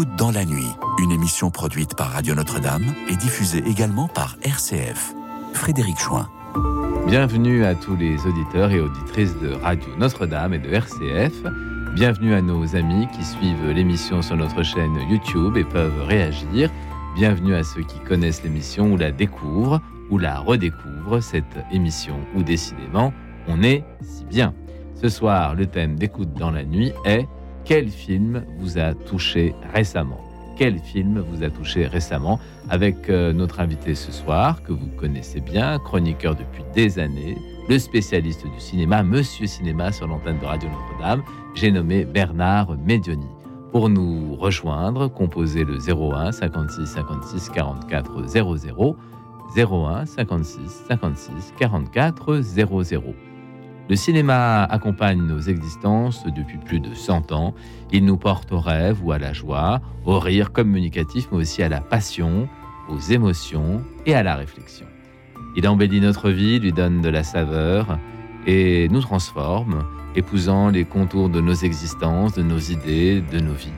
Écoute dans la nuit, une émission produite par Radio Notre-Dame et diffusée également par RCF. Frédéric Chouin. Bienvenue à tous les auditeurs et auditrices de Radio Notre-Dame et de RCF. Bienvenue à nos amis qui suivent l'émission sur notre chaîne YouTube et peuvent réagir. Bienvenue à ceux qui connaissent l'émission ou la découvrent ou la redécouvrent, cette émission où décidément on est si bien. Ce soir, le thème d'écoute dans la nuit est Quel film vous a touché récemment? Quel film vous a touché récemment? Avec euh, notre invité ce soir, que vous connaissez bien, chroniqueur depuis des années, le spécialiste du cinéma, Monsieur Cinéma sur l'antenne de Radio Notre-Dame, j'ai nommé Bernard Medioni. Pour nous rejoindre, composez le 01 56 56 44 00 01 56 56 44 00. Le cinéma accompagne nos existences depuis plus de 100 ans. Il nous porte au rêve ou à la joie, au rire communicatif, mais aussi à la passion, aux émotions et à la réflexion. Il embellit notre vie, lui donne de la saveur et nous transforme, épousant les contours de nos existences, de nos idées, de nos vies.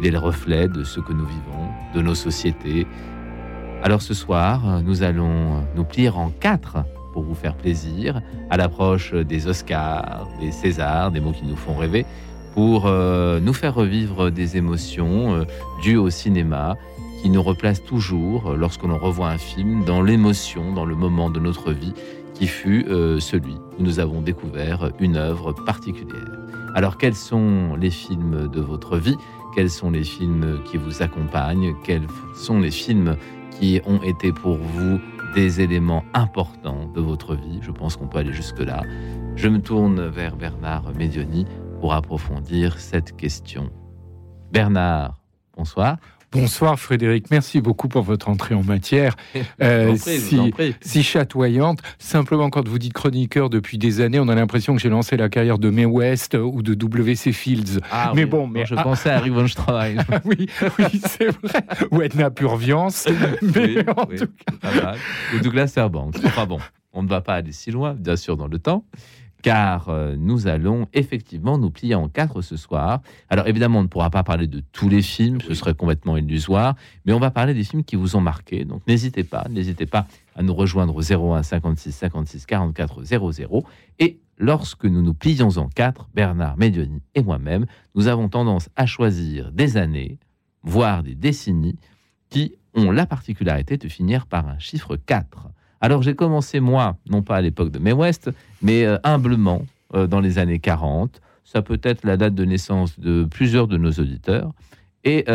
Il est le reflet de ce que nous vivons, de nos sociétés. Alors ce soir, nous allons nous plier en quatre pour vous faire plaisir, à l'approche des Oscars, des Césars, des mots qui nous font rêver, pour euh, nous faire revivre des émotions euh, dues au cinéma qui nous replacent toujours, euh, lorsque l'on revoit un film, dans l'émotion, dans le moment de notre vie qui fut celui où nous avons découvert une œuvre particulière. Alors quels sont les films de votre vie? Quels sont les films qui vous accompagnent? Quels sont les films qui ont été pour vous des éléments importants de votre vie. Je pense qu'on peut aller jusque-là. Je me tourne vers Bernard Medioni pour approfondir cette question. Bernard, bonsoir. Bonsoir Frédéric, merci beaucoup pour votre entrée en matière euh, si, si, chatoyante. Simplement, quand vous dites chroniqueur depuis des années, on a l'impression que j'ai lancé la carrière de May West ou de W.C. Fields. Ah, mais bon, mais je pensais à Rick oui, oui c'est vrai. Ou Edna Purviance. mais en tout cas... Ou Douglas Fairbanks. Enfin bon, on ne va pas aller si loin, bien sûr, dans le temps car euh, nous allons effectivement nous plier en quatre ce soir. Alors évidemment, on ne pourra pas parler de tous les films, ce serait complètement illusoire, mais on va parler des films qui vous ont marqué. Donc n'hésitez pas, n'hésitez pas à nous rejoindre au 01 56 56 44 00. Et lorsque nous nous plions en quatre, Bernard Medioni et moi-même, nous avons tendance à choisir des années, voire des décennies, qui ont la particularité de finir par un chiffre 4. Alors j'ai commencé moi, non pas à l'époque de May West, mais euh, humblement euh, dans les années 40. Ça peut être la date de naissance de plusieurs de nos auditeurs. Et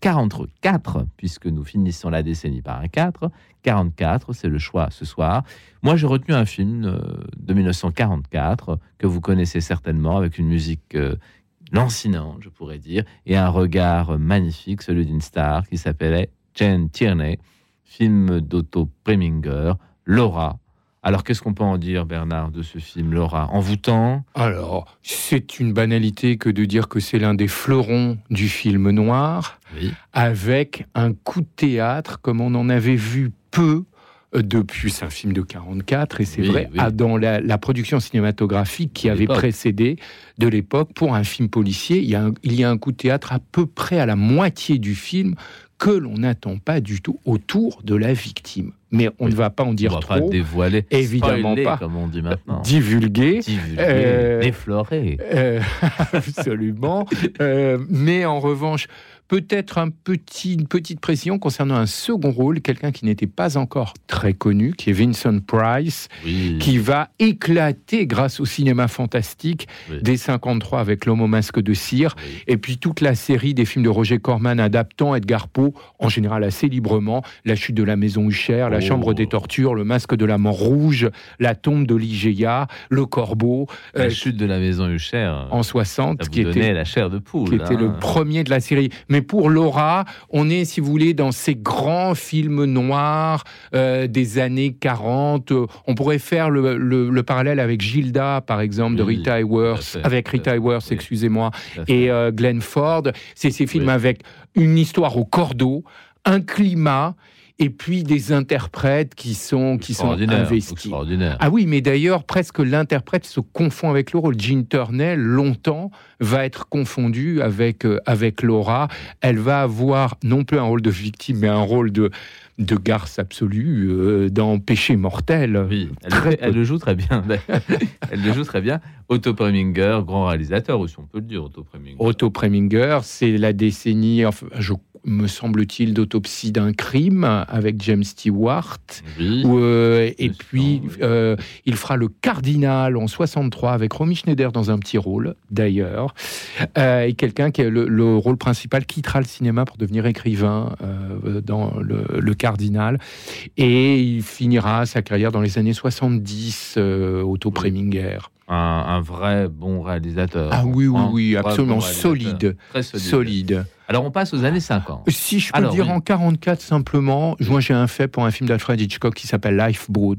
44, euh, puisque nous finissons la décennie par un 4, 44, c'est le choix ce soir. Moi, j'ai retenu un film de 1944 que vous connaissez certainement, avec une musique lancinante, je pourrais dire, et un regard magnifique, celui d'une star qui s'appelait Jane Tierney, film d'Otto Preminger, Laura. Alors, qu'est-ce qu'on peut en dire, Bernard, de ce film, Laura? Envoûtant Alors, c'est une banalité que de dire que c'est l'un des fleurons du film noir, avec un coup de théâtre comme on en avait vu peu depuis, c'est un film de 44, et c'est vrai, dans la, production cinématographique qui avait précédé de l'époque, pour un film policier, il y, a il y a un coup de théâtre à peu près à la moitié du film que l'on n'attend pas du tout autour de la victime. Mais on ne va pas en dire on trop. Pas dévoiler, évidemment pas. Comme on dit maintenant. Divulguer, euh, déflorer. Euh, absolument. euh, mais en revanche, Peut-être un petit, une petite précision concernant un second rôle, quelqu'un qui n'était pas encore très connu, qui est Vincent Price, qui va éclater grâce au cinéma fantastique des 53 avec L'homme au masque de cire, et puis toute la série des films de Roger Corman adaptant Edgar Poe, en général assez librement, La chute de la maison Huchère, La chambre des oh. tortures, Le masque de la mort rouge, La tombe de Ligéa, Le corbeau. La euh, chute de la maison Huchère. En 60, qui était la chair de poule. Qui était le hein. premier de la série. Mais pour Laura, on est, si vous voulez, dans ces grands films noirs euh, des années 40. On pourrait faire le, parallèle avec Gilda, par exemple, de Rita Hayworth, avec Rita Hayworth, excusez-moi, et euh, Glenn Ford. C'est ces films avec une histoire au cordeau, un climat et puis des interprètes qui sont, qui sont investis. Ah oui, mais d'ailleurs, presque l'interprète se confond avec le rôle. Jean Turnell, longtemps, va être confondue avec, euh, avec Laura. Elle va avoir non plus un rôle de victime, mais un rôle de, de garce absolue euh, dans Péché mortel. Oui, elle, Très elle peu. le joue très bien. elle le joue très bien. Otto Preminger, grand réalisateur aussi, on peut le dire, Otto Preminger. Otto Preminger, c'est la décennie, enfin, je, me semble-t-il, d'autopsie d'un crime avec James Stewart. Oui. Où, euh, et puis, oui. euh, il fera le cardinal en 63 avec Romy Schneider dans un petit rôle, d'ailleurs. Euh, et quelqu'un qui a le, le rôle principal quittera le cinéma pour devenir écrivain dans le, le cardinal. Et il finira sa carrière dans les années 70, euh, Otto. Preminger. Un, un vrai bon réalisateur. Ah oui, oui, oui, absolument bon solide. Très solide. Solide. Alors on passe aux années 50. Si je peux Alors, dire oui. en 44 simplement, moi j'ai un fait pour un film d'Alfred Hitchcock qui s'appelle Lifeboat,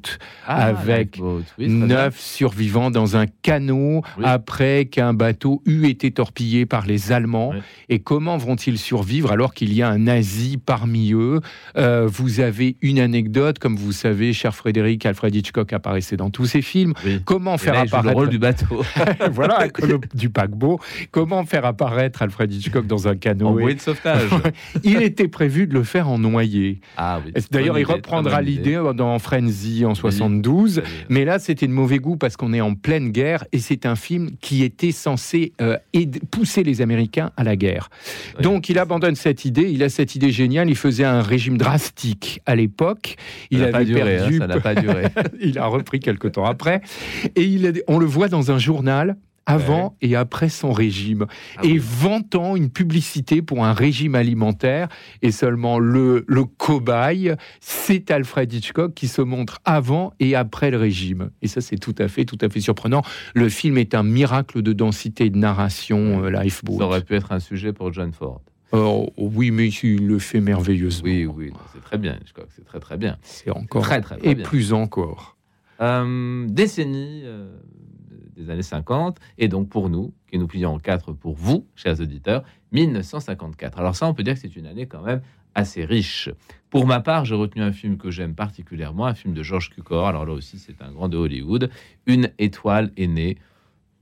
Ah, avec Lifeboat, oui, neuf survivants dans un canot Oui. après qu'un bateau eut été torpillé par les Allemands. Et comment vont-ils survivre alors qu'il y a un nazi parmi eux? Euh, Vous avez une anecdote, comme vous savez, cher Frédéric, Alfred Hitchcock apparaissait dans tous ses films. Comment faire là, joue le apparaître rôle du bateau. voilà du paquebot Comment faire apparaître Alfred Hitchcock dans un canot? Bouée de sauvetage. Il était prévu de le faire en noyer. Ah oui. D'ailleurs, il reprendra l'idée dans Frenzy en 72. Mais là, c'était de mauvais goût parce qu'on est en pleine guerre et c'est un film qui était censé euh, aider- pousser les Américains à la guerre. Donc, il abandonne cette idée. Il a cette idée géniale. Il faisait un régime drastique à l'époque. Il n'a pas avait duré, hein, ça n'a pas duré. il a repris quelque temps après. Et il a- on le voit dans un journal avant et après son régime, Ah et oui. vantant une publicité pour un régime alimentaire, et seulement le, le cobaye, c'est Alfred Hitchcock qui se montre avant et après le régime. Et ça, c'est tout à fait, tout à fait surprenant. Le film est un miracle de densité et de narration, euh, Lifeboat. Ça aurait pu être un sujet pour John Ford. Oh, oui, mais il le fait merveilleusement. Oui, oui, c'est très bien. Je crois que c'est très très bien. C'est encore Très très, très et bien. plus encore. Euh, décennie euh, des années 50, et donc pour nous, qui nous plions en quatre pour vous, chers auditeurs, 1954. Alors ça, on peut dire que c'est une année quand même assez riche. Pour ma part, j'ai retenu un film que j'aime particulièrement, un film de George Cukor. Alors là aussi, c'est un grand de Hollywood. Une étoile est née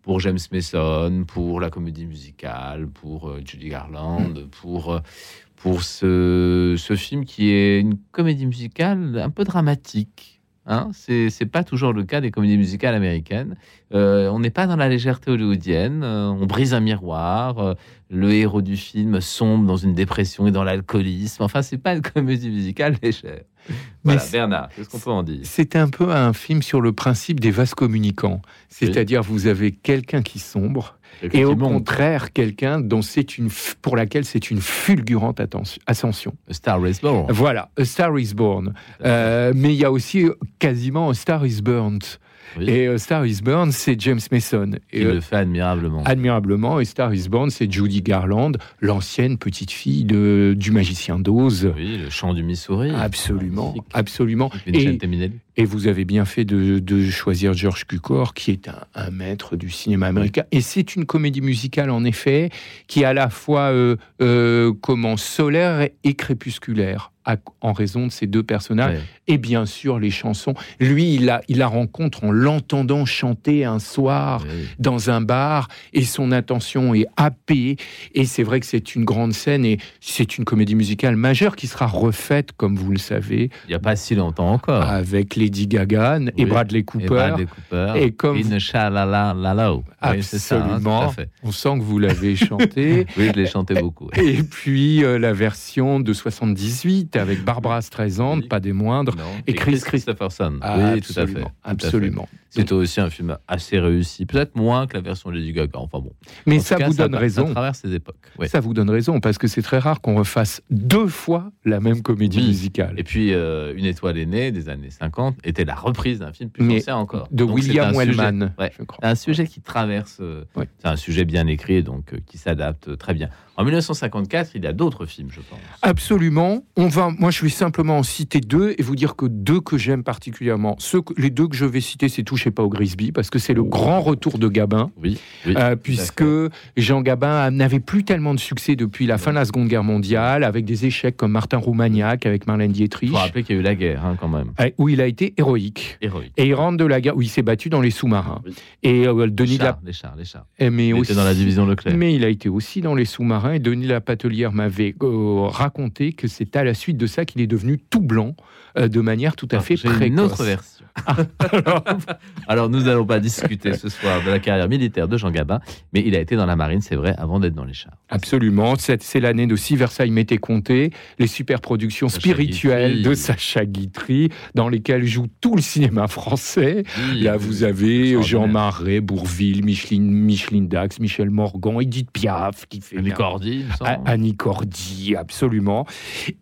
pour James Mason, pour la comédie musicale, pour euh, Judy Garland, pour, euh, pour ce, ce film qui est une comédie musicale un peu dramatique. Hein c'est pas toujours le cas des comédies musicales américaines. Euh, on n'est pas dans la légèreté hollywoodienne. euh, on brise un miroir. Le héros du film sombre dans une dépression et dans l'alcoolisme. Enfin, c'est pas une comédie musicale légère. Voilà, c'est- Bernard, qu'est-ce qu'on peut en dire? C'est un peu un film sur le principe des vases communicants. C'est-à-dire, vous avez quelqu'un qui sombre et au contraire, quelqu'un dont c'est une, f- pour laquelle c'est une fulgurante ascension. A Star is Born. Voilà, A Star is Born. Euh, mais il y a aussi quasiment A Star is Burned. Oui, Et A Star is Burned, c'est James Mason. qui Et, euh, le fait admirablement. admirablement, A Star is Born, c'est Judy Garland, l'ancienne petite fille de, du magicien d'Oz. Oui, le chant du Missouri. Absolument, absolument. Et, et vous avez bien fait de, de choisir George Cukor, qui est un, un maître du cinéma américain. Et c'est une comédie musicale, en effet, qui est à la fois euh, euh, comment solaire et crépusculaire, à- en raison de ces deux personnages. Ouais. Et bien sûr, les chansons. Lui, il la, il la rencontre en l'entendant chanter un soir dans un bar et son attention est happée. Et c'est vrai que c'est une grande scène et c'est une comédie musicale majeure qui sera refaite, comme vous le savez, Il n'y a pas si longtemps encore. avec Lady Gaga et. Bradley Et Cooper. Bradley Cooper. Et comme- Lalo. Oui, ça, hein, Absolument. On sent que vous l'avez chanté. Oui, je l'ai chanté beaucoup. Et puis euh, la version de 78 avec Barbara Streisand, Oui. pas des moindres. Non, Et Chris Christopherson. Ah, oui, tout à fait. absolument, tout à fait. C'était aussi un film assez réussi, peut-être moins que la version de Lady Gaga. Enfin bon. Mais En tout ça cas, vous donne Ça raison. traverse ses époques. Oui. Ça vous donne raison parce que c'est très rare qu'on refasse deux fois la même comédie Oui. musicale. Et puis, euh, Une étoile aînée des années 50 était la reprise d'un film plus Mais ancien encore. de Donc, William Wellman, ouais. je crois. un sujet qui traverse. euh. C'est un sujet bien écrit, donc euh, qui s'adapte très bien. En 1954, il y a d'autres films, je pense. Absolument. On va, moi, je vais simplement en citer deux et vous dire que deux que j'aime particulièrement. Ceux que- les deux que je vais citer, c'est toujours touchez pas au Grisby parce que c'est le grand retour de Gabin. Oui, oui, Euh, puisque. Jean Gabin n'avait plus tellement de succès depuis la fin de la Seconde Guerre mondiale, avec des échecs comme Martin Roumaniac, avec Marlène Dietrich, Il faut rappeler qu'il y a eu la guerre, hein, quand même. euh, où il a été héroïque. Héroïque. Et il rentre de la guerre où il s'est battu dans les sous-marins. Oui. Et euh, Les Denis de la... les chars, les chars. eh, mais Il aussi... était dans la division Leclerc. Mais il a été aussi dans les sous-marins et Denis Lapatelière m'avait raconté que c'est à la suite de ça qu'il est devenu tout blanc de manière tout à Alors, fait précoce. une autre version. Alors, nous n'allons pas discuter ce soir de la carrière militaire de Jean Gabin, mais il a été dans la marine, c'est vrai, avant d'être dans les chars. Absolument, c'est l'année de Si Versailles m'était compté, les super productions Sacha spirituelles Guitry. de Sacha Guitry, dans lesquelles joue tout le cinéma français. Oui, Là, vous avez Jean extraordinaire. Marais, Bourville, Micheline, Micheline Dax, Michel Morgan, Edith Piaf, qui fait Annie Cordy, Annie Cordy, absolument.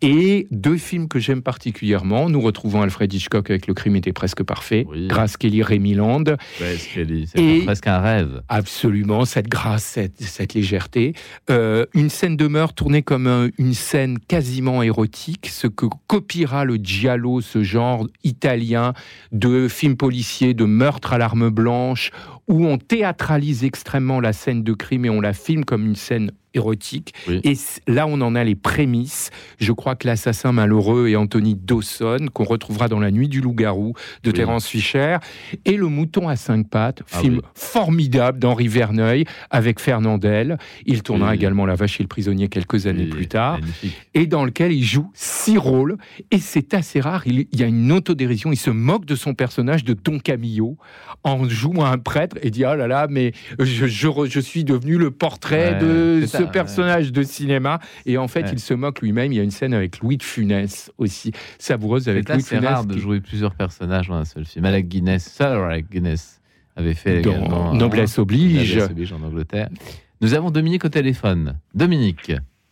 Et deux films que j'aime particulièrement. Nous retrouvons Alfred Hitchcock avec Le crime était presque parfait. Oui. Grace Kelly, Rémy Land. Ouais, c'est presque un rêve. Absolument, cette grâce, cette, cette légèreté. Euh, une scène de meurtre tournée comme un- une scène quasiment érotique, ce que copiera le giallo, ce genre italien de film policier, de meurtre à l'arme blanche, où on théâtralise extrêmement la scène de crime et on la filme comme une scène érotique. Oui. Et là, on en a les prémices. Je crois que l'assassin malheureux est Anthony Dawson, qu'on retrouvera dans La Nuit du loup-garou de Oui. Terence Fisher, et Le mouton à cinq pattes, Ah film oui. formidable d'Henri Verneuil avec Fernandel. Il tournera également La Vache et le prisonnier quelques années plus tard, magnifique. et dans lequel il joue six rôles. Et c'est assez rare. Il y a une autodérision. Il se moque de son personnage de Don Camillo en jouant un prêtre et dit Ah là là, mais je, je suis devenu le portrait Ouais, de c'est ce ça, ouais. personnage de cinéma. Et en fait, Ouais. il se moque lui-même. Il y a une scène avec Louis de Funès aussi, savoureuse avec C'est Louis de Funès. rare de qui- jouer plusieurs personnages dans un seul film. Alec Guinness, Sir Alec Guinness avait fait dans également Noblesse oblige. Noblesse oblige en Angleterre. Nous avons Dominique au téléphone. Dominique.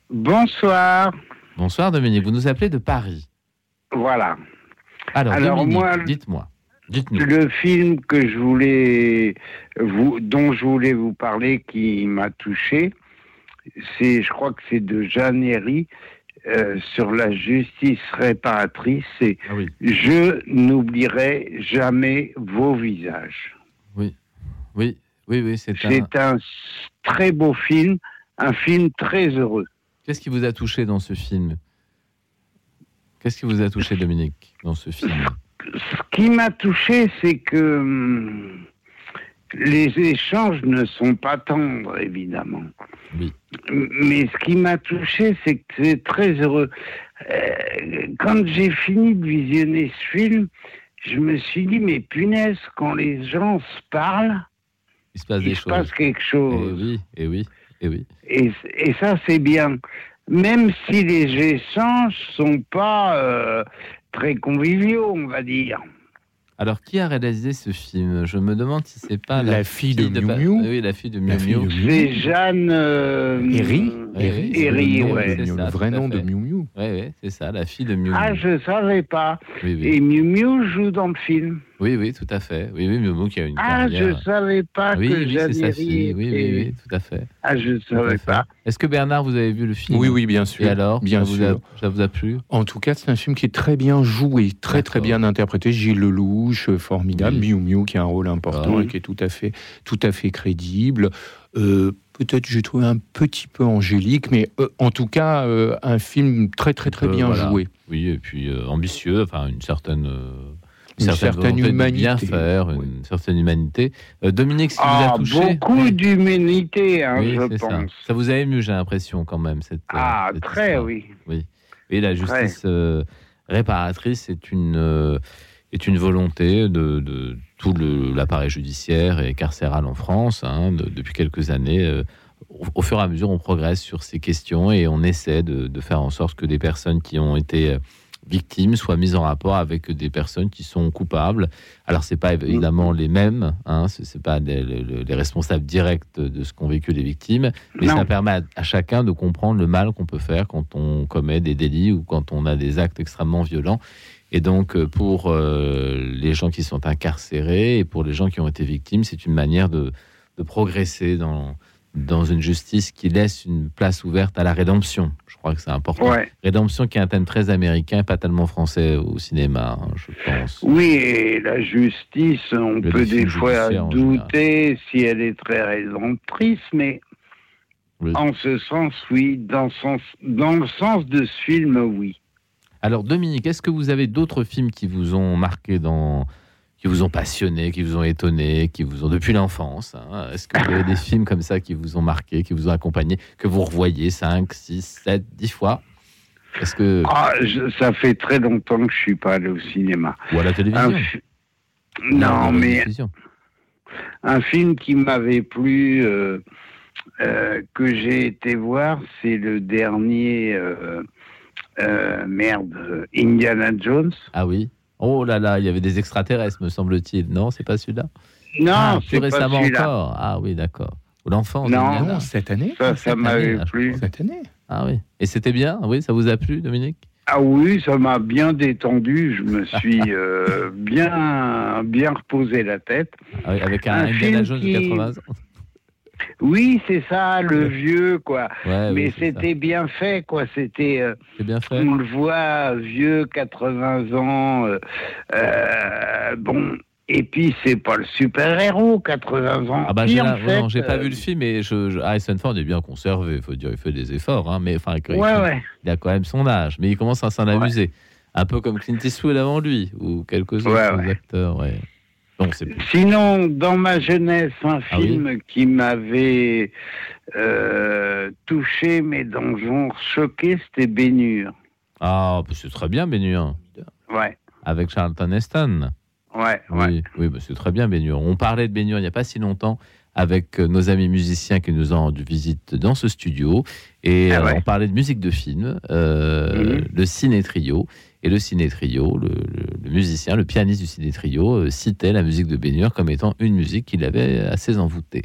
Bonsoir. Bonsoir Dominique, vous nous appelez de Paris. Voilà. Alors, Alors, Dominique, moi, dites-moi. Dites-nous. Le film que je voulais vous, dont je voulais vous parler, qui m'a touché, c'est, je crois que c'est de Jeanne Herry, euh, sur la justice réparatrice. C'est Ah oui, Je n'oublierai jamais vos visages. oui, oui, oui, c'est un... C'est un très beau film, un film très heureux. Qu'est-ce qui vous a touché dans ce film? Qu'est-ce qui vous a touché, Dominique, dans ce film? Ce qui m'a touché, c'est que hum, les échanges ne sont pas tendres, évidemment. Oui. Mais ce qui m'a touché, c'est que c'est très heureux. Euh, quand j'ai fini de visionner ce film, je me suis dit, mais punaise, quand les gens se parlent, Il se passe il des se choses. passe quelque Et chose. oui, et oui, et oui. Et, et ça, c'est bien. Même si les échanges sont pas euh, très conviviaux, on va dire. Alors, qui a réalisé ce film? Je me demande si c'est pas La fille de Miu Miu. Oui, la fille de Miu Miu. Miu C'est Jeanne. Euh, Herry Herry, ouais. Miu Miu, le vrai nom de fait. Miu Oui, oui, c'est ça, la fille de Miu Miu. Ah, je savais pas. Oui, oui. Et Miu Miu joue dans le film. oui, oui, tout à fait. Oui, oui, Miu Miu qui a une Ah, carrière. je savais pas oui, que oui, c'est sa fille. Oui, oui, oui, tout à fait. Ah, je à savais pas. Est-ce que Bernard, vous avez vu le film Oui, oui, bien sûr. Et alors bien ça vous, sûr. a, ça vous a plu En tout cas, c'est un film qui est très bien joué, très très bien interprété. Gilles Lelouch, euh, formidable. Oui. Miu Miu qui a un rôle important et qui est tout à fait, tout à fait crédible. Euh, Peut-être j'ai trouvé un petit peu angélique, mais euh, en tout cas euh, un film très très très Euh, bien voilà. joué. Oui, et puis euh, ambitieux, enfin une certaine, euh, Une certaine volonté de bien humanité. faire, une Oui. certaine humanité. Euh, Dominique, ce qui vous Ah, a touché beaucoup Oui. d'humanité, hein, Oui, je c'est ça. pense. Ça vous a ému, j'ai l'impression, quand même. Cette, Ah, cette très, histoire. oui. Et la justice euh, réparatrice est une, euh, est une volonté de, de tout l'appareil judiciaire et carcéral en France hein, de- depuis quelques années. euh, au, au fur et à mesure, on progresse sur ces questions et on essaie de, de faire en sorte que des personnes qui ont été euh, victimes soient mises en rapport avec des personnes qui sont coupables. Alors, c'est pas évidemment les mêmes, hein, ce c'est pas les, les responsables directs de ce qu'ont vécu les victimes, mais Non. ça permet à, à chacun de comprendre le mal qu'on peut faire quand on commet des délits ou quand on a des actes extrêmement violents. Et donc, euh, pour euh, les gens qui sont incarcérés et pour les gens qui ont été victimes, c'est une manière de, de progresser dans, dans une justice qui laisse une place ouverte à la rédemption. Je crois que c'est important. Ouais. Rédemption qui est un thème très américain, pas tellement français au cinéma, hein, je pense. Oui, et la justice, on Le peut des fois douter si elle est très rédemptrice, mais Oui. en ce sens, oui. Dans, sens, dans le sens de ce film, oui. Alors Dominique, est-ce que vous avez d'autres films qui vous ont marqué dans qui vous ont passionné, qui vous ont étonné, qui vous ont depuis l'enfance hein Est-ce que vous avez des films comme ça qui vous ont marqué, qui vous ont accompagné, que vous revoyez 5, 6, 7, 10 fois? Est-ce que Ah, je- ça fait très longtemps que je suis pas allé au cinéma. ou à la Un télévision fi- Non, mais un film qui m'avait plu, euh, euh, que j'ai été voir, c'est le dernier, euh, euh, merde, Indiana Jones. Ah oui. Oh là là, il y avait des extraterrestres, me semble-t-il. Non, c'est pas celui-là? Non, ah, plus c'est pas récemment celui-là. encore. Ah oui, d'accord. Ou l'enfance. Non. cette année Ça, je plu. Cette année Ah oui. Et c'était bien? Oui, ça vous a plu, Dominique? Ah oui, ça m'a bien détendu. Je me suis euh, bien, bien reposé la tête. Ah oui, Avec un, Un Indiana Jones qui- de 80 ans. Oui, c'est ça, le vieux, quoi. Ouais, Mais c'était bien fait, quoi. C'était, euh, C'est bien fait. on le voit, vieux, 80 ans. euh, euh, bon, et puis c'est pas le super héros, 80 ans. Ah bah j'ai j'ai pas euh, vu le film, mais je, je- Harrison Ford est bien conservé. Faut dire, il fait des efforts, hein, mais enfin, il, Ouais, ouais. il a quand même son âge, mais il commence à s'en amuser, un peu comme Clint Eastwood avant lui ou quelques autres Ouais, ouais. acteurs. Ouais. Sinon, dans ma jeunesse, un Ah oui film qui m'avait euh, touché, mais dans le genre choqué, c'était Bénure. ah, bah, c'est très bien, Bénur, Ouais, avec Charlton Heston. ouais, ouais. Oui, oui bah, c'est très bien, Bénur. On parlait de Bénur il n'y a pas si longtemps avec euh, nos amis musiciens qui nous ont rendu visite dans ce studio. Et Ah euh, on parlait de musique de film, euh, Mhm. le ciné trio. Et le ciné trio, le, musicien, le pianiste du ciné trio, euh, citait la musique de Bénur comme étant une musique qu'il avait assez envoûtée.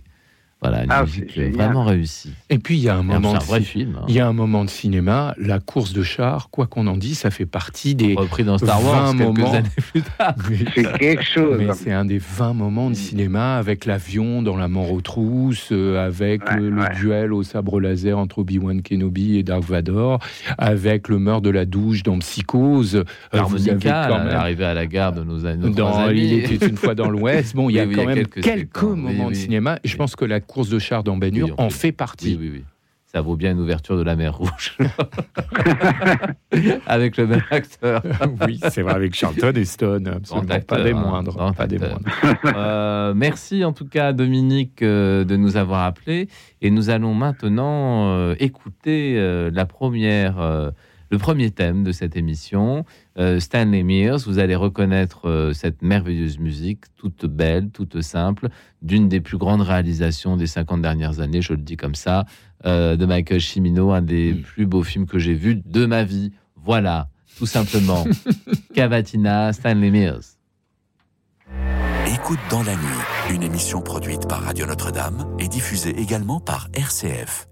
Voilà, une Ah, musique euh, vraiment réussie. Et puis il y a un moment un de vrai film. hein. Il y a un moment de cinéma, la course de char, quoi qu'on en dise, ça fait partie des. Repris dans Star Wars 20 quelques moments. années plus tard. C'est quelque chose. Mais c'est un des 20 moments de cinéma avec l'avion dans la mort aux trousses, euh, avec Ouais, le, le ouais. duel au sabre laser entre Obi-Wan Kenobi et Dark Vador, avec le meurtre de la douche dans Psychose. Euh, vous avez L'harmonica, même- l'arrivée à la gare de nos, nos dans amis. Il était une fois dans l'Ouest. Bon, il y a Oui, quand il y a même quelques quelques, séquences. Oui, moments de cinéma. Je pense que la course de char dans Ben Hur Oui, en fait partie. Oui, oui, oui. Ça vaut bien une ouverture de la mer Rouge. Avec le même acteur. oui, c'est vrai, avec Charlton Heston, absolument acteur, pas des hein, moindres. pas des moindres. Euh, merci en tout cas Dominique euh, de nous avoir appelés et nous allons maintenant euh, écouter la première, le premier thème de cette émission, euh, Stanley Mears. Vous allez reconnaître euh, cette merveilleuse musique, toute belle, toute simple, d'une des plus grandes réalisations des 50 dernières années, je le dis comme ça, euh, de Michael Cimino, un des plus beaux films que j'ai vus de ma vie. Voilà, tout simplement. Cavatina, Stanley Mears. Écoute dans la nuit, une émission produite par Radio Notre-Dame et diffusée également par RCF.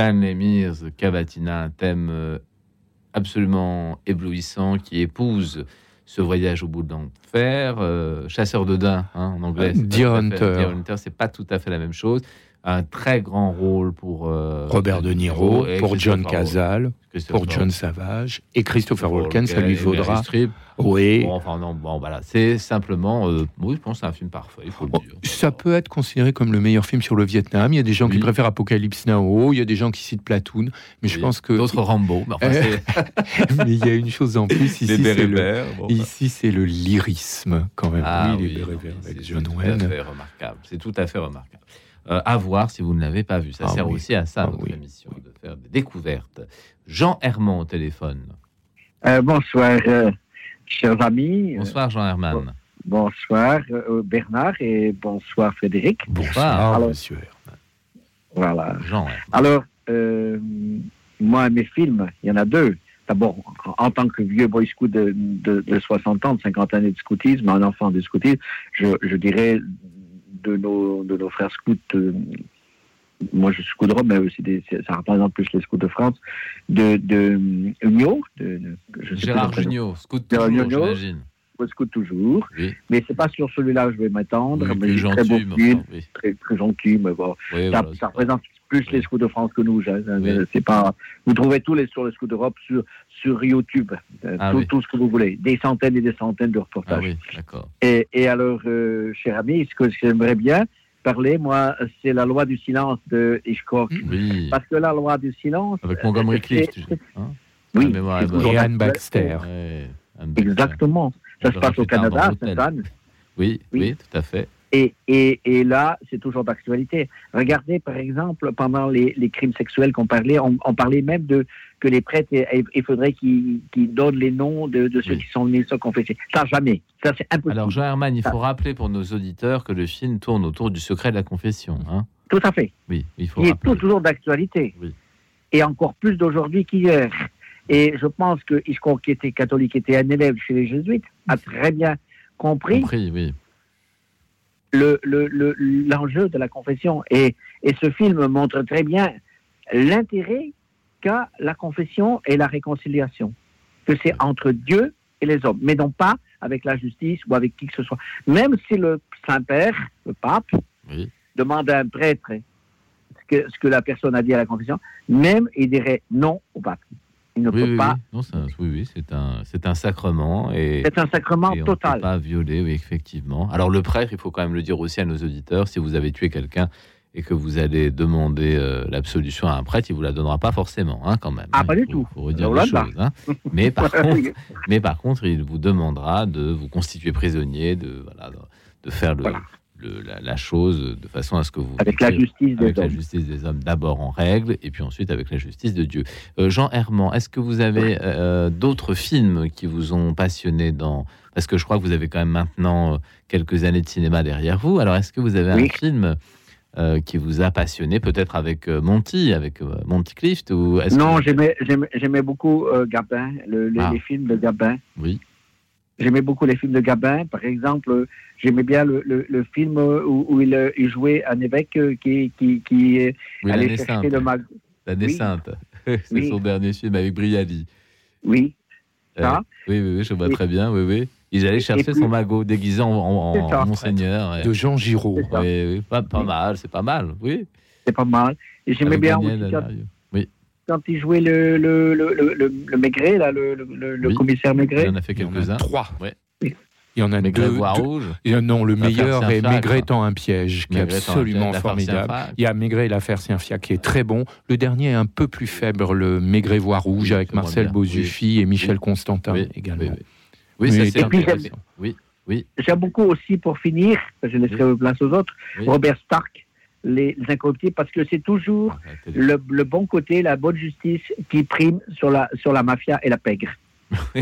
Stanley Mears, Cavatina, un thème euh, absolument éblouissant qui épouse ce voyage au bout de l'enfer. euh, chasseur de daims, hein, en anglais. pas Deer Hunter. Deer Hunter, c'est pas tout à fait la même chose. Un très grand rôle pour euh, Robert De Niro, pour John Casal, pour John Savage et Christopher Walken, ça lui vaudra. Oui. Bon, enfin non, bon voilà, c'est simplement, euh, oui, je pense que c'est un film parfait, il faut le Bon, dire. Ça peut être considéré comme le meilleur film sur le Vietnam. Il y a des gens qui préfèrent Apocalypse Now, il y a des gens qui citent Platoon, mais je pense que d'autres Rambo, mais enfin, c'est mais il y a une chose en plus ici, les c'est le, bon, enfin. ici c'est le lyrisme quand même. Ah oui, oui, les Bérets non, Verts avec c'est John tout Wayne. à fait remarquable. C'est tout à fait remarquable. Euh, à voir si vous ne l'avez pas vu. Ça Ah sert oui. aussi à ça, Ah notre oui. émission, de faire des découvertes. Jean Herman au téléphone. Euh, bonsoir, euh, chers amis. Bonsoir Jean Herman. Bonsoir, euh, Bernard, et bonsoir, Frédéric. Bonsoir, Alors- monsieur. Herman. Voilà. Jean Herman. Alors, euh, moi, mes films, il y en a deux. D'abord, en, en tant que vieux boy scout de, de, de 60 ans, de 50 années de scoutisme, un enfant de scoutisme, je, je dirais de nos, de nos frères scouts, euh, moi je suis scout de Rome, mais aussi des, ça représente plus les scouts de France, de, de Union, de, de- je sais Gérard. Jugnot, scout toujours, j'imagine. Scout toujours, Oui, mais c'est pas sur celui-là que je vais m'attendre. oui, mais plus il est très beau gentil, film, oui. très, très gentil, mais bon, ça, voilà, ça c'est- représente plus les scouts de France que nous. C'est pas. Vous trouvez tous les sur les scouts d'Europe sur sur YouTube, euh, Ah tout, ce que vous voulez, des centaines et des centaines de Ah reportages. oui, d'accord. et, et alors, euh, cher ami, ce que j'aimerais bien parler, moi, c'est la loi du silence de Hitchcock, Oui, parce que la loi du silence. avec Montgomery euh, Clift. c'est- tu sais, hein? Oui, Et Anne. Baxter. Ouais, Anne Baxter. Exactement. Ça se passe au Canada, l'hôtel. Sainte-Anne. Oui, oui, Oui. tout à fait. Et, et, et là, c'est toujours d'actualité. Regardez, par exemple, pendant les, les crimes sexuels qu'on parlait, on, on parlait même de que les prêtres, il, il faudrait qu'ils donnent les noms de, de ceux Oui. qui sont venus se confesser. Ça, jamais. Ça, c'est impossible. Alors, Jean Herman, il faut Ah. rappeler pour nos auditeurs que le film tourne autour du secret de la confession. Hein Tout à fait. oui, il faut Qui est tout- toujours d'actualité. Oui. Et encore plus d'aujourd'hui qu'hier. Et je pense que qui était catholique, était un élève chez les jésuites, a très bien compris Compris, oui. Le- le- le- l'enjeu de la confession. Et, et ce film montre très bien l'intérêt qu'a la confession et la réconciliation. Que c'est entre Dieu et les hommes, mais non pas avec la justice ou avec qui que ce soit. Même si le Saint-Père, le pape, Oui. demande à un prêtre ce que, ce que la personne a dit à la confession, même il dirait non au pape. Il ne Oui, peut oui, pas. oui. Non, c'est un, oui, c'est un, c'est un sacrement et, C'est un sacrement et on ne total. peut pas violer, oui, effectivement. Alors le prêtre, il faut quand même le dire aussi à nos auditeurs, si vous avez tué quelqu'un et que vous allez demander euh, l'absolution à un prêtre, il vous la donnera pas forcément, hein, quand même. Ah, hein. pas du faut- tout. faut redire les choses. hein. Mais par contre, mais par contre, il vous demandera de vous constituer prisonnier, de voilà, de, de faire le, Voilà. Le- la, la chose de façon à ce que vous avec la justice des avec la hommes. justice des hommes d'abord en règle et puis ensuite avec la justice de Dieu. Euh, Jean Herman, est-ce que vous avez euh, d'autres films qui vous ont passionné dans parce que je crois que vous avez quand même maintenant euh, quelques années de cinéma derrière vous. Alors est-ce que vous avez Oui. un film euh, qui vous a passionné, peut-être avec euh, Monty, avec euh, Monty Clift ou Non, que- j'aimais, beaucoup Gabin, le- les, Ah. les films de Gabin. Oui. J'aimais beaucoup les films de Gabin. Par exemple, j'aimais bien le, le, le film où, où il, euh, il jouait un évêque euh, qui, qui, qui Oui, allait chercher sainte. le mag. L'année Oui. sainte. C'est Oui. son dernier film avec Briali. Oui, Ça. Euh, oui, oui, oui, je vois Et- très bien. Oui, oui. Il allait chercher puis- son magot déguisé en, en, en C'est ça. monseigneur. de Jean Giraud. Oui, oui, pas, pas Oui. mal, c'est pas mal, oui. c'est pas mal. Et j'aimais bien Daniel aussi quand, il jouait le, le, le, le, le, le Maigret, là, le, le, le- le Oui. commissaire Il Maigret. en a fait Il y en a quelques-uns. trois. Ouais. Il y en a Maigret deux. voix deux- rouge. Et, non, le meilleur est. Maigret étant un piège, qui est absolument formidable. Il y a Maigret et l'affaire Saint-Fiacre qui est très bon. Le dernier est un peu plus faible, le Maigret voix rouge Oui, avec Marcel. Bozuffi et Michel Oui. Constantin Oui, également. oui, oui. Oui, ça et c'est puis, j'aime- intéressant. Oui, J'aime beaucoup aussi, pour finir, je laisserai place aux autres, Oui. Robert Stark, Les Incorruptibles, parce que c'est toujours Ah, le, le bon côté, la bonne justice qui prime sur la, sur la mafia et la pègre.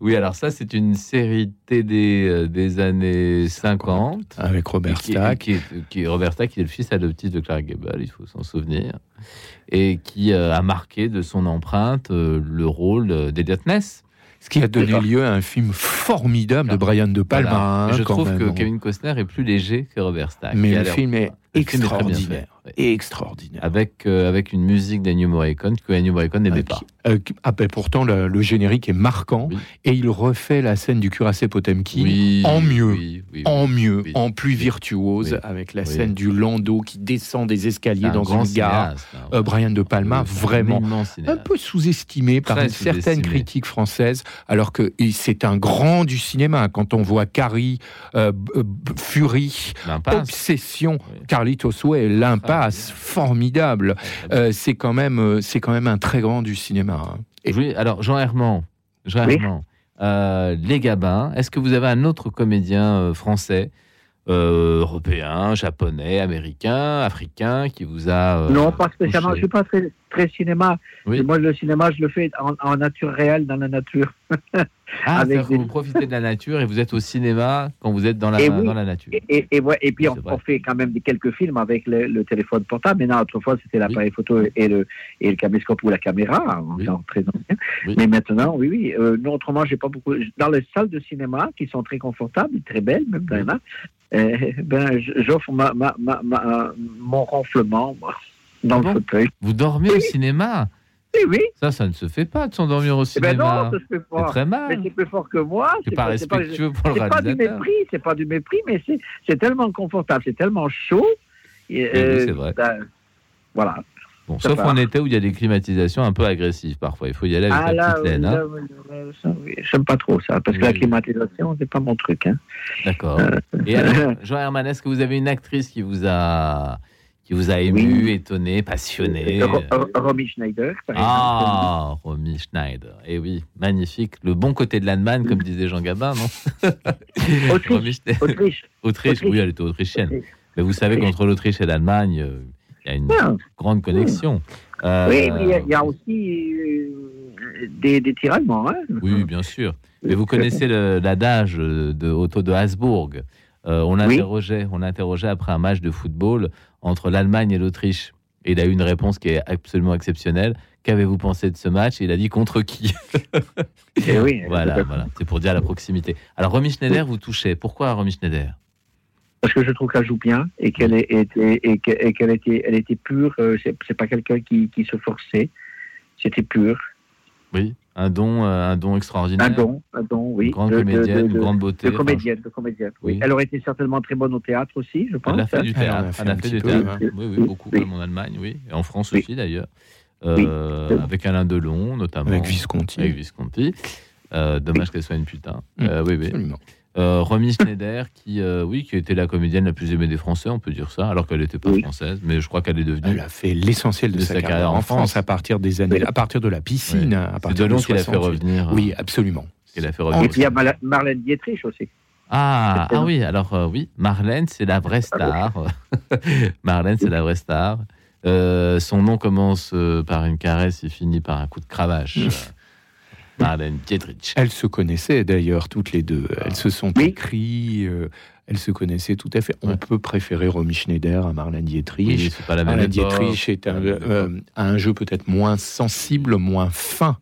oui, alors ça, c'est une série TD euh, des années 50. Avec Robert qui, Stack. qui, Robert Stack, qui est le fils adoptif de Clark Gable, il faut s'en souvenir, et qui euh, a marqué de son empreinte euh, le rôle euh, d'Eliot Ness. Ce qui a donné lieu à un film formidable de Brian De Palma. Voilà. hein, je quand trouve même. que Kevin Costner est plus léger que Robert Stack. Mais le film est Extraordinaire. ouais. Extraordinaire. Avec, euh, avec une musique d'Ennio Morricone que Ennio Morricone n'aimait Ah, pas. euh, ah, ben, pourtant, le, le générique est marquant Oui. et il refait la scène du cuirassé Potemkin Oui, en mieux. oui, en mieux, en plus virtuose, avec la scène du landau qui descend des escaliers un dans grand une gare. cinéaste, hein. Euh, Brian De Palma, un vraiment un peu sous-estimé par une certaine sous-estimé. critique française, alors que c'est un grand du cinéma. Quand on voit Carrie, euh, Fury. Obsession. Carlitos Way, l'impasse, Ah, formidable. Euh, c'est quand même, euh, c'est quand même un très grand du cinéma. hein. Alors, Jean Herman, Jean Oui. Herman, euh, Les Gabins, est-ce que vous avez un autre comédien euh, français, euh, européen, japonais, américain, africain, qui vous a. euh, non, pas spécialement. Je touché suis pas très, très cinéma. Oui. Moi, le cinéma, je le fais en, en nature réelle, dans la nature. Ah, avec des- vous profitez de la nature et vous êtes au cinéma quand vous êtes dans la, Et oui. dans la nature. Et, et, et, ouais, et puis, on, fait quand même quelques films avec le, le téléphone portable. Maintenant, autrefois, c'était l'appareil photo et le, et le caméscope ou la caméra, Oui. encore très ancien. Mais maintenant, oui, oui. Euh, non, autrement, j'ai pas beaucoup. Dans les salles de cinéma, qui sont très confortables, très belles, même dans euh, ben, j'offre ma, ma, ma, ma- mon ronflement moi, dans Ah le bon fauteuil. Vous dormez au cinéma Oui, oui. Ça, ça ne se fait pas de s'endormir au Eh ben cinéma. non, ça se fait c'est pas. très Mais mal. c'est plus fort que moi. C'est pas c'est pas- respectueux pour le C'est pas du réalisateur. mépris, c'est pas du mépris, mais c'est c'est tellement confortable, c'est tellement chaud. Et, oui, euh, c'est vrai. ben, voilà. Bon, sauf en été où il y a des climatisations un peu agressives parfois. Il faut y aller avec Ah la là, petite laine. hein. oui, j'aime pas trop ça, parce que la climatisation, c'est pas mon truc. Hein. D'accord. Et alors, Jean Herman, est-ce que vous avez une actrice qui vous a, qui vous a ému, Oui. étonné, passionné Euh, Ro- Ro- Romy Schneider, par. Ah, Romy Schneider. Et oui, magnifique. Le bon côté de l'Allemagne, comme disait Jean Gabin, non? Autriche. Autriche. Autriche, Autriche. oui, elle était autrichienne. Autriche. Mais vous savez qu'entre l'Autriche et l'Allemagne, euh, il y a une Ah, grande connexion. Euh, Oui, mais il y a- il y, a aussi euh, des, des tiraillements. Hein. Oui, bien sûr. Mais vous connaissez le- l'adage de Otto de Habsbourg. Euh, on l'interrogeait, on l'interrogeait après un match de football entre l'Allemagne et l'Autriche. Et il a eu une réponse qui est absolument exceptionnelle. Qu'avez-vous pensé de ce match? Et il a dit contre qui? Eh oui, Voilà, voilà. C'est pour dire la proximité. Alors, Romy Schneider, vous touchez. Pourquoi Romy Schneider? Parce que je trouve qu'elle joue bien et qu'elle était et que- et qu'elle était, elle était pure. euh, c'est pas quelqu'un qui, qui se forçait. C'était pur. Oui, un don, euh, un don extraordinaire. Un don, un don, oui. Une grande de- de- comédienne, de- une grande beauté. De Enfin, comédienne, de comédienne. Oui. Oui. Elle aurait été certainement très bonne au théâtre aussi, je pense. Elle a fait du Elle en a théâtre. fait Elle a fait du peu, théâtre. hein. Oui, oui, Oui, beaucoup, oui. comme en Allemagne, oui. Et en France Oui. aussi, d'ailleurs. Euh, Oui. Avec Alain Delon, notamment. Avec Visconti. Avec Visconti. Euh, dommage qu'elle soit une putain. Mm. Euh, oui, oui. Absolument. Euh, Romy Schneider, qui, euh, oui, qui était la comédienne la plus aimée des Français, on peut dire ça, alors qu'elle n'était pas Oui. française, mais je crois qu'elle est devenue. Elle a fait l'essentiel de, sa, carrière en France, à partir des années, Oui. à partir de la piscine, à C'est partir de qui l'a fait 68. revenir. euh, Oui, absolument. qui l'a fait En- Et revenir. puis il y a Mar- Marlène Dietrich aussi. Ah, ah oui, alors euh, oui, Marlène, c'est la vraie star. Marlène, c'est la vraie star. Euh, son nom commence par une caresse et finit par un coup de cravache. Marlène Dietrich. Elles se connaissaient d'ailleurs toutes les deux. Elles se sont Oui. écrites. euh, elles se connaissaient tout à fait. On Ouais. peut préférer Romy Schneider à Marlène Dietrich. Oui, c'est pas la même Marlène époque. Dietrich est un, euh, un jeu peut-être moins sensible, moins fin.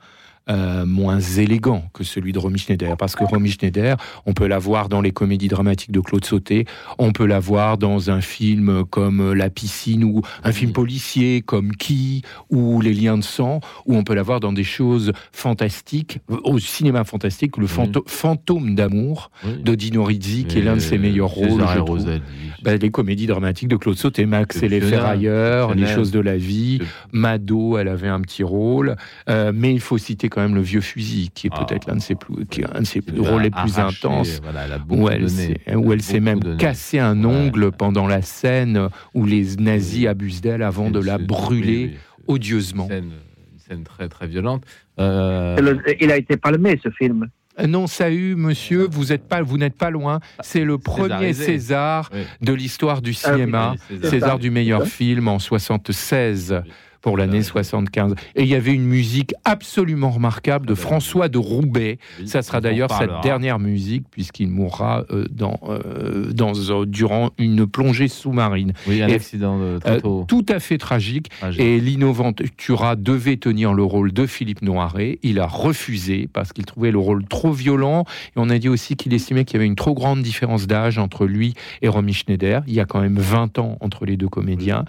Euh, moins élégant que celui de Romy Schneider. Parce que Romy Schneider, on peut la voir dans les comédies dramatiques de Claude Sauté, on peut la voir dans un film comme La piscine ou un film policier comme Qui ou Les liens de sang, ou on peut la voir dans des choses fantastiques, au cinéma fantastique, le fantôme d'amour Oui. de Dino Rizzi, qui est l'un de ses meilleurs rôles. je. Rosalie. Ben, les comédies dramatiques de Claude Sauté, Max et les. Ferrailleurs, Les choses de la vie, Mado, elle avait un petit rôle, Euh, mais il faut citer quand même le vieux fusil, qui est Ah. peut-être l'un de ses plus, qui est un de ses les plus arraché, intenses. Voilà, elle Où elle, s'est, où elle s'est Beaucoup même cassé un Ouais. ongle pendant la scène où les nazis Oui. abusent d'elle avant de la brûler oui, oui. odieusement. Une scène, une scène très très violente. Euh, il a été palmé, ce film. Euh, Non, ça a eu, monsieur, vous êtes pas, vous n'êtes pas loin. C'est le premier. César oui. de l'histoire du Ah oui, cinéma. César. Du meilleur film en 76 Oui. Pour l'année 75. Et il y avait une musique absolument remarquable de François de Roubaix. Ça sera d'ailleurs sa dernière musique puisqu'il mourra euh, dans, euh, dans, euh, durant une plongée sous-marine. Oui, un Et- accident de très tôt. tout à fait tragique. Tragique. Et Lino Ventura devait tenir le rôle de Philippe Noiret. Il a refusé parce qu'il trouvait le rôle trop violent. Et on a dit aussi qu'il estimait qu'il y avait une trop grande différence d'âge entre lui et Romy Schneider. Il y a quand même 20 ans entre les deux comédiens.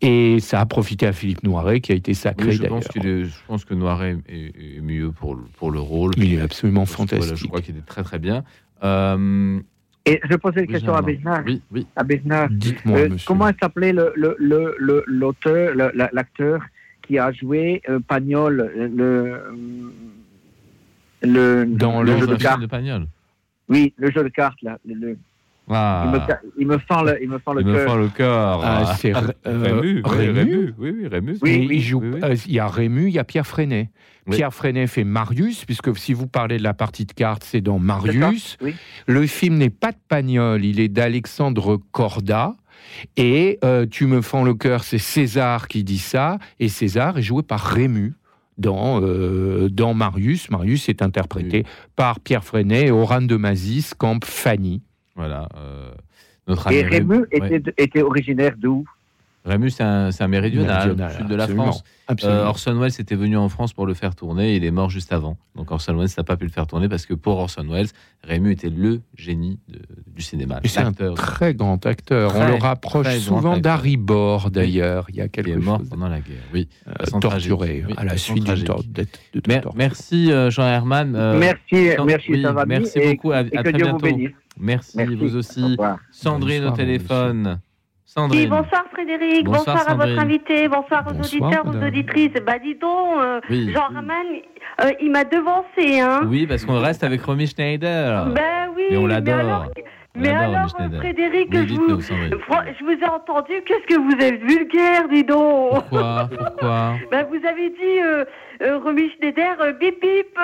Et ça a profité à Philippe Noiret qui a été sacré Oui, je, d'ailleurs. pense qu'il est- je pense que Noiret est, est mieux pour, le- pour le rôle. Il est absolument voilà, fantastique. je crois qu'il est très très bien. Euh, Et je posais une oui, question à. Bernard. Oui, oui. À Bernard. Dites-moi, Euh, monsieur. comment s'appelait le, le, le, le- l'auteur, le- la- l'acteur qui a joué euh, Pagnol, le, le, Dans le le jeu de cartes de Pagnol. Oui, le jeu de cartes là. le- le- Ah, il, me, il me fend le, il me fend le il me fend le cœur. Ah, c'est Rému, euh, oui, Rému. Rému, oui, oui, Rému. Oui, Et il joue- oui, oui. euh, Il y a Rému, il y a Pierre Freinet. Oui. Pierre Freinet fait Marius, puisque si vous parlez de la partie de cartes, c'est dans C'est Marius. Oui. Le film n'est pas de Pagnol, il est d'Alexandre Corda. Et euh, Tu me fends le cœur, c'est César qui dit ça. Et César est joué par Rému dans, euh, dans Marius. Marius est interprété par Pierre Freinet et Oran de Mazis, camp Fanny. Voilà. euh, notre ami Et Rému ouais. était, était originaire d'où? Rému, c'est un, un méridional, sud de la absolument. France. Absolument. Euh, Orson Welles était venu en France pour le faire tourner. Il est mort juste avant. Donc Orson Welles n'a pas pu le faire tourner parce que pour Orson Welles, Rému était le génie de- du cinéma. Et c'est un très grand acteur. On le rapproche souvent d'Harry Bord, d'ailleurs. Il y a qui est quelque mort chose. pendant la guerre. Oui. euh, torturé. Oui, à la suite d'une tragique. tor- de- de- de Mer- torture. merci euh, Jean Herman. Euh, Merci, merci, oui, ça va bien, merci et- beaucoup. À, Et à que très Dieu vous bientôt. bénisse. Merci, Merci. vous Au aussi. Sandrine au téléphone. Sandrine. Oui, bonsoir Frédéric, Bonsoir, bonsoir, à votre invité, bonsoir aux Bonsoir, auditeurs, aux madame. auditrices. Bah dis donc, euh, Oui. Jean Raman, euh, il m'a devancé, hein. Oui, parce qu'on reste avec Romy Schneider. Ben oui, Et on l'adore. mais alors. Frédéric, je, vous, je ai entendu, qu'est-ce que vous êtes vulgaire, dis donc. Pourquoi? Pourquoi? Ben, vous avez dit, euh, euh, Romy Schneider, bip bip.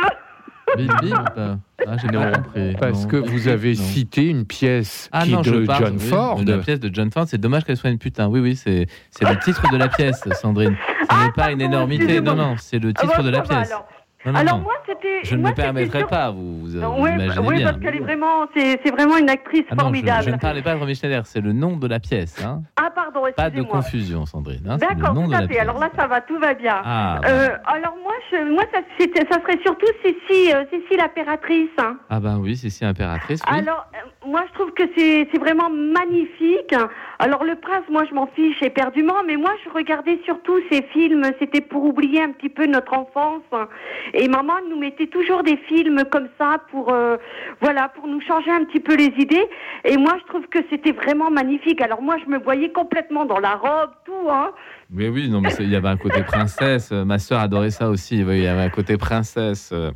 Bip, bip. Ah, j'ai compris. Parce Non. que vous avez Non. cité une pièce Ah qui non, est je de parle John oui, Ford. de la pièce de John Ford. C'est dommage qu'elle soit une putain. Oui, oui, c'est c'est le titre de la pièce, Sandrine. Ce Ah, n'est pas une énormité. Non, non, c'est le Ah, titre bon, de la pièce. Alors. Non, non, Alors non. moi, c'était... Je ne moi, me permettrai sur- pas, vous, vous, Oui, imaginez oui, bien. parce qu'elle est vraiment, c'est c'est vraiment une actrice Ah non, je, formidable. je ne parlais pas de Romy Schneider, c'est le nom de la pièce. Hein. Ah pardon, Pas de excusez-moi. confusion, Sandrine. hein, D'accord, tout à fait. Alors là, ça va, tout va bien. Ah, bah. Euh, alors moi, je, moi ça, c'était- ça serait surtout Cécile, euh, Cécile impératrice. hein. ah bah oui, si impératrice, oui. Alors, euh, moi, je trouve que c'est c'est vraiment magnifique. Alors, le prince, moi, je m'en fiche éperdument, mais moi, je regardais surtout ces films. C'était pour oublier un petit peu notre enfance. Et maman nous mettait toujours des films comme ça pour, euh, voilà, pour nous changer un petit peu les idées. Et moi, je trouve que c'était vraiment magnifique. Alors, moi, je me voyais complètement dans la robe, tout, hein. Mais oui, non, mais il y avait un côté princesse. Euh, Ma sœur adorait ça aussi. Oui, Il y avait un côté princesse. euh.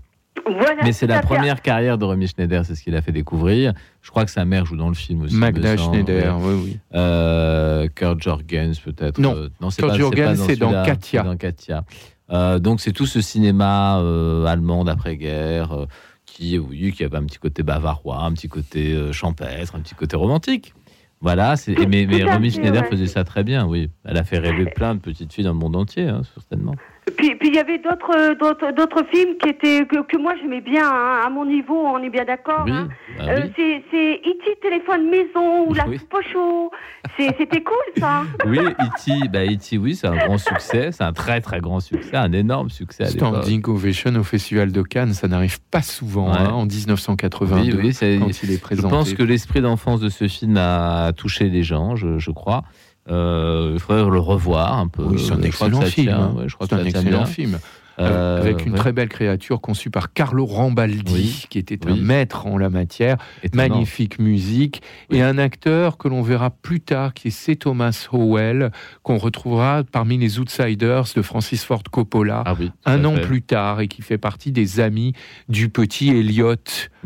Voilà. Mais c'est la première carrière de Romy Schneider, c'est ce qu'il a fait découvrir. Je crois que sa mère joue dans le film aussi. Magda Schneider, oui. oui, oui. Euh, Kurt Jorgens, peut-être. Non. Non c'est Kurt pas, Jorgens, c'est dans Katia. c'est dans Katia. Euh, donc c'est tout ce cinéma euh, allemand d'après-guerre euh, qui, oui, qui avait un petit côté bavarois, un petit côté euh, champêtre, un petit côté romantique. Voilà, c'est- mais, mais Romy Schneider ouais. faisait ça très bien, oui. Elle a fait rêver plein de petites filles dans le monde entier, hein, certainement. Puis, puis il y avait d'autres, euh, d'autres, d'autres films qui étaient que, que moi j'aimais bien hein, à mon niveau. On est bien d'accord. Oui, hein. bah Euh, oui. c'est, c'est E.T. téléphone maison ou la Oui. soupe au chaud. C'est, c'était cool ça. Oui, E.T., bah, E.T., oui, c'est un grand succès, c'est un très très grand succès, un énorme succès. Standing Ovation au Festival de Cannes, ça n'arrive pas souvent Ouais. hein, en 1982 Oui, oui, c'est- quand il est Je présenté. pense que l'esprit d'enfance de ce film a touché les gens, je, je crois. Euh, il faudrait le revoir un peu. Oui, c'est un excellent film. hein. ouais, je crois C'est que un ça tient excellent film. Euh, avec une ouais, très belle créature conçue par Carlo Rambaldi, Oui. qui était Oui. un maître en la matière. étonnant. Magnifique musique. Oui. Et un acteur que l'on verra plus tard, qui est C. Thomas Howell, qu'on retrouvera parmi les Outsiders de Francis Ford Coppola. Ah un an fait. plus tard et qui fait partie des amis du petit Elliot.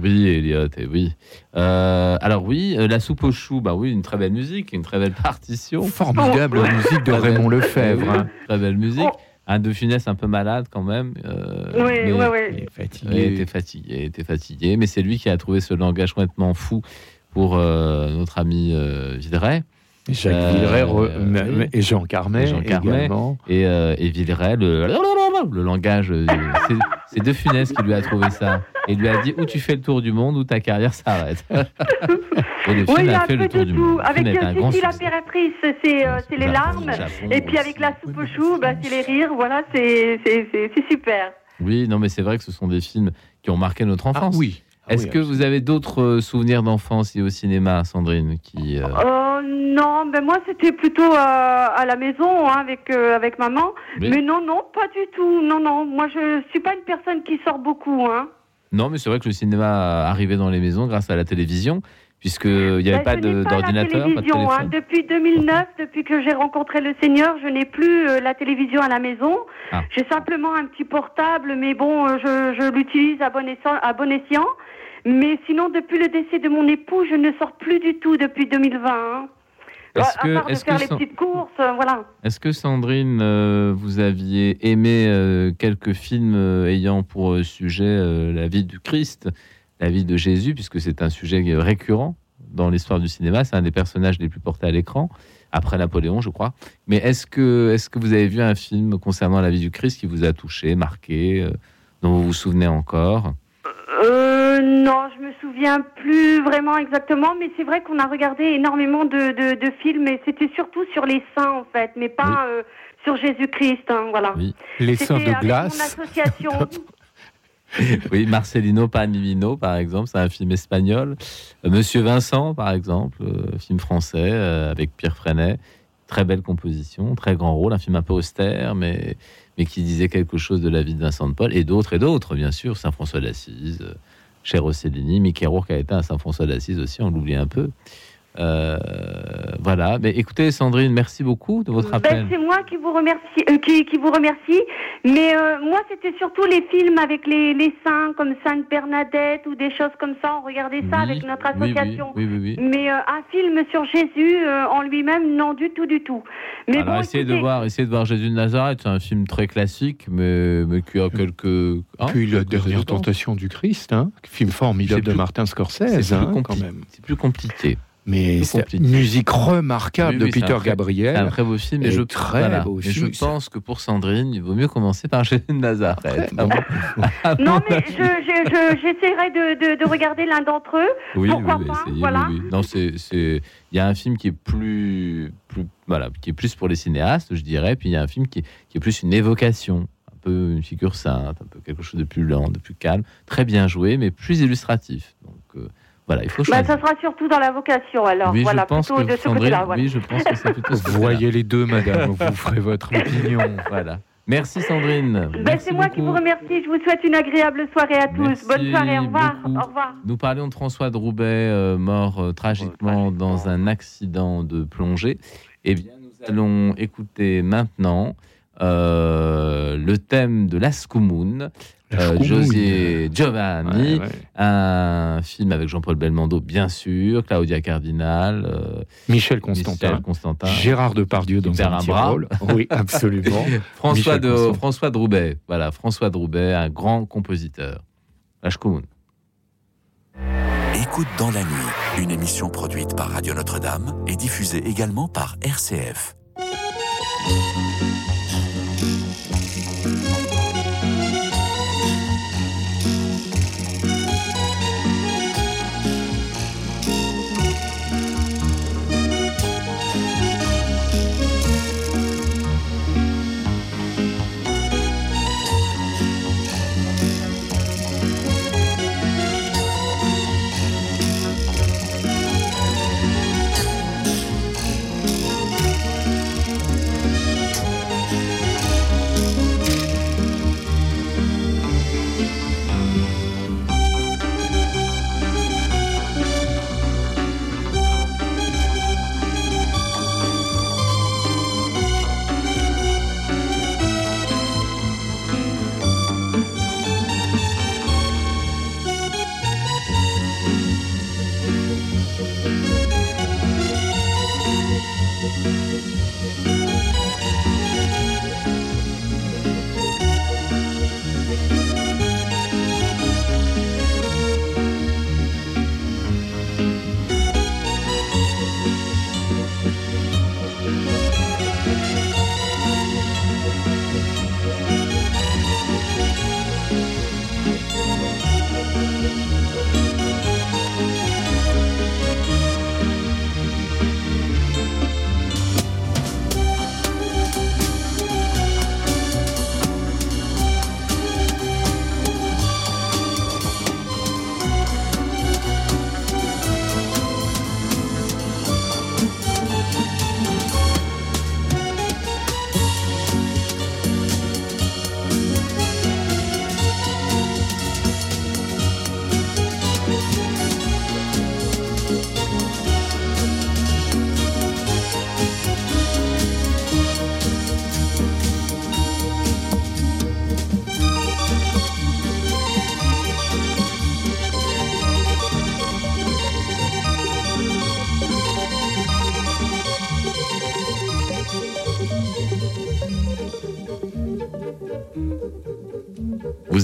Oui, Elliot, et oui. Euh, alors oui, euh, la soupe aux choux, bah oui, une très belle musique, une très belle partition. Formidable musique de Raymond Lefebvre. Hein. Très belle musique. Un de Funès un peu malade quand même. euh, Oui, mais- oui, Il oui. Il fatigué. était fatigué, il était fatigué, mais c'est lui qui a trouvé ce langage complètement fou pour euh, notre ami euh, Videret. Jacques Euh, Villeray oui. et Jean Carmet, Et Jean Carmet. également. Et, euh, et Villeray, le, le langage, euh, c'est- De Funès qui lui a trouvé ça. Et lui a dit ou tu fais le tour du monde ou ta carrière s'arrête. et le Oui, il a a un fait peu le tour de du tout. monde. Avec succès. l'impératrice, c'est euh, les larmes. Japon Et puis avec la soupe au chou, bah, c'est les rires. Voilà, c'est super. Oui, non, mais c'est vrai que ce sont des films qui ont marqué notre Ah enfance. oui. Ah Est-ce oui, que vous avez d'autres euh, souvenirs d'enfance et au cinéma, Sandrine qui, euh, Euh, non, ben moi c'était plutôt euh, à la maison hein, avec euh, avec maman. Mais non, non, pas du tout. Non, non. Moi, je suis pas une personne qui sort beaucoup. Hein. Non, mais c'est vrai que le cinéma arrivait dans les maisons grâce à la télévision, puisqu'il n'y avait Ben, pas de- d'ordinateur, de hein. Depuis 2009, depuis que j'ai rencontré le Seigneur, je n'ai plus euh, la télévision à la maison. Ah. J'ai simplement un petit portable, mais bon, euh, je, je l'utilise à bon, escient, à bon escient. Mais sinon, depuis le décès de mon époux, je ne sors plus du tout depuis 2020. hein. Est-ce à que- part de est-ce faire que les petites courses, euh, voilà. Est-ce que Sandrine, euh, vous aviez aimé euh, quelques films euh, ayant pour euh, sujet euh, la vie du Christ, la vie de Jésus, puisque c'est un sujet euh, récurrent dans l'histoire du cinéma, c'est un des personnages les plus portés à l'écran, après Napoléon, je crois. Mais est-ce que, est que vous avez vu un film concernant la vie du Christ qui vous a touché, marqué, euh, dont vous vous souvenez encore? Euh, non, je me souviens plus vraiment exactement, mais c'est vrai qu'on a regardé énormément de, de, de films, et c'était surtout sur les saints en fait, mais pas euh, sur Jésus-Christ, hein, voilà. Oui. Les seins de avec mon glace. association. Oui, Marcelino Panivino, par exemple, c'est un film espagnol. Euh, Monsieur Vincent, par exemple, euh, film français avec Pierre Freinet. Très belle composition, très grand rôle, un film un peu austère, mais, mais qui disait quelque chose de la vie de Vincent de Paul, et d'autres et d'autres, bien sûr. Saint-François d'Assise, Cher Rossellini, Mickey Rourke a été un Saint-François d'Assise aussi, on l'oublie un peu. Euh, voilà, mais écoutez, Sandrine, merci beaucoup de votre Ben, appel. c'est moi qui vous remercie, euh, qui, qui vous remercie. Mais euh, moi, c'était surtout les films avec les, les saints, comme Sainte Bernadette ou des choses comme ça. On regardait ça Oui, avec notre oui, oui, association. Oui, oui, oui. Mais euh, un film sur Jésus euh, en lui-même, non du tout, du tout. Mais Alors bon, essayez de voir, essayez de voir Jésus de Nazareth. C'est un film très classique, mais, mais qui a quelques. hein, Puis la dernière tentation du Christ, hein, film formidable de plus- Martin Scorsese, hein, quand compli- même. c'est plus compliqué. Mais musique remarquable Oui, oui, de Peter un C'est un Gabriel. très beau film, Et mais je, très voilà. beau Mais je pense que pour Sandrine, il vaut mieux commencer par Jésus de Nazareth. Après, bon. Ah bon Non, mais je- je- je- j'essaierai de, de, de regarder l'un d'entre eux. Oui, Pourquoi oui, pas, essayez, voilà. Non, c'est, c'est, il y a un film qui est plus, plus, voilà, qui est plus pour les cinéastes, je dirais, puis il y a un film qui est, qui est plus une évocation, un peu une figure sainte, un peu quelque chose de plus lent, de plus calme, très bien joué, mais plus illustratif. Donc voilà, il faut Bah, ça sera surtout dans la vocation, alors. oui, voilà, je pense plutôt que de ce Sandrine, côté-là. Voilà. oui, je pense que c'est plutôt ce voyez les deux, madame, vous ferez votre opinion. Voilà. Merci Sandrine. Ben, c'est moi qui vous remercie. Je vous souhaite une agréable soirée à tous. Merci Bonne soirée. Au revoir. beaucoup. Au revoir. Nous parlions de François de Roubaix, euh, mort euh, tragiquement tragiquement. dans un accident de plongée. Eh bien, nous allons écouter maintenant euh, le thème de l'Ascoumoun, La euh. José Giovanni, Ouais, ouais. un film avec Jean-Paul Belmondo, bien sûr, Claudia Cardinal, euh, Michel Constantin. Michel Constantin, Gérard Depardieu dans un un petit bras. rôle. Oui, absolument. François Michel de, Constantin. François de Roubaix. Voilà, François de Roubaix, un grand compositeur. L'Ashkoumoun. Écoute dans la nuit, une émission produite par Radio Notre-Dame et diffusée également par RCF.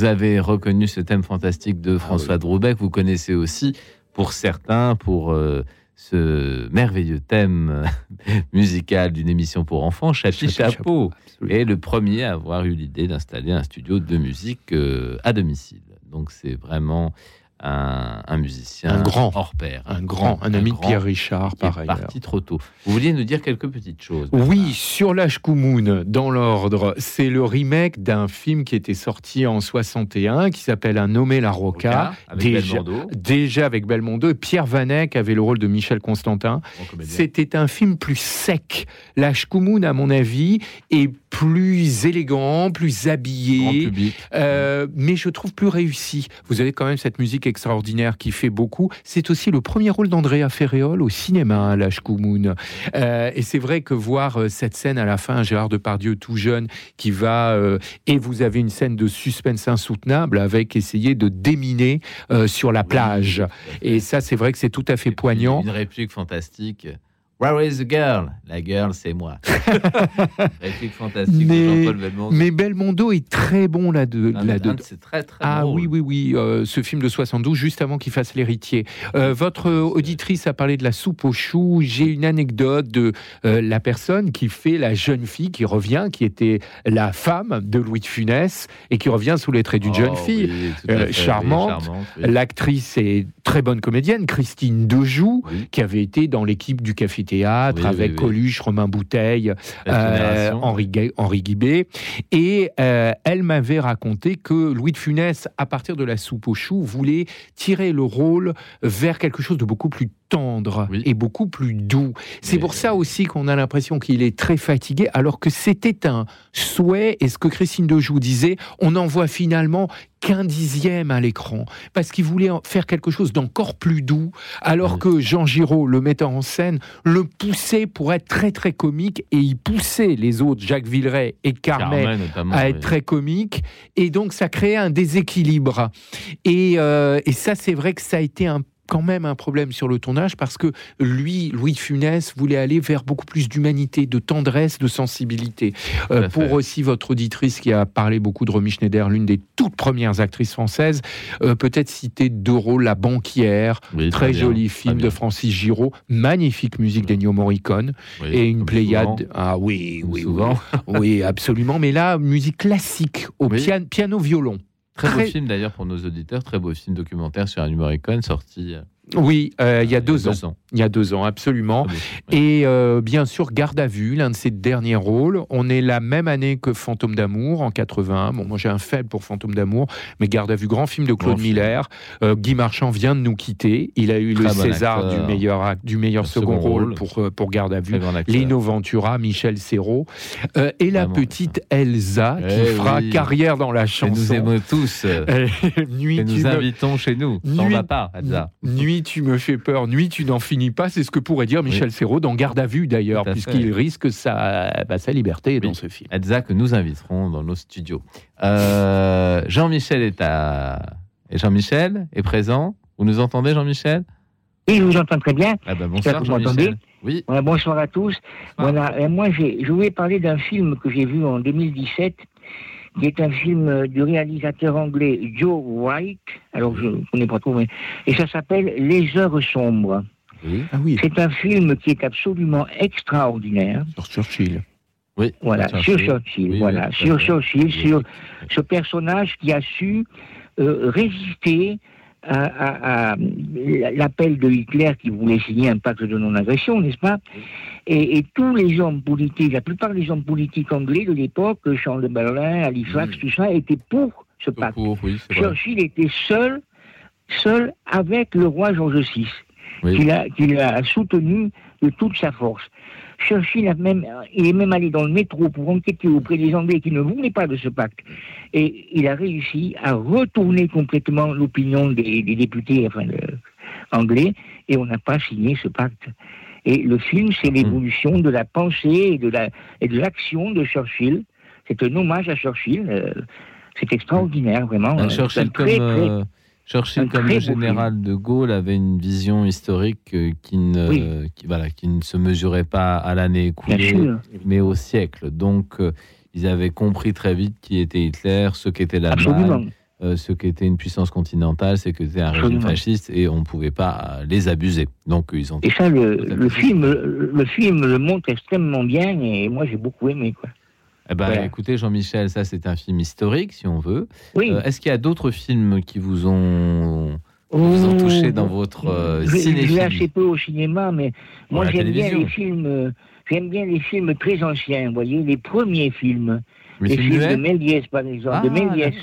Avez reconnu ce thème fantastique de François oui. Droubec. Vous connaissez aussi, pour certains, pour euh, ce merveilleux thème euh, musical d'une émission pour enfants, Chapi Chapeau. Et le premier à avoir eu l'idée d'installer un studio de musique euh, à domicile. Donc c'est vraiment un, un musicien Un grand. hors pair. Un grand, un ami de Pierre Richard, par ailleurs. parti trop tôt. Vous vouliez nous dire quelques petites choses Oui, sur l'âge Koumoun, dans l'ordre, c'est le remake d'un film qui était sorti en 61 qui s'appelle Un nommé la Roca. avec déjà, avec Belmondo et Pierre Vanek avait le rôle de Michel Constantin. C'était un film plus sec. L'âge Koumoun, à mon avis, est plus élégant, plus habillé. Euh, mais je trouve plus réussi. Vous avez quand même cette musique extraordinaire qui fait beaucoup. C'est aussi le premier rôle d'Andrea Ferréol au cinéma, à l'âge Koumoun. Euh, et c'est vrai que voir euh, cette scène à la fin, Gérard Depardieu tout jeune, qui va... euh, et vous avez une scène de suspense insoutenable avec essayer de déminer euh, sur la plage. Et ça, c'est vrai que c'est tout à fait poignant. Une réplique fantastique. Where is the girl? La girl, c'est moi. réplique fantastique Mais- de Jean-Paul Belmondo. Mais Belmondo est très bon là-dedans. Là C'est très très Ah drôle. oui, oui, oui, euh, ce film de 72, juste avant qu'il fasse l'héritier. Euh, votre auditrice a parlé de la soupe aux choux. J'ai une anecdote de euh, la personne qui fait la jeune fille qui revient, qui était la femme de Louis de Funès et qui revient sous les traits d'une Oh, jeune fille. oui, euh, oui, charmante. oui. L'actrice est très bonne comédienne, Christine Dejoux, qui avait été dans l'équipe du Café Théâtre Oui, avec oui. Coluche, Romain Bouteille, euh. Henri, Henri Guibé. Et euh, elle m'avait raconté que Louis de Funès, à partir de la soupe aux choux, voulait tirer le rôle vers quelque chose de beaucoup plus tendre et beaucoup plus doux. C'est pour ça aussi qu'on a l'impression qu'il est très fatigué, alors que c'était un souhait, et ce que Christine Dejoux disait, on en voit finalement qu'un dixième à l'écran, parce qu'il voulait faire quelque chose d'encore plus doux, alors Oui. que Jean Giraud, le metteur en scène, le poussait pour être très très comique, et il poussait les autres, Jacques Villeray et Carmen, à être oui. très comique et donc ça créait un déséquilibre et, euh, et ça c'est vrai que ça a été un quand même un problème sur le tournage parce que lui, Louis de Funès, voulait aller vers beaucoup plus d'humanité, de tendresse, de sensibilité. Euh, pour aussi votre auditrice qui a parlé beaucoup de Romy Schneider, l'une des toutes premières actrices françaises, euh, peut-être citer deux rôles, La banquière, Oui, très bien, joli très film de. Francis Giraud, magnifique musique d'Ennio Morricone Oui, et une pléiade. souvent. Ah oui, oui, souvent. oui, oui, absolument. Mais là, musique classique au piano-violon. Très, Très- beau film d'ailleurs pour nos auditeurs, très beau film documentaire sur un Morricone sorti euh, Oui, euh, il y a deux ans. Il y a deux ans, absolument. Oui. Et euh, bien sûr, Garde à vue, l'un de ses derniers rôles. On est la même année que Fantôme d'amour, en 81. Bon, moi j'ai un faible pour Fantôme d'amour, mais Garde à vue, grand film de Claude Grand. Miller. Euh, Guy Marchand vient de nous quitter. Il a eu le bon César acteur. du meilleur, du meilleur Le second, second rôle, pour, pour Garde à vue. Acteur. Lino Ventura, Michel Serrault, et la Vraiment, petite Elsa qui Eh fera oui. carrière dans la Et chanson. nous aimons tous. Nuit, Et nous me- invitons chez nous. Nuit- pas, Elsa. Nuit, tu me fais peur. Nuit, tu n'en finis pas. C'est ce que pourrait dire Michel Serrault dans Garde à vue d'ailleurs, puisqu'il risque sa, bah, sa liberté dans Oui. ce film. Elsa que nous inviterons dans nos studios. Euh, Jean-Michel est à. Et Jean-Michel est présent. Vous nous entendez, Jean-Michel? Oui, je vous entends très bien. Ah J'espère bonsoir. Jean-Michel. Oui. Voilà, bonsoir à tous. Voilà, et moi, je voulais parler d'un film que j'ai vu en 2017, qui est un film euh, du réalisateur anglais Joe Wright. Alors, je ne connais pas trop, mais. Et ça s'appelle Les Heures Sombres. oui. Ah oui, C'est un film qui est absolument extraordinaire. sur Churchill. Oui. Voilà, Churchill. sur Churchill. Oui, voilà, sur. Churchill, Oui. sur ce personnage qui a su euh, résister à, à- à l'appel de Hitler qui voulait signer un pacte de non-agression, n'est-ce pas? Et, et tous les hommes politiques, la plupart des hommes politiques anglais de l'époque, Charles de Berlin, Halifax, Mm. tout ça, étaient pour ce pacte. court, oui. Churchill était seul, seul avec le roi George VI, Oui. qu'il a, qu'il a soutenu de toute sa force. Churchill a même, il est même allé dans le métro pour enquêter auprès des Anglais qui ne voulaient pas de ce pacte. Et il a réussi à retourner complètement l'opinion des, des députés enfin, le- anglais, et on n'a pas signé ce pacte. Et le film, c'est l'évolution de la pensée et de la et de l'action de Churchill. C'est un hommage à Churchill. euh, c'est extraordinaire, vraiment. Un Euh, Churchill un comme, très, très- euh, Churchill comme le général de Gaulle avait une vision historique euh, qui ne, Oui. qui, voilà, qui ne se mesurait pas à l'année écoulée, mais au siècle. Donc, euh, ils avaient compris très vite qui était Hitler, ce qu'était l'Allemagne, euh, ce qu'était une puissance continentale, ce qu'était un régime fasciste, et on ne pouvait pas les abuser. Donc ils ont. Et ça, le film, le, le film le montre extrêmement bien et moi j'ai beaucoup aimé quoi. Eh ben, Voilà. écoutez, Jean-Michel, ça c'est un film historique, si on veut. Oui. Euh, Est-ce qu'il y a d'autres films qui vous ont, qui vous ont touché dans votre euh, Je- Je vais assez peu au cinéma, mais moi j'aime bien les films. euh, J'aime bien les films très anciens, vous voyez, les premiers films. Les les films films de Méliès, par exemple, Ah, de Méliès.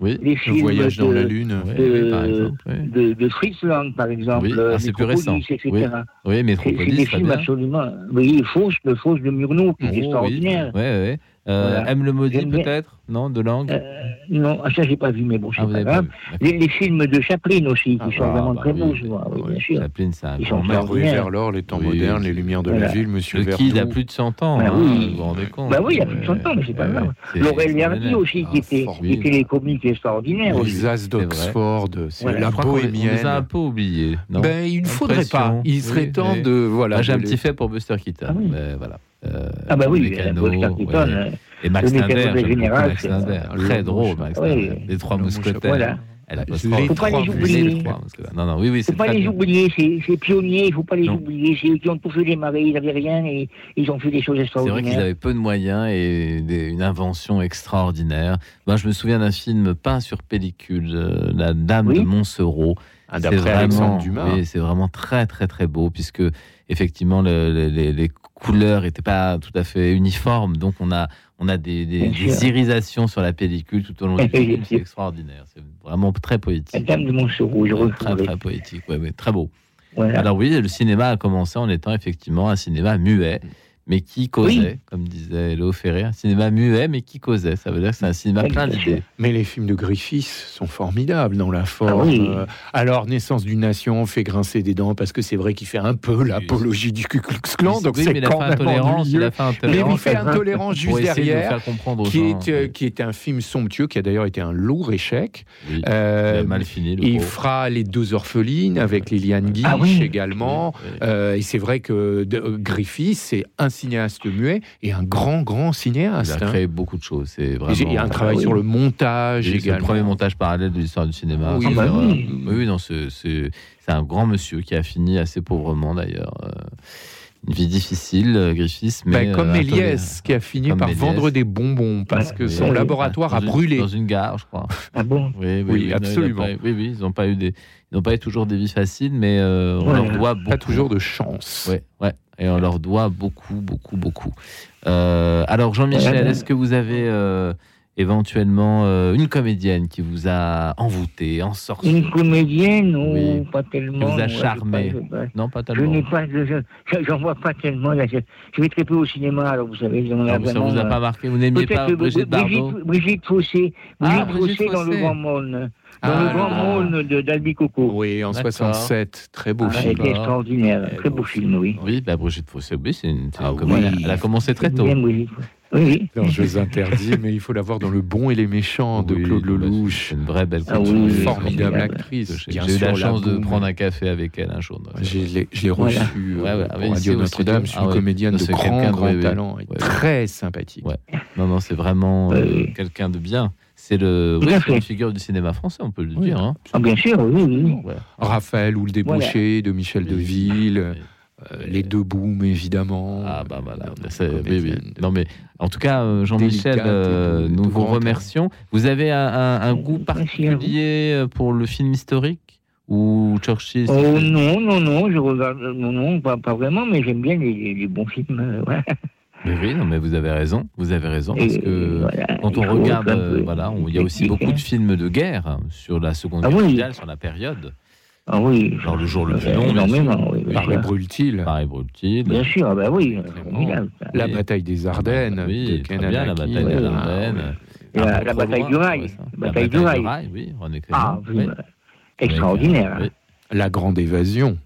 Oui. Les Le films voyage de, dans la Lune. Oui, de- oui, par exemple. Oui, de, de Fritz Lang, par exemple, Oui, euh, ah, c'est plus récent. Métropolis, etc. Oui, oui C'est c'est Métropolis, des films bien. absolument. Vous voyez, Fausse, le Fausse de Murnau, qui Oh, est oui. extraordinaire. Ouais, ouais. Euh, Voilà. Aime le maudit peut-être? Non, de langue? Euh, non, ça j'ai pas vu, mais bon, c'est Ah, pas. Les, les films de Chaplin aussi, qui Ah, sont Ah, vraiment bah très oui, beaux, oui, oui. bien sûr. Chaplin, c'est un Ils grand vers l'or, les temps Oui, modernes, les lumières de Voilà. la ville, Monsieur Le qui, il a plus de 100 ans, Bah hein, oui. vous vous rendez compte Bah oui, il a plus de 100 ans, mais c'est pas grave. Laurel Hardy aussi, qui était, les comiques extraordinaires Les aussi. As d'Oxford, c'est la je les- On les a un bohémienne. peu oubliés. Ben, il ne faudrait pas. Il serait temps de. Voilà, j'ai un petit fait pour Buster Keaton. Ah mais voilà. Euh, Ah bah oui, Keaton, ouais. euh, Et Max Linder, général, Très drôle, Max Oui. Les trois Le mousquetaires. Voilà. Elle a Les Faut pas les oublier. Non, non, oui, oui, Faut c'est pas les bien. oublier, c'est c'est pionniers, il faut pas les Non. oublier. C'est eux qui ont tout fait démarrer, ils n'avaient rien et ils ont fait des choses C'est vrai extraordinaires. qu'ils avaient peu de moyens et des- une invention extraordinaire. Ben, je me souviens d'un film peint sur pellicule, euh, La Dame Oui. de Montsereau. Ah, C'est vraiment, oui, c'est vraiment très très très beau puisque effectivement le- le- les, les couleurs n'étaient pas tout à fait uniformes, donc on a on a des, irisations sur la pellicule tout au long du film. C'est extraordinaire, c'est vraiment très La poétique, dame de très très poétique, ouais, très beau. Voilà. Alors oui, le cinéma a commencé en étant effectivement un cinéma muet, mais qui causait, Oui. comme disait Léo Ferré, un cinéma muet mais qui causait? Ça veut dire que c'est un cinéma Oui, plein d'idées. Mais les films de Griffiths sont formidables dans la forme. Ah oui. Euh, Alors, Naissance d'une nation fait grincer des dents parce que c'est vrai qu'il fait un peu l'apologie du Ku Klux Klan, donc Oui, c'est mais quand fait même intolérance, il a fait Mais intolérance il fait Intolérance. juste de derrière, faire comprendre aux qui gens. est, euh, qui est un film somptueux, qui a d'ailleurs été un lourd échec. Oui, il Euh, a mal fini. Le il fera Les deux orphelines avec Liliane Guiche Ah oui. également. Oui, oui. Euh, et c'est vrai que de- Griffiths, c'est un cinéaste muet et un grand, grand Il cinéaste. a hein. créé beaucoup de choses. C'est vraiment. j'ai- Il y a un travail Ah oui. sur le montage c'est le également. premier montage parallèle de l'histoire du cinéma. Oui, c'est bah oui. oui, oui, non, c'est un grand monsieur qui a fini assez pauvrement d'ailleurs. Euh, Une vie difficile, euh, Griffiths, mais Ben, comme euh, Méliès, qui a fini par Méliès. vendre des bonbons parce que son oui, laboratoire a brûlé. Dans une gare, je crois. Ah bon? Oui, oui, Oui, non, il a absolument. pas- oui, oui, ils n'ont pas eu des, ils n'ont pas eu toujours des vies faciles, mais euh, on Ouais. leur doit beaucoup. Pas toujours de chance. Ouais, ouais. Et on leur doit beaucoup, beaucoup, beaucoup. Euh, alors, Jean-Michel, est-ce que vous avez euh, éventuellement euh, une comédienne qui vous a envoûté, en sorti Une comédienne ou Oui. pas tellement Qui vous a charmé. pas, je sais pas. Non, pas Je tellement. n'ai pas, je- je- j'en vois pas tellement. Là, je, je vais très peu au cinéma, alors vous savez, Ah, ça vraiment. vous a euh, pas marqué Vous n'aimiez pas Brigitte Bardot Brigitte, Brigitte Fossé, Ah, Brigitte Fossé dans Fossé. le Grand Monde, dans Ah, le Grand. Monde de d'Albi Coco. Oui, en D'accord. 67. Très beau Ah, film. c'était extraordinaire, très beau beau film, oui. Oui, bah, Brigitte Fossé, oui, c'est une, c'est Ah une oui. comédienne. Elle a commencé très tôt. Bien, Brigitte. Oui. Non, je les interdis, mais il faut la voir dans Le Bon et les Méchants de Oui, Claude bah, Lelouch. Une vraie belle Ah oui, formidable actrice. J'ai eu la chance de prendre un café avec elle un jour. Je l'ai je l'ai reçue euh, ah Radio Notre-Dame. C'est Ah une comédienne de C'est grand, quelqu'un de- grand talent et Ouais. très sympathique. Ouais. Non, non, c'est vraiment euh, Oui. quelqu'un de bien. C'est le, oui, une figure du cinéma français, on peut le Oui. dire. Hein. Ah, bien sûr, oui, oui. Ouais. Raphaël ou le débauché de Michel. Deville. Euh, les deux booms, évidemment. Ah bah voilà. Euh, de- Non mais en tout cas, euh, Jean-Michel, euh, nous vous grand remercions. Vous avez un, un- un goût particulier pour le film historique ou Churchill Oh non, non, non, je regarde, non, non, pas, pas vraiment, mais j'aime bien les, bons films. euh, voilà. Mais oui, non mais vous avez raison. Vous avez raison parce que voilà, quand on regarde, euh, voilà, il y a aussi beaucoup de films de guerre hein, sur la Seconde Ah Guerre oui. mondiale, sur la période. Ah oui. Genre le jour le plus Euh, long, Énormément, oui. bien Paris sûr. brûle-t-il Paris brûle-t-il. Bien sûr, ah bah oui. Formidable. La Oui. bataille des Ardennes Oui, de très Ken bien, la bataille des oui. Ardennes. Et la- bataille du rail. La bataille du rail. oui, René Ah, oui, oui. extraordinaire. Oui. La grande évasion.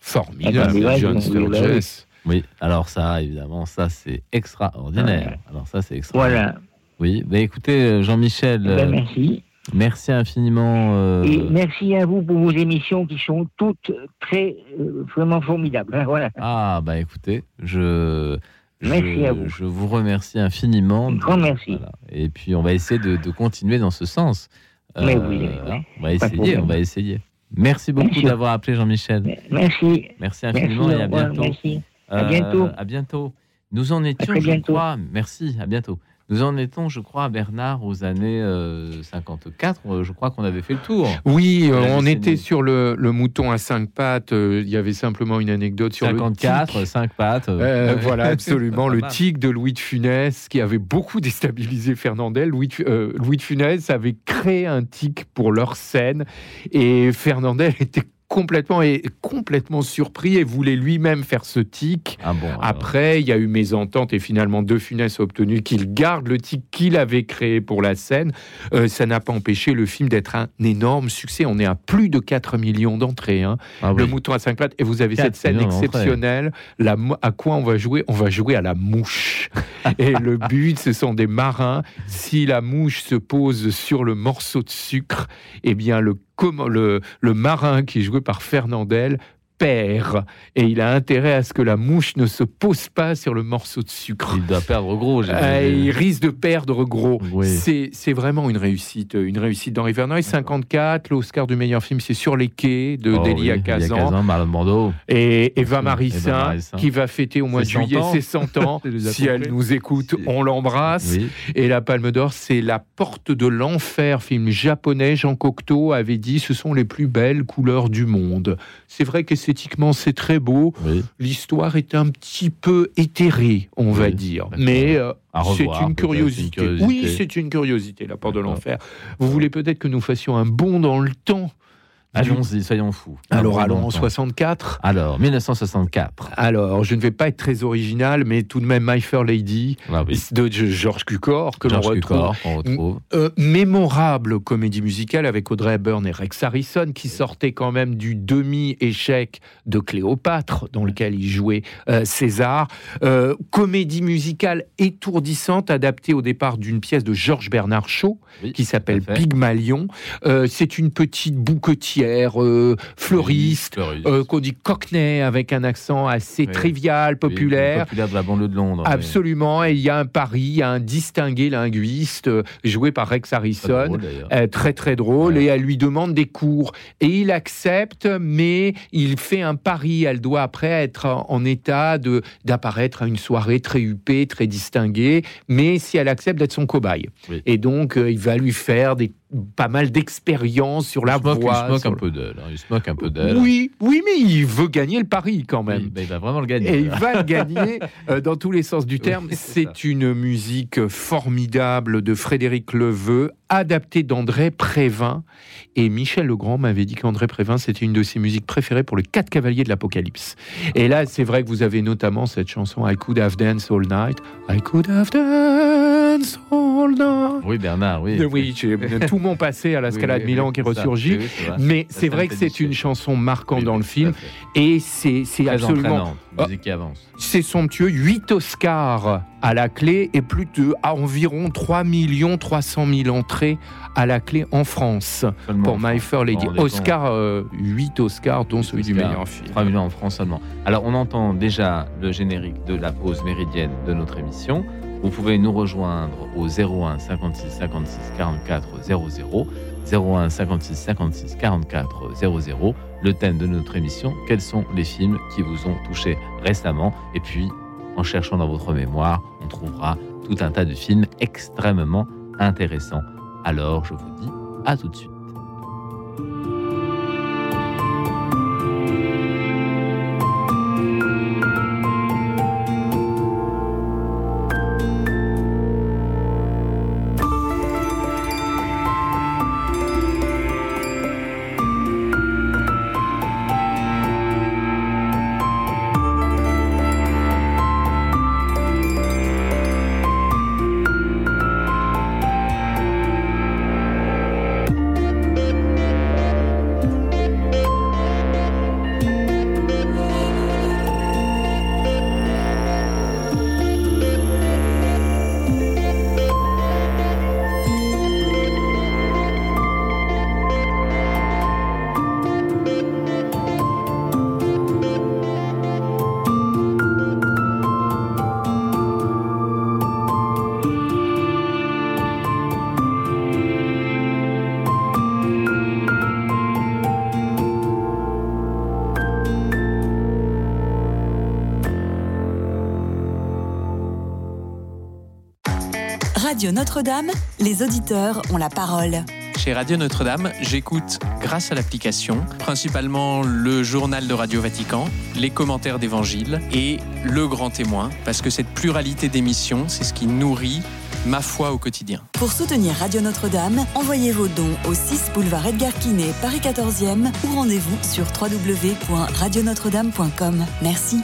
Formidable. John oui, bah oui. Sturges. Oui, alors ça, évidemment, ça c'est extraordinaire. Ouais. Alors ça, c'est extraordinaire. Voilà. Oui, bah, écoutez, euh, Jean-Michel, Ben, euh, merci. Merci infiniment. euh, Et merci à vous pour vos émissions qui sont toutes très, euh, vraiment formidables. hein, voilà. Ah, bah écoutez, je, Merci je, à vous. Je vous remercie infiniment. Un grand merci. Voilà. Et puis, on va essayer de, de continuer dans ce sens. Mais oui, hein, on va essayer, on va essayer. Merci beaucoup Merci. d'avoir appelé Jean-Michel. Merci. Merci Merci. infiniment et à bientôt. Merci. À Euh, bientôt. À bientôt. Nous en étions, je crois, merci, à bientôt. Nous en étions, je crois, Bernard, aux années euh, 54. euh, Je crois qu'on avait fait le tour. Oui, euh, on était sur le, le mouton à cinq pattes. euh, Il y avait simplement une anecdote sur le 54, tic. 5 pattes. Euh, voilà, absolument. Le tic de Louis de Funès, qui avait beaucoup déstabilisé Fernandel. Louis de, euh, Louis de Funès avait créé un tic pour leur scène. Et Fernandel était complètement, et complètement surpris et voulait lui-même faire ce tic. Ah bon. Après, il y a eu mésentente et finalement De Funès a obtenu qu'il garde le tic qu'il avait créé pour la scène. Euh, ça n'a pas empêché le film d'être un énorme succès. On est à plus de 4 millions d'entrées. hein. Ah Le mouton à cinq pattes. Et vous avez 4 cette scène exceptionnelle. La, à quoi on va jouer? On va jouer à la mouche. et le but, ce sont des marins. Si la mouche se pose sur le morceau de sucre, eh bien, le, le, marin qui est joué par Fernandel perd. Et il a intérêt à ce que la mouche ne se pose pas sur le morceau de sucre. Il doit perdre gros. Euh, il risque de perdre gros. Oui. C'est vraiment une réussite, une réussite d'Henri Verneuil. 54, l'Oscar du meilleur film, c'est Sur les quais de Oh Delia oui, Kazan. Kazan. Et Eva Marissin, qui va fêter au mois de Ses 100 juillet ans. ses 100 ans. Si elle nous écoute, on l'embrasse. Oui. Et la Palme d'Or, c'est La Porte de l'Enfer, film japonais. Jean Cocteau avait dit ce sont les plus belles couleurs du monde. C'est vrai c'est très beau. oui. L'histoire est un petit peu éthérée, on va dire. Mais euh, c'est une curiosité. une curiosité. Oui, c'est une curiosité, La Porte de l'Enfer. Vous voulez peut-être que nous fassions un bond dans le temps Allons-y, soyons fous. Alors, Un bon allons en temps. 64. Alors, 1964. Alors, je ne vais pas être très original, mais tout de même My Fair Lady Ah oui. de Georges Cukor que l'on retrouve. Euh, mémorable comédie musicale avec Audrey Hepburn et Rex Harrison qui sortait quand même du demi-échec de Cléopâtre dans lequel il jouait euh, César. Euh, comédie musicale étourdissante adaptée au départ d'une pièce de Georges Bernard Shaw Oui, qui s'appelle. Pygmalion. C'est une petite bouquetière euh, fleuriste. Fleuriste. euh, qu'on dit cockney avec un accent assez Oui. trivial, populaire. populaire de la banlieue de Londres. Absolument, et il y a un pari, il y a un distingué linguiste euh, joué par Rex Harrison, drôle, très très drôle, Ouais. et elle lui demande des cours. Et il accepte, mais il fait un pari. Elle doit après être en état de d'apparaître à une soirée très huppée, très distinguée, mais si elle accepte d'être son cobaye. Oui. Et donc, il va lui faire des, pas mal d'expériences sur la il moque, il voix. se moque un peu d'elle. hein, Il se moque un peu d'elle. Oui, oui, mais il veut gagner le pari quand même. Oui, il va vraiment le gagner. Et il va le gagner euh, dans tous les sens du terme. Oui, c'est une musique formidable de Frédéric Leveux, adaptée d'André Prévin. Et Michel Legrand m'avait dit qu'André Prévin, c'était une de ses musiques préférées pour les quatre cavaliers de l'Apocalypse. Et là, c'est vrai que vous avez notamment cette chanson I Could Have Danced All Night. I Could Have Danced All Night. Oui, Bernard, oui. Oui, tout mon passé à la Oui, Scala de Milan oui, qui ressurgit. Mais c'est vrai que c'est une chanson marquante dans le film. Et c'est Très musique qui avance. c'est somptueux, 8 Oscars à la clé et plus de à environ 3 300 000 entrées à la clé en France Seulement pour en My. Fair Lady. Oscar, euh, 8 Oscars, dont celui du meilleur film. 3 millions en France seulement. Alors, on entend déjà le générique de la pause méridienne de notre émission. Vous pouvez nous rejoindre au 01 56 56 44 00. 01 56 56 44 00. Le thème de notre émission, quels sont les films qui vous ont touché récemment? Et puis, en cherchant dans votre mémoire, on trouvera tout un tas de films extrêmement intéressants. Alors, je vous dis à tout de suite. Radio Notre-Dame, les auditeurs ont la parole. Chez Radio Notre-Dame, j'écoute, grâce à l'application, principalement le journal de Radio Vatican, les commentaires d'Évangile et le grand témoin, parce que cette pluralité d'émissions, c'est ce qui nourrit ma foi au quotidien. Pour soutenir Radio Notre-Dame, envoyez vos dons au 6 boulevard Edgar Quinet, Paris 14e ou rendez-vous sur www.radionotre-dame.com. Merci.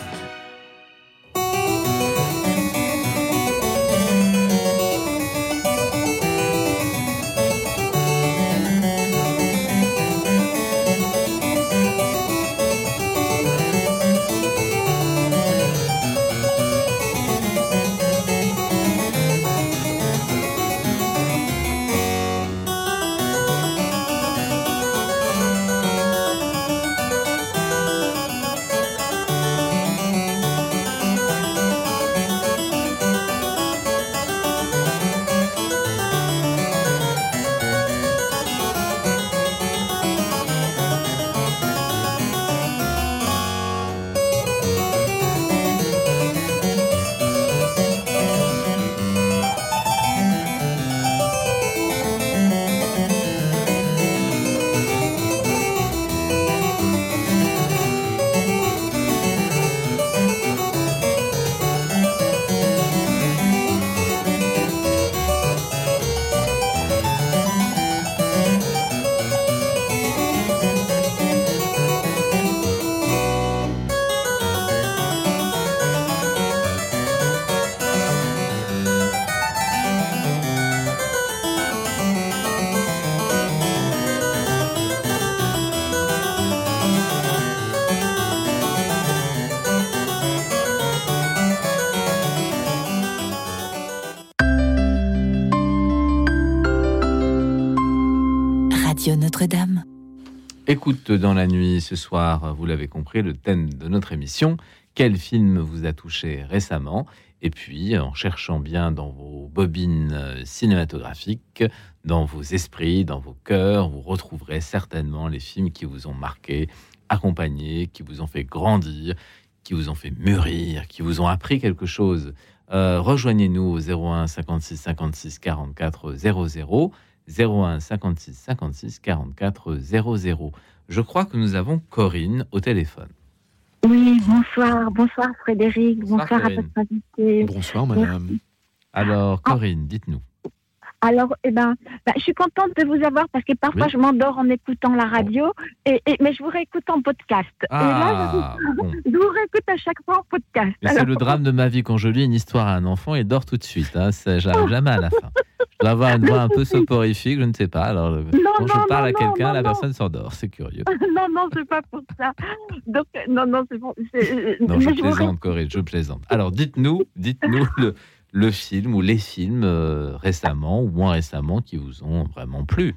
Dans la nuit ce soir, vous l'avez compris, le thème de notre émission. Quel film vous a touché récemment? Et puis, en cherchant bien dans vos bobines euh, cinématographiques, dans vos esprits, dans vos cœurs, vous retrouverez certainement les films qui vous ont marqué, accompagné, qui vous ont fait grandir, qui vous ont fait mûrir, qui vous ont appris quelque chose. Euh, Rejoignez-nous au 01 56 56 44 00. 01 56 56 44 00. Je crois que nous avons Corinne au téléphone. Oui, bonsoir, bonsoir Frédéric, Bonsoir, bonsoir, à votre invité. Bonsoir, madame. Alors, Corinne, dites-nous. Alors, eh ben, bah, je suis contente de vous avoir parce que parfois Oui. je m'endors en écoutant la radio, et, et- mais je vous réécoute en podcast. Ah, et là, bon. je, je vous réécoute à chaque fois en podcast. C'est le drame de ma vie quand je lis une histoire à un enfant et dort tout de suite. Hein. J'arrive jamais à la fin. Je dois avoir une voix un peu soporifique, je ne sais pas. Alors, le- quand je non, parle à quelqu'un, la personne s'endort. C'est curieux. non, non, c'est pas pour ça. Donc, euh, non, non, c'est bon. euh, Non, je plaisante, Corinne, je plaisante. Alors, dites-nous, dites-nous le, le film ou les films euh, récemment ou moins récemment qui vous ont vraiment plu.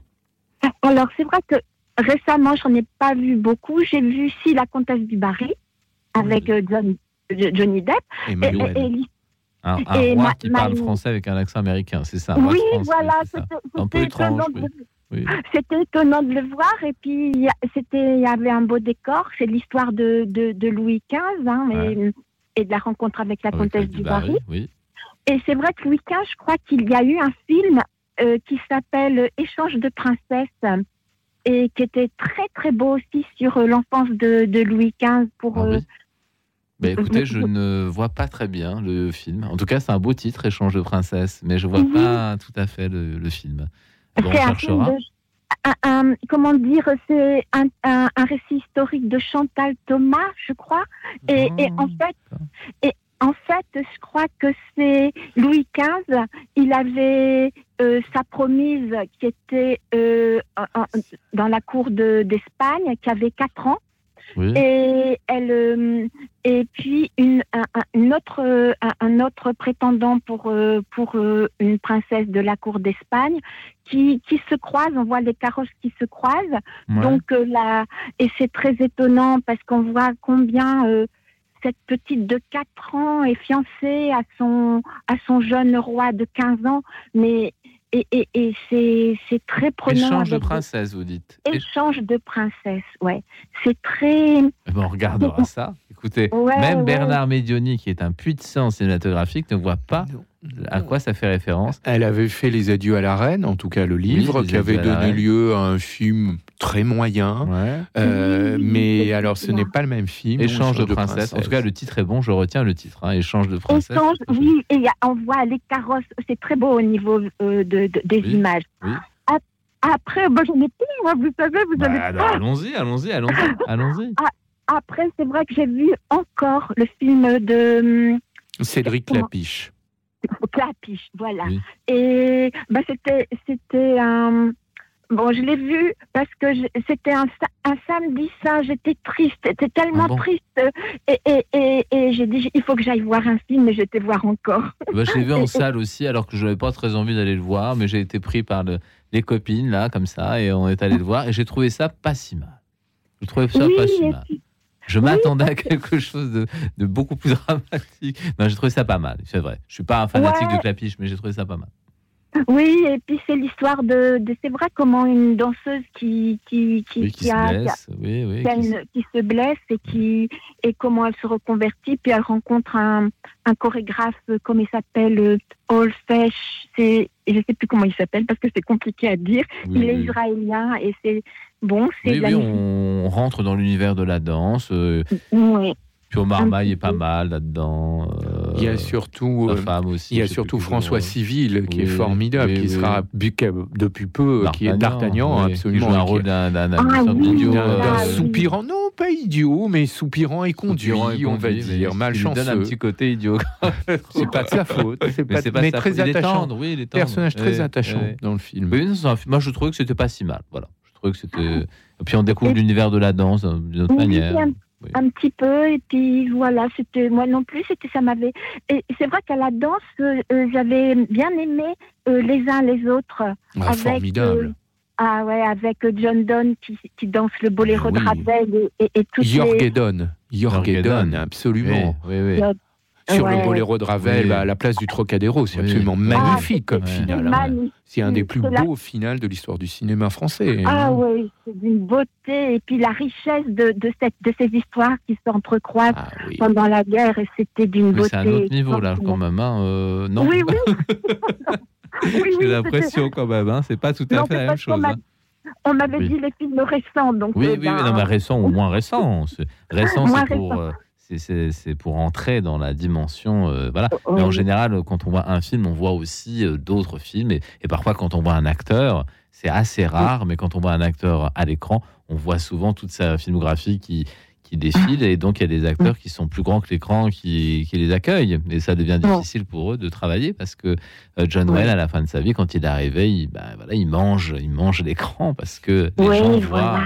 Alors, c'est vrai que récemment, j'en ai pas vu beaucoup. J'ai vu si La Comtesse du Barry avec euh, John- Johnny Depp. Et Et, et- et Un, un Et roi ma- qui ma- parle français avec un accent américain, c'est ça oui, France, voilà, c'était étonnant, de- Oui. c'était étonnant de le voir. Et puis, il y avait un beau décor. C'est l'histoire de, de, de Louis XV hein, mais- et de la rencontre avec la Avec comtesse du Barry. oui. Et c'est vrai que Louis XV, je crois qu'il y a eu un film euh, qui s'appelle Échange de princesses et qui était très très beau aussi sur euh, l'enfance de, de Louis XV pour Ah euh. Mais écoutez, je ne vois pas très bien le film. En tout cas, c'est un beau titre, Échange de princesse, mais je vois Mhm. pas tout à fait le, le film. Bon, on un film de- un- un- comment dire, c'est un, un- un récit historique de Chantal Thomas, je crois. Et, et en Ah, fait, et en fait, je crois que c'est Louis XV. Il avait euh, sa promise qui était euh, en- dans la cour de- d'Espagne, qui avait 4 ans. Oui. Et elle euh, et puis une, un, autre un, autre prétendant pour pour une princesse de la cour d'Espagne qui qui se croisent on voit les carrosses qui se croisent Ouais. donc là et c'est très étonnant parce qu'on voit combien cette petite de 4 ans est fiancée à son à son jeune roi de 15 ans mais et, et, et c'est c'est très prenant Échange de princesse, vous dites. Éch- échange de princesse ouais c'est très Eh ben, on regardera ça. Écoutez, Ouais, même ouais. Bernard Medioni, qui est un sang cinématographique, ne voit pas À quoi ça fait référence Elle avait fait Les Adieux à la Reine, en tout cas le livre, qui avait donné lieu à un film très moyen. Ouais. Euh, Oui, mais alors, ce n'est pas le même film. Échange de princesse. En tout cas, le titre est bon. Je retiens le titre. hein, Échange de princesse. Échange, oui, et il y a- on voit les carrosses, c'est très beau au niveau euh, de, de- des Oui, images. Après, bah, j'en ai plus, moi, vous savez, vous Bah, avez alors, allons-y, allons-y, allons-y, allons-y. Après, c'est vrai que j'ai vu encore le film de hum, Cédric Comment Lapiche. Clapiche, voilà. Oui. Et bah, c'était, c'était un. Bon, je l'ai vu parce que c'était un, sa- un samedi saint, j'étais triste, c'était tellement Ah bon triste. Et, et, et, et j'ai dit, il faut que j'aille voir un film, et je vais voir encore. Bah, je l'ai vu en salle aussi, alors que je n'avais pas très envie d'aller le voir, mais j'ai été pris par le- les copines, là, comme ça, et on est allé le voir, et j'ai trouvé ça pas si mal. Je trouvais ça oui, pas si mal. Je m'attendais à quelque chose de, de beaucoup plus dramatique. Non, j'ai trouvé ça pas mal, c'est vrai. Je suis pas un fanatique Ouais. de Clapiche, mais j'ai trouvé ça pas mal. Oui, et puis c'est l'histoire de, de- c'est vrai comment une danseuse qui qui qui, Oui, qui qui se a, qui a- blesse. Oui, oui. qui a qui se- une- qui se blesse et qui et comment elle se reconvertit puis elle rencontre un, un chorégraphe euh, comme il s'appelle euh, Olfesh c'est je sais plus comment il s'appelle parce que c'est compliqué à dire il est israélien et c'est bon c'est Oui, la on rentre dans l'univers de la danse. euh, Oui. Puis Omar Un Maille est pas mal là-dedans. euh, Il y a surtout, euh, femme aussi. il y a surtout François. Civil, qui est formidable, oui, qui oui. sera depuis peu, qui est d'Artagnan, oui, absolument. Qui joue un rôle d'un Ah Ah, soupirant, non pas idiot, mais soupirant et conduit, soupirant et on va conduit, dire, mais malchanceux. Il donne un petit côté idiot. C'est pas de sa faute, c'est Mais pas, c'est pas mais sa très. Il attachant. tendre, oui, il. Personnage très attachant dans le film. Moi je trouvais que c'était pas si mal. Voilà. Je trouvais que c'était. Et puis on découvre l'univers de la danse euh, d'une autre manière. Un, Oui. un petit peu et puis voilà c'était moi non plus c'était ça m'avait et c'est vrai qu'à la danse euh, euh, j'avais bien aimé euh, les uns les autres Ah, avec, formidable. euh, ah ouais, avec John Donne qui, qui danse le boléro oui. de Ravel et, et, et les... Jorgedon, Jorgedon. absolument. Oui, oui, oui. Sur Ouais. le boléro de Ravel, Oui. bah, à la place du Trocadéro, c'est Oui. absolument magnifique Ah, comme c'est- finale. c'est hein. magnifique. C'est un des plus C'est la- beaux finales de l'histoire du cinéma français. Ah hein. oui, c'est d'une beauté et puis la richesse de, de, cette, de ces histoires qui s'entrecroisent Ah oui. pendant la guerre et c'était d'une Mais beauté. c'est un autre niveau là, extraordinaire. quand même. hein, euh, non, Oui, oui. oui, oui, j'ai l'impression quand même. Hein, c'est pas tout à Non, fait la même chose. hein. On m'avait Oui. dit les films récents, donc. Oui, euh, oui, oui, ben, non, mais récent ou moins récent. C'est- Récent, c'est pour, récent. euh, c'est- pour entrer dans la dimension. euh, voilà. euh, Mais en général, quand on voit un film, on voit aussi euh, d'autres films. Et, et parfois, quand on voit un acteur, c'est assez rare, mais quand on voit un acteur à l'écran, on voit souvent toute sa filmographie qui, qui défile. Et donc, il y a des acteurs qui sont plus grands que l'écran qui, qui les accueillent. Et ça devient difficile pour eux de travailler parce que euh, John. Wayne, à la fin de sa vie, quand il est arrivé, il, ben, voilà, il mange, il mange l'écran parce que les Oui, gens voilà.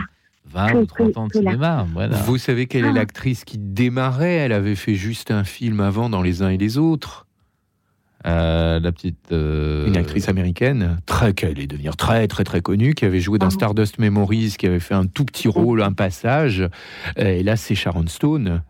Voient 20 Que- ou 30 ans de cinéma. Voilà. Vous savez quelle est Ah. l'actrice qui démarrait? Elle avait fait juste un film avant dans Les uns et les autres. Euh, la petite. euh, Une actrice américaine, très, qui allait devenir très très très connue, qui avait joué dans Ah. Stardust Memories, qui avait fait un tout petit rôle, un passage. Et là, c'est Sharon Stone.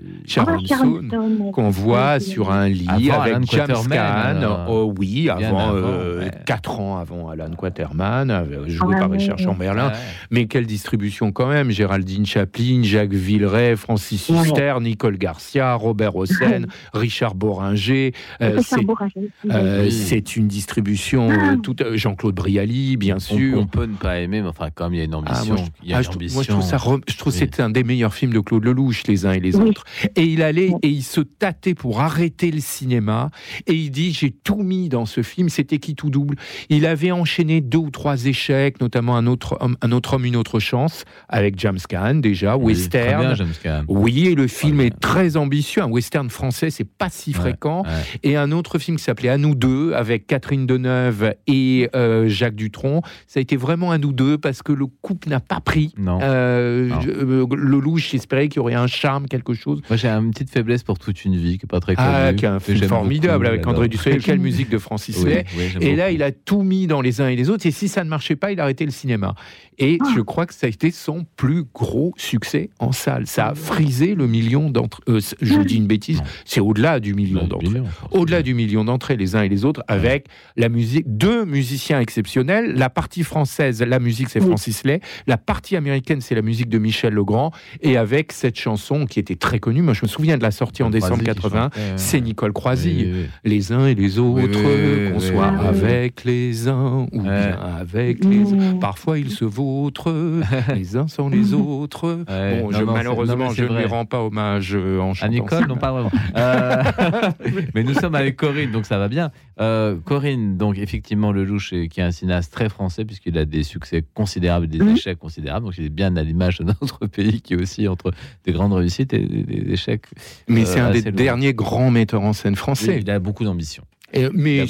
Ah. Sharon Ah, Sharon Stone. Stone. qu'on voit Oui, sur un lit Avant avec Alan James Caan. Oh oui, avant, euh, ouais. ans avant Alan Quaterman, euh, joué Ah par oui, Richard oui. Chamberlain. Ouais. Mais quelle distribution quand même Géraldine Chaplin, Jacques Villeray, Francis Ouais. Huster, Nicole Garcia, Robert Hossein, Richard Boringer. euh, c'est oui. euh, c'est une distribution euh, toute euh, Jean-Claude Brialy, bien sûr. on peut ne pas aimer, mais enfin, comme il y a une Ah, ambition. moi, je, il y a ah, une je trou- ambition. moi, je trouve ça, re- je trouve Oui. c'est un des meilleurs films de Claude Lelouch, les uns et les Oui. autres. Et il allait et il se tâtait pour arrêter le cinéma. Et il dit j'ai tout mis dans ce film. C'était qui tout double. Il avait enchaîné deux ou trois échecs, notamment un autre homme, un autre homme, une autre chance avec James Caan déjà, Oui, très western. bien, James Caan. Oui, et le film est très ambitieux. Un western français, c'est pas si fréquent. ouais. Et un autre film qui s'appelait À nous deux, avec Catherine Deneuve et euh, Jacques Dutronc. Ça a été vraiment à nous deux parce que le couple n'a pas pris. Non. Euh, Non. je- euh, Lelouch espérait qu'il y aurait un charme, quelque chose. Moi, j'ai une petite faiblesse pour toute une vie, qui est pas très connue. Ah, qui est un film formidable beaucoup, avec. André Dussel. Quelle musique de Francis Lay. oui, Et là, beaucoup. il a tout mis dans les uns et les autres. Et si ça ne marchait pas, il a arrêté le cinéma. Et je crois que ça a été son plus gros succès en salle. Ça a frisé le million d'entrées. euh, je vous dis une bêtise, c'est au-delà du million d'entrées. Au-delà du million d'entrées, les uns et les autres, avec la musique, deux musiciens exceptionnels. La partie française, la musique, c'est Oui. Francis Lay. La partie américaine, c'est la musique de Michel Legrand. Et avec cette chanson qui était très connu. Moi, je me souviens de la sortie en décembre Croisy qui 80. chantait, euh, C'est Nicole Croisy. oui, oui, oui. Les uns et les autres, Oui, oui, qu'on oui, soit oui. avec les uns ou bien avec les autres. Mmh. Parfois, ils se vautrent les uns sans les autres. Ouais, bon, non, je, non, c'est- malheureusement, je ne lui rends pas hommage euh, en À chantant Nicole, ça. non pas vraiment. Euh, mais nous sommes avec Corinne, donc ça va bien. Euh, Corinne, donc effectivement, Lelouch, qui est un cinéaste très français, puisqu'il a des succès considérables et des Mhm. échecs considérables. Donc il est bien à l'image de notre pays, qui est aussi entre des grandes réussites et des, des échecs. Mais euh, c'est un des derniers grands metteurs en scène français. Oui, il a beaucoup d'ambition. Et- mais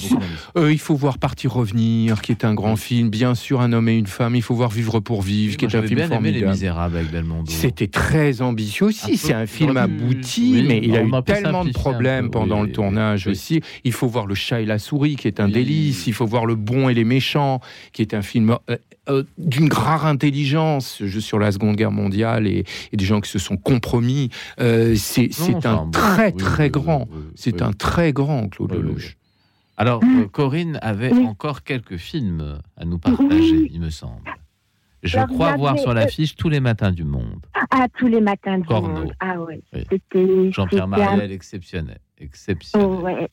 euh, il faut voir Partir revenir, qui est un grand film. Bien sûr, Un homme et une femme. Il faut voir Vivre pour vivre, qui est un film bien aimé Les formidable. Misérables avec Belmondo. C'était très ambitieux aussi. C'est un film abouti, oui, mais il a eu tellement de problèmes peu, pendant oui, le tournage aussi. Il faut voir Le chat et la souris, qui est un délice. Il faut voir Le bon et les méchants, qui est un film euh, euh, d'une rare intelligence je- sur la Seconde Guerre mondiale et, et des gens qui se sont compromis. C'est un très très grand. C'est un très grand Claude Lelouch. Alors, Mm. euh, Corinne avait Oui. encore quelques films à nous partager, Oui. il me semble. Je Alors, crois voir sur euh, l'affiche tous les matins du monde. Ah, tous les matins du Corneau. monde. Ah ouais. Oui. Jean-Pierre Mariel, exceptionnel. Exceptionnel. Oh, ouais.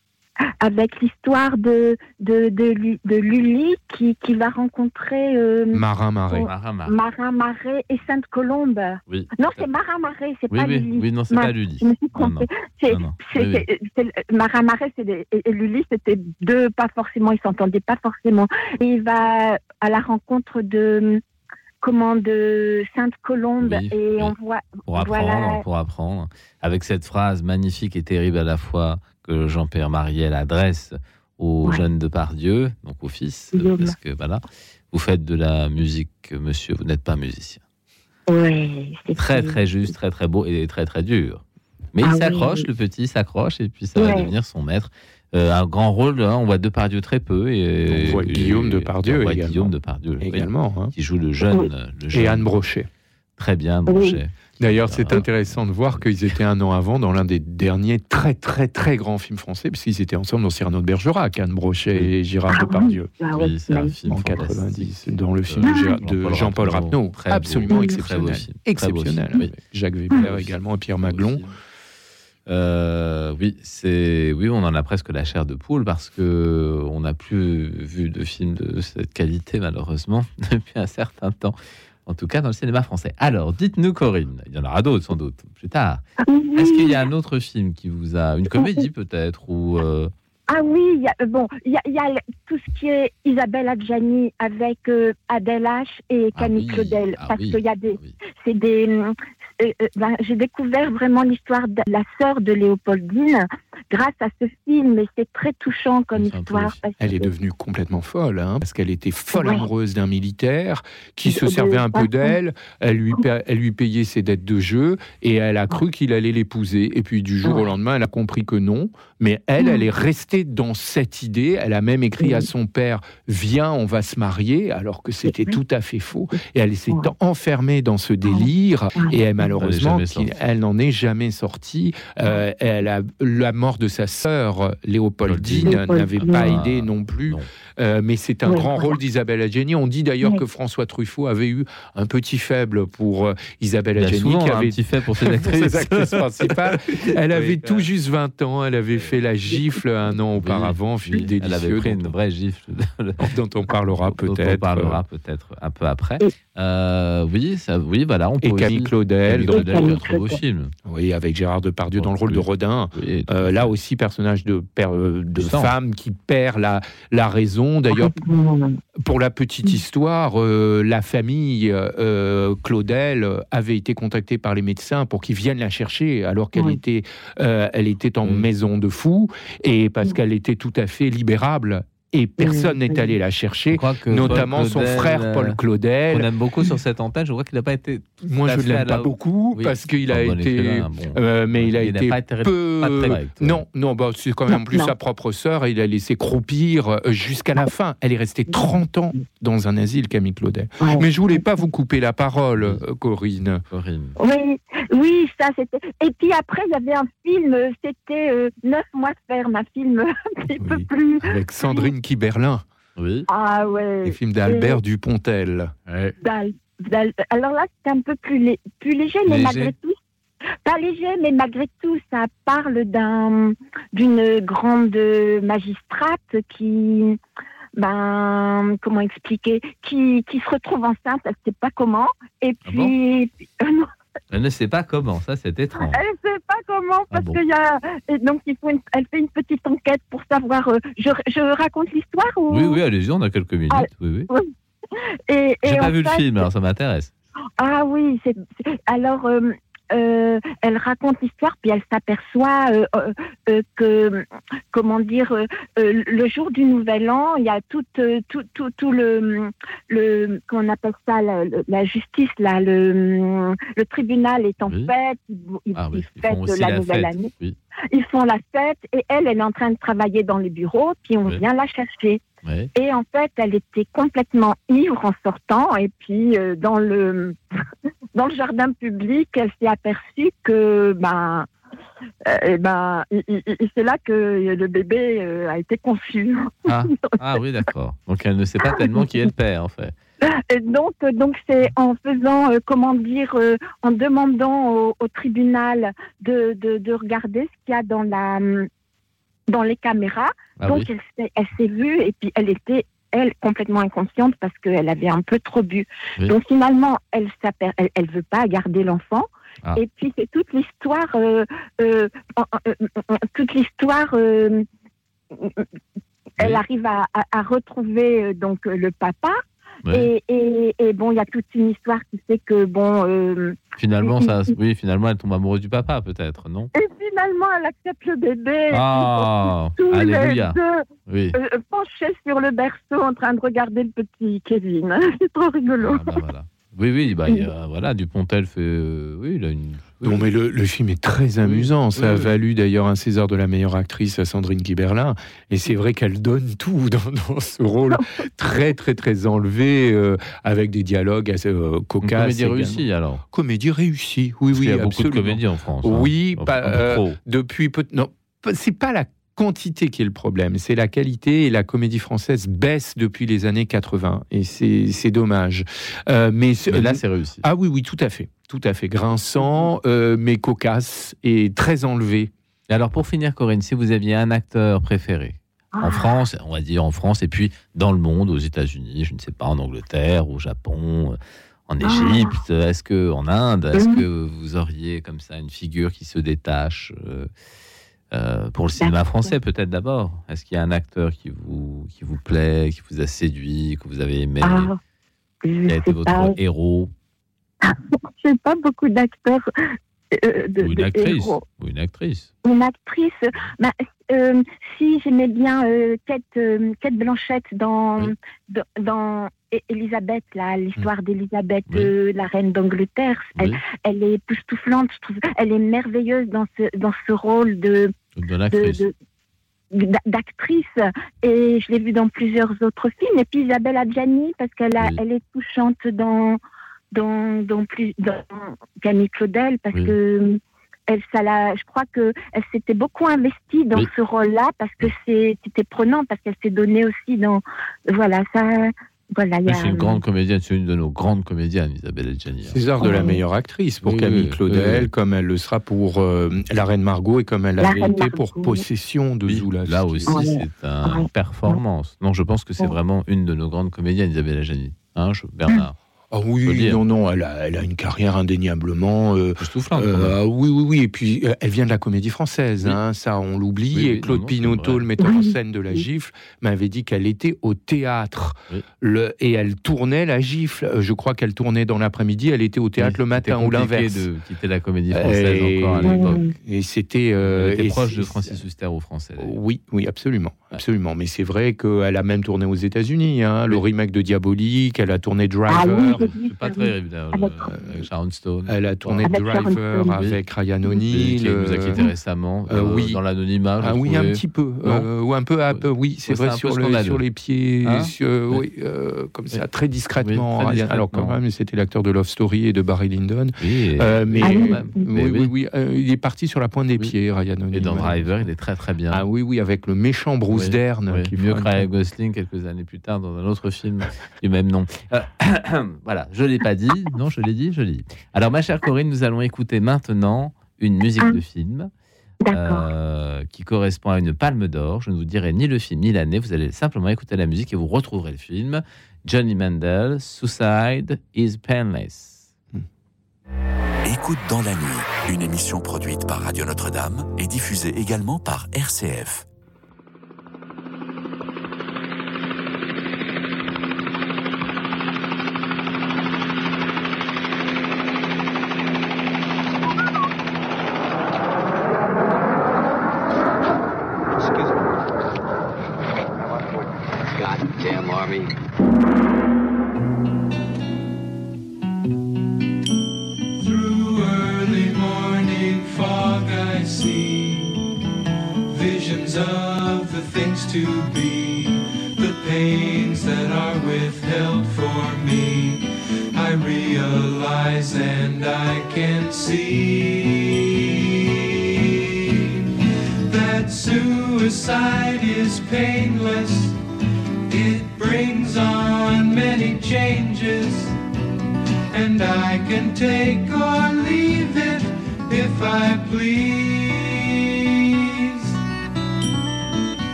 Avec l'histoire de, de, de, Lu- de Lully qui, qui va rencontrer euh, Marin Marais. Oh. Marin Marais. Marin Marais et Sainte-Colombe. Oui. Non, c'est Marin Marais, c'est Oui, pas oui, Lully. oui, non, c'est Ma- pas Lully. Je me suis trompée. Marin Marais c'est des- et, et Lully, c'était deux, pas forcément, ils s'entendaient pas forcément. Et il va à la rencontre de, comment, de Sainte-Colombe Oui, et oui. on voit, Pour apprendre, Voilà. pour apprendre. Avec cette phrase magnifique et terrible à la fois que Jean-Pierre Mariel adresse au Ouais. jeune Depardieu, donc au fils, Guillaume. parce que voilà, vous faites de la musique, monsieur, vous n'êtes pas musicien. ouais, c'était- Très très juste, très très beau et très très dur. Mais Ah il oui, s'accroche, oui. le petit s'accroche et puis ça va devenir son maître. Euh, un grand rôle, hein, on voit Depardieu très peu. Et, On voit et- Guillaume Depardieu on voit également. Guillaume Depardieu, oui, Également. hein. qui joue le jeune, Oui. le jeune. Et Anne Brochet. Très bien, Oui. Brochet. D'ailleurs, c'est Ah. intéressant de voir qu'ils étaient un an avant dans l'un des derniers très très très grands films français, puisqu'ils étaient ensemble dans Cyrano de Bergerac, Anne Brochet Oui. et Gérard Ah oui. Depardieu. Ah Oui, c'est un oui. film En fantastique. 90, dans le film Euh, de, Jean-Paul Rapneau. Beau. Absolument Très beau exceptionnel. Très beau Exceptionnel. film, oui. Jacques Weber également et Pierre Maglon. Euh, oui, c'est oui, on en a presque la chair de poule parce que on n'a plus vu de film de cette qualité malheureusement depuis un certain temps. En tout cas, dans le cinéma français. Alors, dites-nous, Corinne, il y en aura d'autres sans doute plus tard. Oui. Est-ce qu'il y a un autre film qui vous a une comédie peut-être ou euh, Ah oui, il y a, bon, il y a, y tout ce qui est Isabelle Adjani avec euh, Adèle H et Ah Camille oui, Claudel, ah parce oui, qu'il y a des, oui. c'est des, euh, euh, ben, j'ai découvert vraiment l'histoire de la sœur de Léopoldine grâce à ce film, et c'est très touchant comme histoire. parce Elle est devenue complètement folle, hein, parce qu'elle était folle Ouais. amoureuse d'un militaire qui se servait un peu de- d'elle. Elle lui, elle lui payait ses dettes de jeu et elle a cru qu'il allait l'épouser. Et puis du jour au lendemain, elle a compris que non. Mais elle, elle est restée dans cette idée. Elle a même écrit à son père Viens, on va se marier, alors que c'était tout à fait faux. Et elle s'est Ouais. enfermée dans ce délire. Ouais. Et elle, malheureusement, elle n'en est jamais sortie. Euh, elle a la mort de sa sœur Léopoldine n'avait pas Ah, aidé non plus. non. Euh, mais c'est un Oui, grand voilà. rôle d'Isabelle Adjani. On dit d'ailleurs Oui. que François Truffaut avait eu un petit faible pour euh, Isabelle Adjani, qui un avait petit fait pour actrices. ses actrices principales. Elle avait Oui, tout ouais. juste 20 ans. Elle avait fait la gifle un an auparavant, film Oui, Elle avait pris une vraie gifle. dont on parlera peut-être. On parlera peut-être un peu après. Euh, oui, ça, oui, voilà, on peut Et Camille Claudel, un Claudel. film. oui, avec Gérard Depardieu dans le rôle de. Rodin. Oui, Euh, là aussi, personnage de, père, euh, de femme qui perd la, la raison. D'ailleurs, Pour la petite histoire, euh, la famille euh, Claudel avait été contactée par les médecins pour qu'ils viennent la chercher alors qu'elle Oui. était, euh, elle était en Mm. maison de fous et parce qu'elle était tout à fait libérable et personne n'est allé la chercher, notamment Paul son frère euh, Paul Claudel. aime beaucoup sur cette antenne. Je crois qu'il n'a pas été. Moi, je ne l'aime pas beaucoup Oui. parce qu'il a bon été, bon. euh, mais il a Il n'a été pas été peu. pas très non, non, bah, c'est quand même plus Non. sa propre sœur. Il a laissé croupir euh, jusqu'à la fin. Elle est restée 30 ans dans un asile, Camille Claudel. Ouais. Mais je voulais pas vous couper la parole, Corinne. Corinne. Oui, oui, ça c'était. Et puis après, il y avait un film, c'était euh, Neuf mois de ferme, un film un petit peu plus. Avec Sandrine Kiberlin, Oui. Ah ouais. les films d'Albert Dupontel. D'Al- d'Al- Alors là, c'était un peu plus, lé- plus léger, mais Léger. malgré tout, pas léger, mais malgré tout, ça parle d'un d'une grande magistrate qui, ben, comment expliquer, qui, qui se retrouve enceinte, elle ne sait pas comment, et Ah bon? puis, euh, non, Elle ne sait pas comment, ça c'est étrange. elle ne sait pas comment, Ah parce bon. qu'il y a, et donc il faut une- elle fait une petite enquête pour savoir. euh, je, je raconte l'histoire ou? Oui, oui, allez-y, on a quelques minutes. Ah, oui, oui. Et, et J'ai pas vu le film, alors ça m'intéresse. Ah oui, c'est c'est- alors euh, euh, elle raconte l'histoire puis elle s'aperçoit euh, euh, que comment dire le jour du Nouvel An, il y a tout tout tout, tout le le comment on appelle ça la, la justice là le le tribunal est en Oui. fête, Ah oui, ils aussi la, la nouvelle fête. année. Oui, Ils font la fête et elle elle est en train de travailler dans les bureaux puis on vient la chercher. Et en fait, elle était complètement ivre en sortant. Et puis, euh, dans le dans le jardin public, elle s'est aperçue que ben, euh, eh ben, c'est là que le bébé euh, a été conçu. Ah, ah oui, d'accord. Donc elle ne sait pas tellement qui est le père, en fait. Et donc, euh, donc c'est en faisant, euh, comment dire, euh, en demandant au, au tribunal de, de, de regarder ce qu'il y a dans la hum, dans les caméras. Ah donc, oui. elle s'est, elle s'est vue et puis elle était elle complètement inconsciente parce qu'elle avait un peu trop bu. Oui. Donc finalement, elle s'aper- elle, elle veut pas garder l'enfant. Ah. Et puis c'est toute l'histoire, euh, euh, euh, toute l'histoire. euh, elle Oui. arrive à, à- à retrouver euh, donc euh, le papa. Ouais. Et, et, et bon, il y a toute une histoire qui fait que bon. euh, Finalement, ça, oui, finalement, elle tombe amoureuse du papa, peut-être, non? Et finalement, elle accepte le bébé. Ah, Tous alléluia. les deux Oui. euh, penchés sur le berceau en train de regarder le petit Kevin. C'est trop rigolo. Ah, voilà. Oui, oui, bah, a- voilà, Dupontel fait. euh, oui, il a une. Oui. Non, mais le, le film est très amusant. Ça a valu d'ailleurs un César de la meilleure actrice à Sandrine Kiberlin. Et c'est vrai qu'elle donne tout dans, dans ce rôle très, très, très enlevé, euh, avec des dialogues assez euh, Une cocasses. comédie également. réussie, alors. Comédie réussie, oui, Parce oui, qu'il y a beaucoup absolument. de comédies en France. hein. Oui, Enfin, pas, euh, trop. depuis peu. Non, c'est pas la quantité qui est le problème, c'est la qualité et la comédie française baisse depuis les années 80 et c'est c'est dommage. Euh, mais là, c'est réussi. ah oui, oui, tout à fait, tout à fait grinçant, euh, mais cocasse et très enlevé. Et alors, pour finir, Corinne, si vous aviez un acteur préféré Ah. en France, on va dire en France, et puis dans le monde, aux États-Unis, je ne sais pas, en Angleterre, au Japon, euh, en Ah. Égypte, est-ce que en Inde, est-ce que vous auriez comme ça une figure qui se détache euh, euh, pour le cinéma français peut-être d'abord Est-ce qu'il y a un acteur qui vous qui vous plaît, qui vous a séduit, que vous avez aimé, Ah, qui a été votre pas. héros Je sais pas beaucoup d'acteurs. euh, de, ou une de actrice héros. ou une actrice Une actrice. bah, euh, si j'aimais bien Kate, Kate Blanchett dans, Oui. dans, Elisabeth, là, l'histoire d'Elisabeth, Oui. euh, la reine d'Angleterre. Elle, Oui, elle est époustouflante, je trouve. Elle est merveilleuse dans ce, dans ce rôle de, de de- l'actrice. de- d'a- d'actrice et je l'ai vue dans plusieurs autres films et puis Isabelle Adjani parce qu'elle a- Oui. elle est touchante dans dans dans plus dans Camille Claudel parce Oui. que elle ça l'a- je crois que elle s'était beaucoup investie dans Oui. ce rôle-là parce que c'est c'était prenant parce qu'elle s'est donnée aussi dans voilà ça voilà il y Mais a C'est une grande comédienne, c'est une de nos grandes comédiennes, Isabelle Adjani. César de la meilleure actrice pour Oui, Camille Claudel, oui, comme elle le sera pour euh, La Reine Margot et comme elle La avait Reine été pour. Possession de Oui, Zulawski. Là aussi, c'est une performance. Non, je pense que c'est vraiment une de nos grandes comédiennes, Isabelle Adjani. Hein, je- Bernard Ah oui, non, non, elle a, elle a une carrière indéniablement. euh, euh, ah oui, oui, oui. Et puis, euh, elle vient de la comédie française, Oui. hein, ça, on l'oublie. Oui, oui, et Claude non, Pinoteau, le metteur en scène de la gifle, m'avait dit qu'elle était au théâtre. Oui. Le, et elle tournait la gifle. Euh, Je crois qu'elle tournait dans l'après-midi, elle était au théâtre Oui, le matin ou l'inverse. de quitter la comédie française Et- encore à l'époque. Et c'était. euh, Elle était et proche de Francis Huster au français. Oui, oui, absolument. Absolument. Mais c'est vrai qu'elle a même tourné aux États-Unis. Hein, Le remake de Diabolique, elle a tourné Driver. Ah oui, C'est pas très évident. Avec- Sharon Stone. Elle a tourné Avec Driver avec Ryan Oui, O'Neill. qui nous a quittés euh, récemment. euh, euh, oui. Dans l'anonymat. je Ah oui, un petit peu. Euh, ou un peu, un peu, oui, c'est Ouais, vrai, sur, le- sur les pieds, Hein sur- oui, euh, comme ça, très discrètement. Oui, très Ryan- Alors quand même, c'était l'acteur de Love Story et de Barry Lyndon. Oui, Euh, mais, Ah oui. même. Mais oui, oui. oui, oui, euh, il est parti sur la pointe des Oui. pieds, Ryan O'Neill. Et dans Driver, il est très très bien. Ah oui, oui, avec le méchant Bruce Bruce Dern. Oui, qui mieux que Ryan Gosling quelques années plus tard dans un autre film du même nom. Euh, voilà, je l'ai pas dit. Non, je l'ai dit, je l'ai dit. Alors, ma chère Corinne, nous allons écouter maintenant une musique de film euh, qui correspond à une palme d'or. Je ne vous dirai ni le film ni l'année. Vous allez simplement écouter la musique et vous retrouverez le film. Johnny Mandel, Suicide is Painless. Écoute dans la nuit, une émission produite par Radio Notre-Dame et diffusée également par RCF.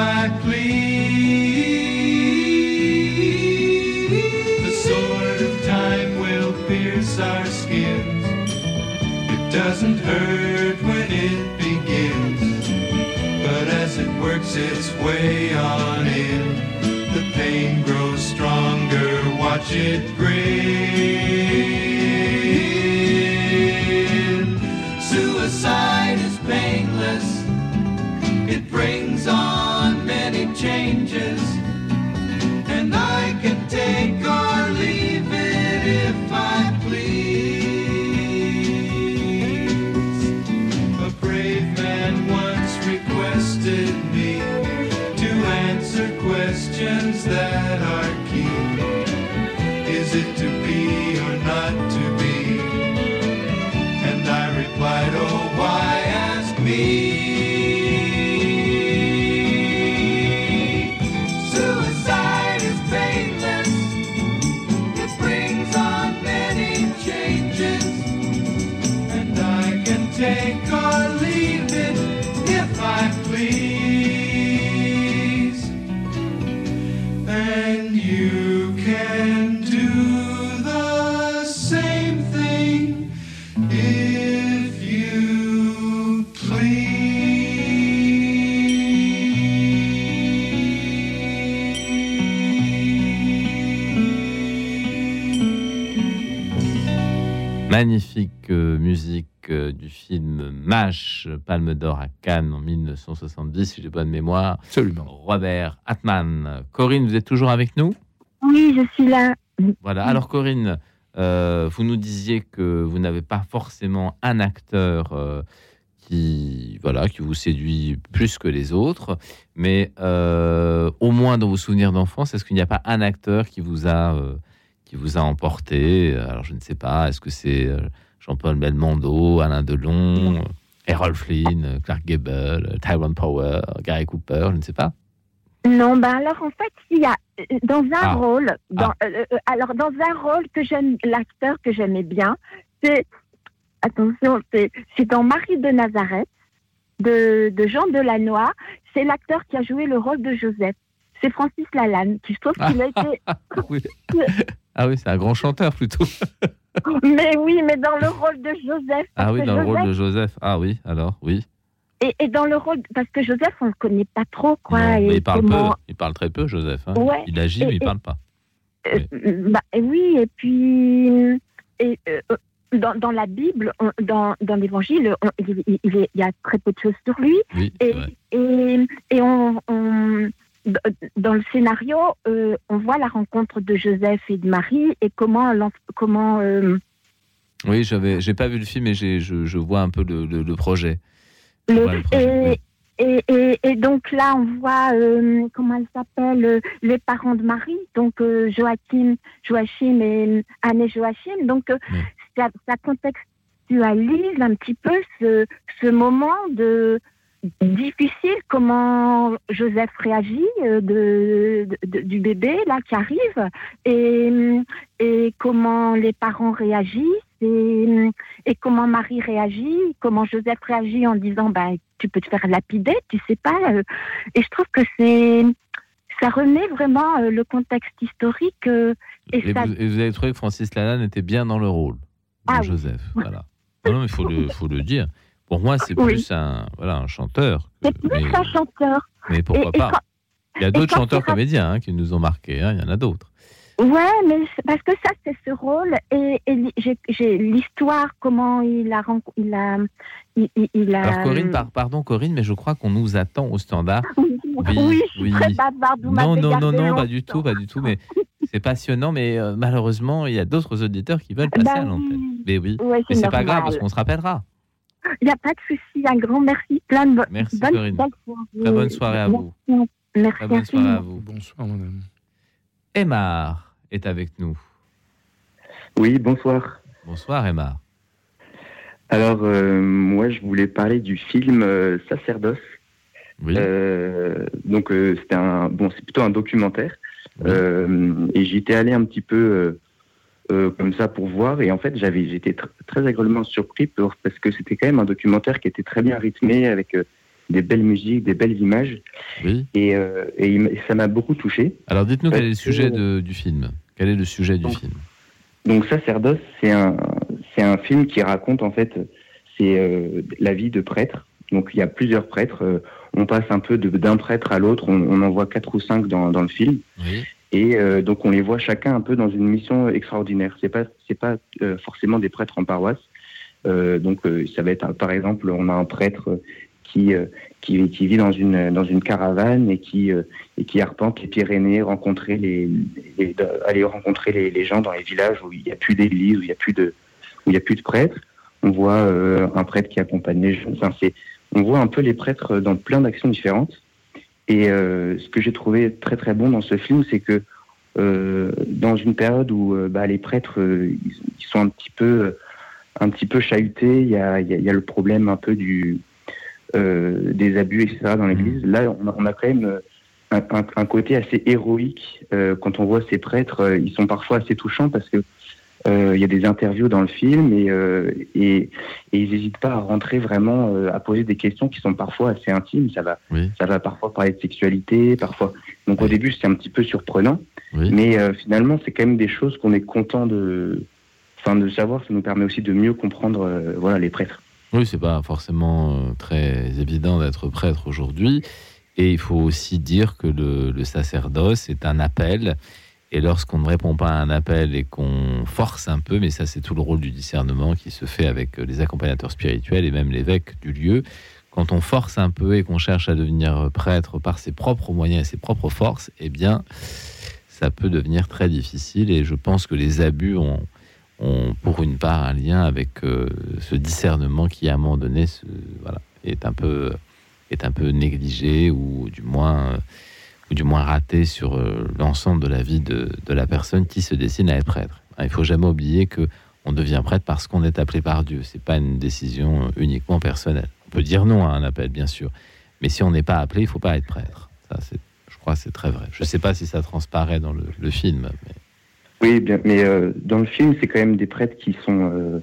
If I Palme d'Or à Cannes en 1970, si j'ai bonne mémoire. Absolument. Robert Atman. Corinne, vous êtes toujours avec nous? Oui, je suis là. Voilà. Alors, Corinne, euh, vous nous disiez que vous n'avez pas forcément un acteur euh, qui, voilà, qui vous séduit plus que les autres, mais euh, au moins dans vos souvenirs d'enfance, est-ce qu'il n'y a pas un acteur qui vous a, euh, qui vous a emporté? Alors, je ne sais pas, est-ce que c'est Jean-Paul Belmondo, Alain Delon, euh, Errol Flynn, euh, Clark Gable, euh, Tyrone Power, Gary Cooper, je ne sais pas. Non, ben alors en fait, il y a euh, dans un Ah. rôle, dans, Ah. euh, alors dans un rôle que j'aime, l'acteur que j'aimais bien, c'est attention, c'est c'est dans Marie de Nazareth de, de Jean Delannoy. C'est l'acteur qui a joué le rôle de Joseph. C'est Francis Lalanne, qui je trouve qu'il a été. oui. Ah oui, c'est un grand chanteur plutôt. mais oui, mais dans le rôle de Joseph. Ah oui, dans le rôle de Joseph-. Ah oui, alors, oui. Et, et dans le rôle, parce que Joseph, on le connaît pas trop, quoi. Non, et mais il parle comment- peu. Il parle très peu, Joseph. hein. Ouais. Il agit, Et- mais il et- parle pas. Euh, bah, et oui, et puis. Et, euh, euh, dans, dans la Bible, on- dans, dans l'Évangile, il, y a très peu de choses sur lui. Oui, Et, et, et on, on- dans le scénario, euh, on voit la rencontre de Joseph et de Marie et comment, comment euh, Oui, j'avais, j'ai pas vu le film, mais j'ai, je, je vois un peu le, le- le projet. Je le- vois le projet, et, oui. et, et, et donc là, on voit euh, comment elle s'appelle, les parents de Marie, donc Joachim, Joachim et Anne et Joachim. Donc Oui. ça, ça contextualise un petit peu ce, ce moment de difficile, comment Joseph réagit euh, de, de- du bébé là qui arrive et, et comment les parents réagissent et, et comment Marie réagit, comment Joseph réagit en disant bah, tu peux te faire lapider, tu sais pas. euh. et je trouve que c'est ça remet vraiment euh, le contexte historique et, Et ça vous, et vous avez trouvé que Francis Lalanne était bien dans le rôle de Ah oui. Joseph. Voilà. Non, il faut le, faut le dire. Pour moi, c'est Oui. plus un, voilà, un chanteur. c'est plus mais, un chanteur. mais pourquoi Et- et pas quand- Il y a d'autres chanteurs comédiens hein, qui nous ont marqués. hein, il y en a d'autres. Ouais, mais parce que ça, c'est ce rôle. Et, j'ai- l'histoire, comment il a. Il a, il, il- il a Alors Corinne, par- pardon Corinne, mais je crois qu'on nous attend au standard. Oui, oui, je suis très bavarde. vous Non, non, non, non, pas du tout, pas du tout. Mais c'est passionnant, mais euh, malheureusement, il y a d'autres auditeurs qui veulent passer Bah à l'antenne. oui. Mais oui, Ouais, mais c'est pas grave parce qu'on se rappellera. Il n'y a pas de souci. Un grand merci. Plein de bo- Merci, bonnes Corinne. Très bonne soirée à vous. Merci, Très bonne soirée à vous. Bonsoir, madame. Aymar est avec nous. Oui, bonsoir. Bonsoir Aymar. Alors, euh, moi, je voulais parler du film euh, Sacerdoce. Oui. Euh, donc, euh, c'était un, bon, c'est plutôt un documentaire. Euh, et j'étais allé un petit peu euh, comme ça pour voir. Et en fait, j'avais, j'étais tr- très agréablement surpris pour- parce que c'était quand même un documentaire qui était très bien rythmé avec euh, des belles musiques, des belles images. Oui. Et, euh, et ça m'a beaucoup touché. Alors dites-nous quel est le sujet de- du film. Quel est le sujet du film? Donc Sacerdoce, c'est un, c'est un film qui raconte en fait, c'est la vie de prêtre. Donc il y a plusieurs prêtres. on passe un peu de- d'un prêtre à l'autre. On, on en voit quatre ou cinq dans, dans le film. Oui. Et euh, donc on les voit chacun un peu dans une mission extraordinaire. C'est pas c'est pas euh, forcément des prêtres en paroisse. Euh, donc euh, ça va être par exemple on a un prêtre qui euh, qui, qui vit dans une dans une caravane et qui euh, et qui arpente les Pyrénées, rencontrer les, les- aller rencontrer les, gens dans les villages où il n'y a plus d'église, où il n'y a plus de où il y a plus de prêtres. On voit un prêtre qui accompagne les jeunes. Enfin, on voit un peu les prêtres dans plein d'actions différentes. Et euh, ce que j'ai trouvé très très bon dans ce film, c'est que euh, dans une période où euh, bah, les prêtres ils, ils sont un petit peu un petit peu chahutés, il y a, il y a- il y a le problème un peu du des abus etc dans l'Église. Là, on a, on a quand même un, un- un côté assez héroïque quand on voit ces prêtres. ils sont parfois assez touchants parce que il y a des interviews dans le film et, euh, et, et ils n'hésitent pas à rentrer vraiment euh, à poser des questions qui sont parfois assez intimes. Ça va, ça va parfois parler de sexualité, parfois. Donc au début c'est un petit peu surprenant, mais euh, finalement c'est quand même des choses qu'on est content de, enfin de savoir. Ça nous permet aussi de mieux comprendre, euh, voilà, les prêtres. Oui, c'est pas forcément euh, très évident d'être prêtre aujourd'hui. Et il faut aussi dire que le, le sacerdoce est un appel. Et lorsqu'on ne répond pas à un appel et qu'on force un peu, mais ça c'est tout le rôle du discernement qui se fait avec euh, les accompagnateurs spirituels et même l'évêque du lieu, quand on force un peu et qu'on cherche à devenir prêtre par ses propres moyens et ses propres forces, eh bien, ça peut devenir très difficile. Et je pense que les abus ont, ont pour une part un lien avec euh, ce discernement qui, à un moment donné, voilà, est un peu est un peu négligé ou du moins euh, ou du moins raté sur euh, l'ensemble de la vie de, de la personne qui se destine à être prêtre. Hein, Il faut jamais oublier que on devient prêtre parce qu'on est appelé par Dieu. C'est pas une décision euh, uniquement personnelle. On peut dire non à un appel, bien sûr, mais si on n'est pas appelé, il faut pas être prêtre. Ça, je crois, c'est très vrai. Je sais pas si ça transparaît dans le, film. mais- Oui, mais euh, dans le film, c'est quand même des prêtres qui sont.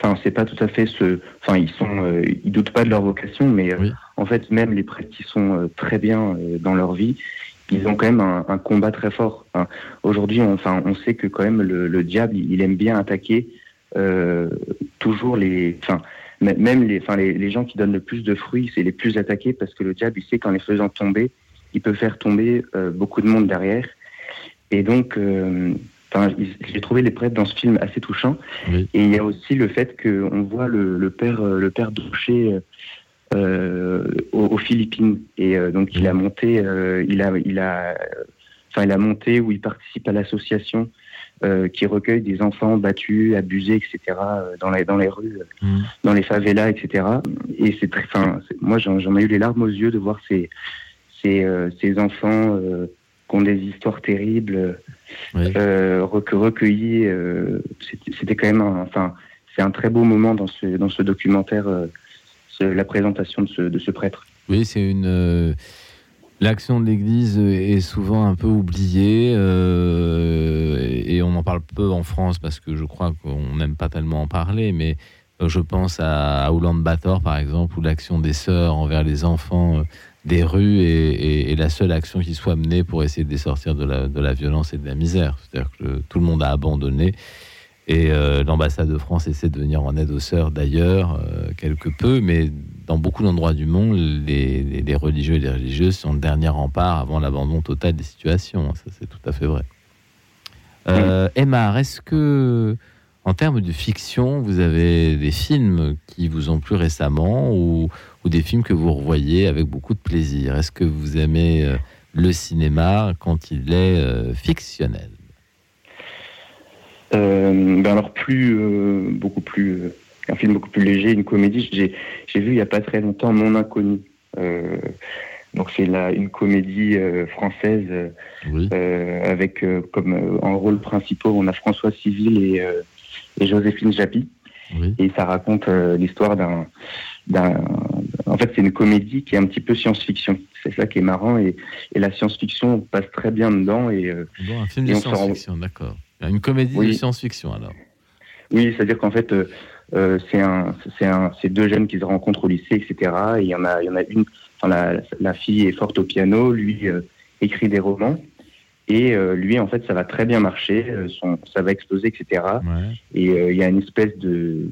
Enfin, c'est pas tout à fait ce. Enfin, ils sont. euh, ils doutent pas de leur vocation, mais euh, en fait, même les prêtres qui sont euh, très bien dans leur vie, ils ont quand même un, un combat très fort. Enfin, Aujourd'hui, on, enfin, on sait que quand même le, le diable, il aime bien attaquer toujours les. Enfin, même les, enfin, les, les gens qui donnent le plus de fruits, c'est les plus attaqués parce que le diable, il sait qu'en les faisant tomber, il peut faire tomber euh, beaucoup de monde derrière. Et donc, euh, enfin, j'ai trouvé les prêtres dans ce film assez touchants. Oui. Et il y a aussi le fait qu'on voit le, le père, euh, le père Doucher euh, euh, aux, aux Philippines. Et euh, donc, il a monté, euh, il a, il a, enfin, il a monté où il participe à l'association euh, qui recueille des enfants battus, abusés, etc. euh, dans les dans les rues, euh, Mm. dans les favelas, etc. Et c'est très, enfin, moi, j'en ai eu les larmes aux yeux de voir ces ces, euh, ces enfants euh, qui ont des histoires terribles Oui. euh, rec- recueillis. euh, c'était- quand même, un, enfin, c'est un très beau moment dans ce dans ce documentaire, euh, ce- la présentation de ce de ce prêtre. Oui, c'est une. L'action de l'Église est souvent un peu oubliée euh, et on en parle peu en France parce que je crois qu'on n'aime pas tellement en parler, mais je pense à, à Oulan-Bator par exemple, où l'action des sœurs envers les enfants des rues est la seule action qui soit menée pour essayer de les sortir de la, de la violence et de la misère. C'est-à-dire que le- tout le monde a abandonné et euh, l'ambassade de France essaie de venir en aide aux sœurs d'ailleurs, euh, quelque peu, mais dans beaucoup d'endroits du monde, les, les- les religieux et les religieuses sont le dernier rempart avant l'abandon total des situations. Ça, c'est tout à fait vrai. Euh, Emma, est-ce que, en termes de fiction, vous avez des films qui vous ont plu récemment ou, ou des films que vous revoyez avec beaucoup de plaisir Est-ce que vous aimez euh, le cinéma quand il est euh, fictionnel? Euh, ben alors plus, euh, beaucoup plus, euh, un film beaucoup plus léger, une comédie. J'ai, j'ai vu il y a pas très longtemps Mon Inconnu. Donc c'est là une comédie française Oui. avec comme en rôle principaux on a François Civil et, et Joséphine Japy. Oui. Et ça raconte l'histoire d'un, d'un. En fait, c'est une comédie qui est un petit peu science-fiction. C'est ça qui est marrant et, et la science-fiction passe très bien dedans et euh, Bon, un film Et de on s'en rend- science-fiction, d'accord. Une comédie de Oui. science-fiction alors. Oui, c'est-à-dire qu'en fait, euh, euh, c'est un, un, deux jeunes qui se rencontrent au lycée, etc. Et il y en a, il y en a une. Enfin, la, la fille est forte au piano, lui euh, écrit des romans, et euh, lui, en fait, ça va très bien marcher, son, ça va exploser, etc. Ouais. Et il y a une espèce de,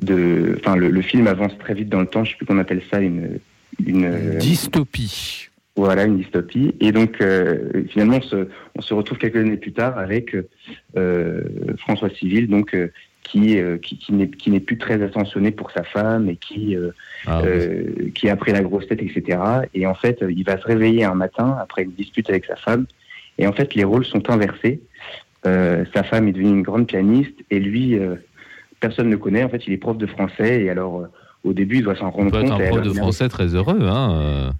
de, enfin, le, le film avance très vite dans le temps. Je sais plus qu'on appelle ça une, une Dystopie. voilà, une dystopie. Et donc, euh, finalement, on se, on se retrouve quelques années plus tard avec euh, François Civil, donc euh, qui, qui, qui n'est plus très attentionné pour sa femme et qui, Ah, oui. qui a pris la grosse tête, etc. Et en fait, il va se réveiller un matin après une dispute avec sa femme. Et en fait, les rôles sont inversés. Sa femme est devenue une grande pianiste et lui, personne ne le connaît. En fait, il est prof de français et alors, euh, au début, il doit s'en rendre compte. être un prof de français très heureux. Hein, euh.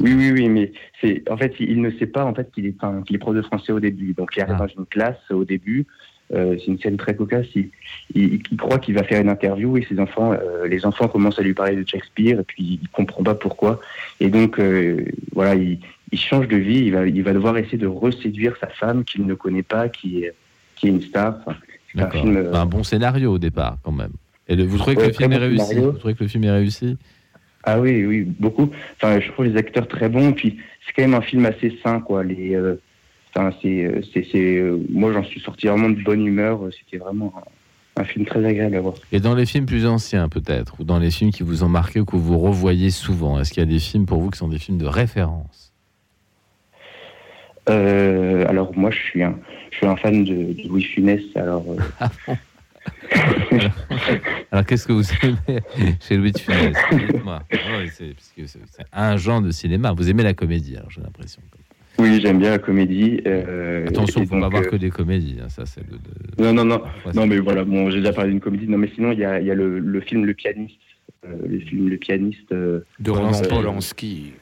oui, oui, oui, mais c'est en fait, il ne sait pas en fait qu'il est, enfin, qu'il est prof de français au début. Donc, il arrive Ah. dans une classe au début. euh, c'est une scène très cocasse. Il, il- il croit qu'il va faire une interview et ses enfants, euh, les enfants commencent à lui parler de Shakespeare et puis il comprend pas pourquoi. Et donc, euh, voilà, il, il change de vie. Il va, il va devoir essayer de reséduire sa femme qu'il ne connaît pas, qui est, qui est une star. Enfin, un film. euh, Un bon scénario au départ, quand même. Et le- vous trouvez que le bon réussi? Vous trouvez que le film est réussi? Ah oui, oui, beaucoup. Enfin, je trouve les acteurs très bons. Puis c'est quand même un film assez sain, quoi. Les, euh, enfin, c'est, euh, c'est, moi, j'en suis sorti vraiment de bonne humeur. C'était vraiment un, un film très agréable à voir. Et dans les films plus anciens, peut-être, ou dans les films qui vous ont marqué ou que vous revoyez souvent, est-ce qu'il y a des films pour vous qui sont des films de référence? Euh, alors moi, je suis un, je suis un fan de, de Louis Funès. Alors, euh, Ah bon Alors, qu'est-ce que vous aimez chez Louis de Funès? Dites-moi. Ouais, c'est, un genre de cinéma. Vous aimez la comédie, alors j'ai l'impression. oui, j'aime bien la comédie. euh, Attention, et il ne faut pas donc, voir euh, que des comédies. hein, ça, c'est de- de- Non, non, non. parfois, Non, mais voilà. Bon, j'ai déjà parlé d'une comédie. Non, mais sinon, il y a, il y a le, le film Le Pianiste. Euh, le film Le Pianiste. euh, De Roman Polanski.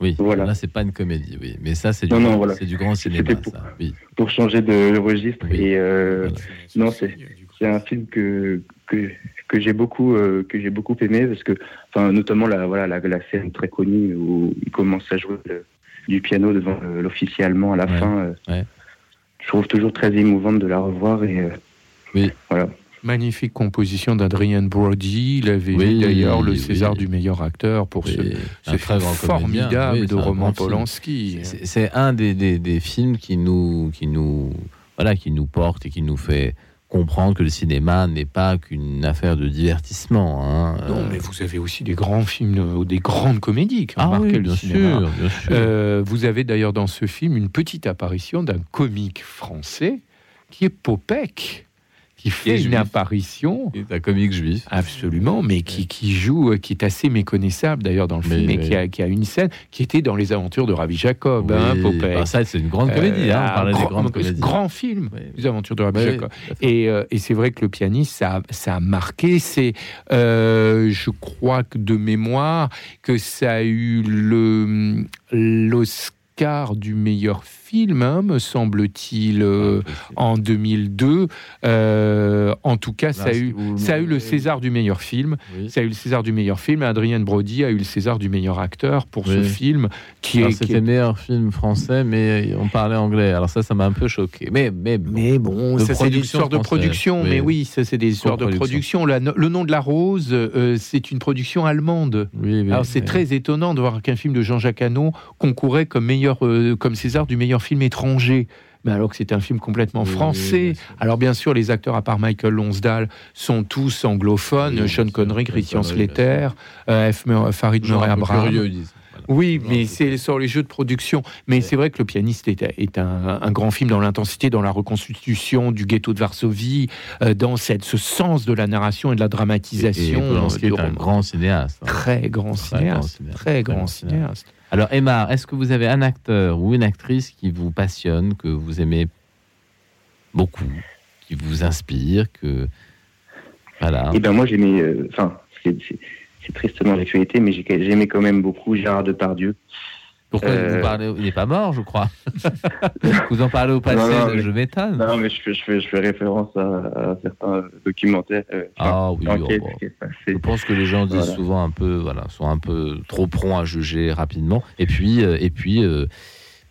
Oui, Voilà. là, c'est pas une comédie, oui. Mais ça, c'est du, Non, non, grand- voilà. c'est du grand cinéma, pour- ça. Oui. pour changer de registre. Oui. Et euh, Voilà. non, c'est un film que que, que j'ai beaucoup euh, que j'ai beaucoup aimé parce que enfin notamment la voilà la, la scène très connue où il commence à jouer le- du piano devant euh, l'officier allemand à la Ouais, fin. euh, ouais. Je trouve toujours très émouvante de la revoir et Oui. voilà. Magnifique composition d'Adrian Brody. Il avait Oui, d'ailleurs le oui. César du meilleur acteur pour Oui, ce, comédien. formidable de Roman film. Polanski. C'est- un des, des- des films qui nous, qui nous, voilà, qui nous porte et qui nous fait comprendre que le cinéma n'est pas qu'une affaire de divertissement. hein. Non, mais vous avez aussi des grands films, euh, des grandes comédies qui ont Ah marqué oui, le bien cinéma. sûr, bien sûr. Euh, vous avez d'ailleurs dans ce film une petite apparition d'un comique français qui est Popek, qui fait est une apparition. C'est un comique juif. Absolument, mais qui, qui joue, euh, qui est assez méconnaissable d'ailleurs dans le Mais- film, et mais- qui a, qui a une scène qui était dans les aventures de Rabbi Jacob, hein, Oui, Popek. bah ça, c'est une grande comédie, hein, on un parlait des grand- grandes comédies. Grand film, les aventures de Rabbi Oui, Jacob. Et, euh, et c'est vrai que le pianiste, ça, a- ça a marqué. C'est, euh, je crois que de mémoire, que ça a eu le l'Oscar du meilleur film, hein, me semble-t-il, euh, en 2002. Euh, en tout cas, ça a, eu, vous- ça a eu le César du meilleur film. Oui. Ça a eu le César du meilleur film. Adrien Brody a eu le César du meilleur acteur pour ce film, qui Alors, est, C'était est- meilleur film français, mais on parlait anglais. Alors ça, ça m'a un peu choqué. Mais, mais, Mais bon, ça c'est des production histoires de production. oui. Mais oui, ça c'est des histoires de production. La- le nom de la rose, euh, c'est une production allemande. Oui, oui, Alors c'est oui. très étonnant de voir qu'un film de Jean-Jacques Hano concourait comme meilleur, euh, comme César du meilleur film étranger. Mais alors que c'était un film complètement Oui, oui, français. bien alors bien sûr, les acteurs à part Michael Lonsdale sont tous anglophones. Oui, Sean Connery, Christian Slater, euh, F. Farid Murray Abraham. Oui, mais c'est sur les jeux de production. Mais c'est vrai que Le pianiste est, est un, un grand film dans l'intensité, dans la reconstitution du ghetto de Varsovie, euh, dans cette, ce sens de la narration et de la Et dramatisation. Polanski euh, est un grand cinéaste. hein. Très grand Très cinéaste. grand cinéaste. Très Très grand cinéaste. Alors Emma, est-ce que vous avez un acteur ou une actrice qui vous passionne, que vous aimez beaucoup, qui vous inspire, que voilà. Et ben moi j'aimais, euh, enfin c'est tristement l'actualité, mais j'ai- j'aimais quand même beaucoup Gérard Depardieu. Pourquoi Euh, vous parlez Il n'est pas mort, je crois. vous en parlez au passé, Non, non, mais- je m'étonne. Non, mais je fais, je fais, je fais référence à, à certains documentaires. euh, Ah oui, oh, bon. Je pense que les gens disent Voilà. souvent un peu, voilà, sont un peu trop prompts à juger rapidement. Et puis, euh, et puis, euh,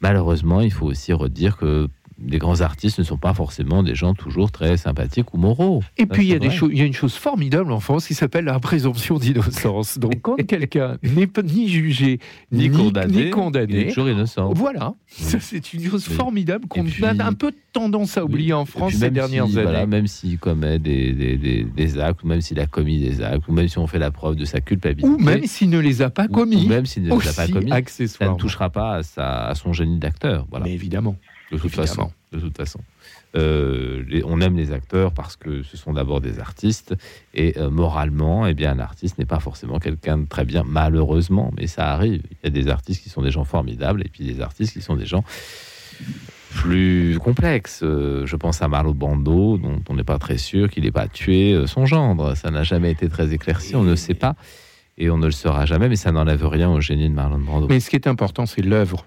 malheureusement, il faut aussi redire que les grands artistes ne sont pas forcément des gens toujours très sympathiques ou moraux. Et Ça, puis il y, a c'est des vrai. choses- il y a une chose formidable en France qui s'appelle la présomption d'innocence. Donc quand quelqu'un n'est ni jugé Ni condamné, ni il est toujours innocent. voilà, c'est une chose formidable qu'on a un peu tendance à oublier en France ces dernières si, années. voilà, même s'il commet des, des, des- des actes, ou même s'il a commis des actes, ou même si on fait la preuve de sa culpabilité, Ou même s'il ne les a pas commis. ou même s'il ne les a pas commis, ça ne touchera pas à, sa- à son génie d'acteur. Voilà. Mais évidemment. De toute Évidemment. façon. De toute façon. Euh, les- on aime les acteurs parce que ce sont d'abord des artistes et euh, moralement, eh bien, un artiste n'est pas forcément quelqu'un de très bien, malheureusement, mais ça arrive. Il y a des artistes qui sont des gens formidables et puis des artistes qui sont des gens plus complexes. Euh, je pense à Marlo Bando, dont on n'est pas très sûr qu'il n'ait pas tué son gendre. Ça n'a jamais été très éclairci, on ne sait pas et on ne le saura jamais, mais ça n'enlève rien au génie de Marlon Brando. Mais ce qui est important, c'est l'œuvre.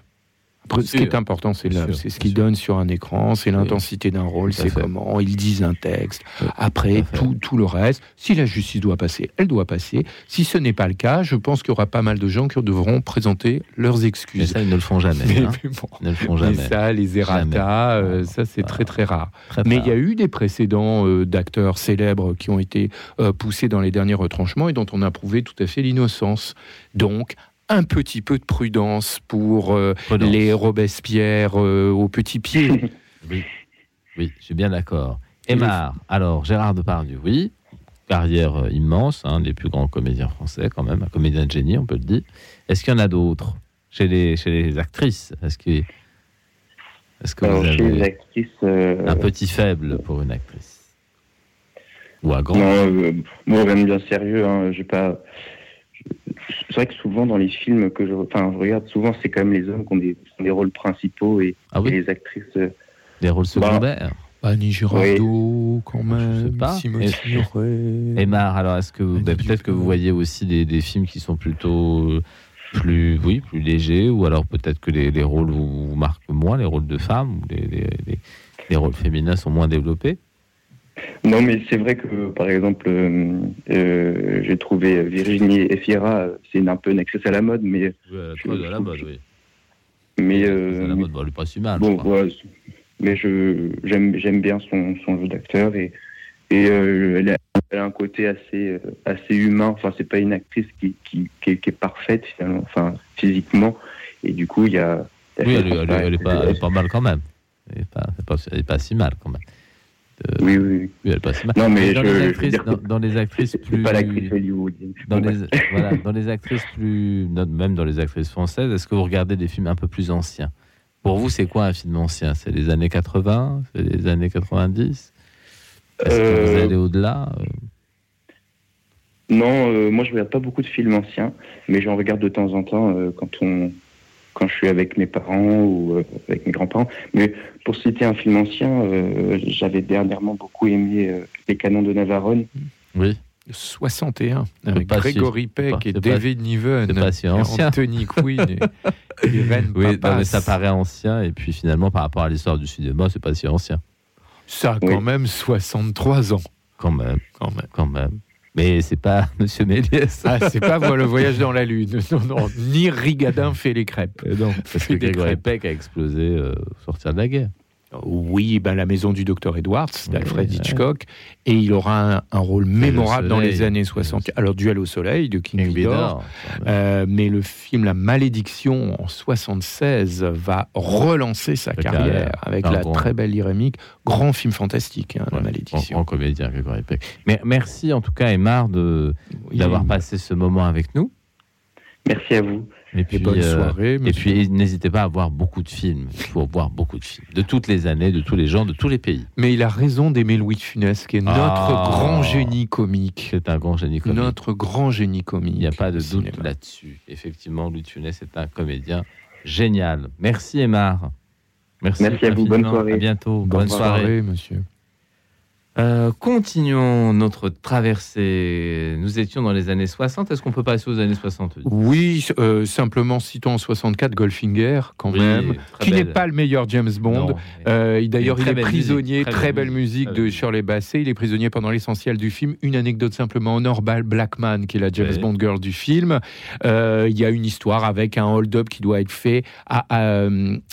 Après, ce qui est important, c'est ce bien qui donne sur un écran, c'est l'intensité d'un rôle, c'est comment ils disent un texte. Après, tout, tout le reste, si la justice doit passer, elle doit passer. Si ce n'est pas le cas, je pense qu'il y aura pas mal de gens qui devront présenter leurs Mais excuses. ça, ils ne le font jamais. Mais- hein. mais bon. Ils ne le font Mais jamais. ça, les errata, euh, ça c'est Voilà. très très rare. Très Mais il y a eu des précédents euh, d'acteurs célèbres qui ont été euh, poussés dans les derniers retranchements et dont on a prouvé tout à fait l'innocence. Donc, un petit peu de prudence pour euh, Prudence. les Robespierre euh, au petit pied. Oui, oui, je suis bien d'accord. Aymar, alors Gérard Depardieu, oui, carrière euh, immense, un des plus grands comédiens français quand même, un comédien de génie, on peut le dire. Est-ce qu'il y en a d'autres chez les, chez les actrices? Est-ce que, est-ce que Alors, vous avez actrices, euh, un petit faible pour une actrice? Ou un grand? Non, euh, moi, même bien sérieux, hein, j'ai pas. C'est vrai que souvent dans les films que je, enfin, je regarde, souvent c'est quand même les hommes qui ont des, qui ont des rôles principaux et, Ah oui et les actrices. euh, Des rôles Bah, secondaires Annie Girardot, quand Je sais même. Et-. Aymar, alors est-ce que ben, peut-être que vous voyez aussi des, des films qui sont plutôt euh, plus, oui, plus légers, ou alors peut-être que les, les rôles vous, vous marquent moins, les rôles de femmes, ou les, les- les- les rôles féminins sont moins développés? Non, mais c'est vrai que, par exemple, euh, euh, j'ai trouvé Virginie Efira, c'est un peu une excès à la mode, mais, Oui, mode, à la mode, oui. mais, à la mode, bon, elle est pas si mal. bon, voilà, mais j'aime bien son, son jeu d'acteur et et euh, elle, a, elle a un côté assez assez humain. Enfin, c'est pas une actrice qui qui, qui est, qui est parfaite finalement, enfin physiquement, et du coup il y a. Oui, elle, elle- elle est pas, elle est transparence. pas mal quand même. Elle est pas, pas, elle est pas si mal quand même. Euh, Oui, oui. oui, elle passe mal. Non, mais dans, je- les actrices, dans, les actrices plus, pas l'actrice hollywoodienne. dans les, voilà, dans les actrices plus, même dans les actrices françaises, est-ce que vous regardez des films un peu plus anciens? Pour vous, c'est quoi un film ancien? C'est les années 80 C'est les années 90 Est-ce que vous Euh, allez au-delà euh? Non, euh, moi je regarde pas beaucoup de films anciens, mais j'en regarde de temps en temps euh, quand on quand je suis avec mes parents ou euh, avec mes grands-parents. Mais pour citer un film ancien, euh, j'avais dernièrement beaucoup aimé euh, Les Canons de Navarone. Oui. 61, avec Grégory pas- Peck et c'est pas- David Niven, pas si ancien. Anthony Quinn et Oui, non, mais ça paraît ancien, et puis finalement, par rapport à l'histoire du cinéma, c'est pas si ancien. Ça a quand même 63 ans. Quand même, Quand même. quand même. Mais c'est pas Monsieur Méliès. Ah, c'est pas voilà, le voyage dans la lune. Non, non, ni Rigadin fait les crêpes. Euh, non, parce que Grégory. Peck a explosé euh, au sortir de la guerre. Oui, ben, la maison du docteur Edwards d'Alfred. Hitchcock. Et il aura un, un rôle mémorable dans les années 60. Alors, Duel au soleil de King, King Vidor. Vidor, Euh, mais le film La Malédiction en 76 va relancer sa carrière, carrière. avec la grand- très belle lyrémique. Grand film fantastique, hein, La Malédiction. Grand, grand comédien, Grégory Peck. Mais merci en tout cas, Aymar, de, Oui. d'avoir passé ce moment avec nous. Merci à vous. Et puis, bonne euh, soirée, et puis n'hésitez pas à voir beaucoup de films. Il faut voir beaucoup de films. De toutes les années, de tous les gens, de tous les pays. Mais il a raison d'aimer Louis de Funès, qui est notre Ah. grand génie comique. C'est un grand génie comique. Notre grand génie comique. Il n'y a pas de doute là-dessus. Effectivement, Louis de Funès est un comédien génial. Merci, Aymar. Merci, Merci à vous. Bonne soirée. À bientôt. Bonne, Bonne, soirée. soirée, monsieur. Euh, continuons notre traversée. Nous étions dans les années 60. Est-ce qu'on peut passer aux années 70 Oui, euh, simplement citons en 64 Goldfinger, quand Oui, même, qui n'est pas le meilleur James Bond. Euh, D'ailleurs, il est prisonnier, musique, très très, belle musique, musique très de Shirley Bassey. Il est prisonnier pendant l'essentiel du film. Une anecdote simplement, Honor Bal- Blackman, qui est la James Oui. Bond girl du film. Euh, Il y a une histoire avec un hold-up qui doit être fait à, à-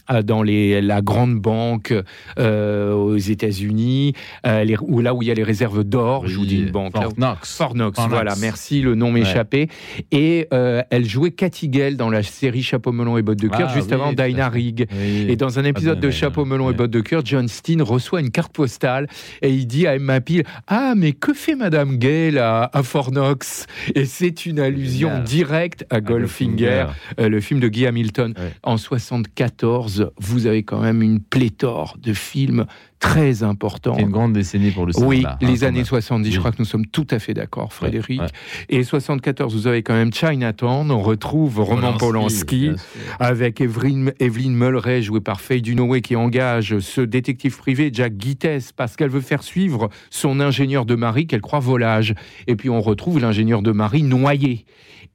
à- dans les, la grande banque aux États-Unis, les- où, là où il y a les réserves d'or. je vous dis une banque. Fort Knox. Fort Knox, voilà, merci, le nom m'échappait. Et euh, elle jouait Cathy Gale dans la série Chapeau melon et bottes de cœur, Ah, juste oui, avant Dinah. Rigg. Oui. Et dans un épisode bien, de Chapeau melon et bottes de cœur, John Steen reçoit une carte postale et il dit à Emma Peel Ah, mais que fait Madame Gale à, à Fort Knox? Et c'est une allusion Génial. directe à Goldfinger, euh, le film de Guy Hamilton. Ouais. En 74, vous avez quand même une pléthore de films très importants. C'est une grande décennie pour le Oui, cinéma. hein, les années même. 70, je Oui. crois que nous sommes tout à fait d'accord, Frédéric. Ouais. Et 74, vous avez quand même Chinatown, on retrouve Roman Polanski, avec Evelyn, Evelyn Mulray, jouée par Faye Dunaway, qui engage ce détective privé, Jack Gittes, parce qu'elle veut faire suivre son ingénieur de mari qu'elle croit volage. Et puis on retrouve l'ingénieur de mari noyé.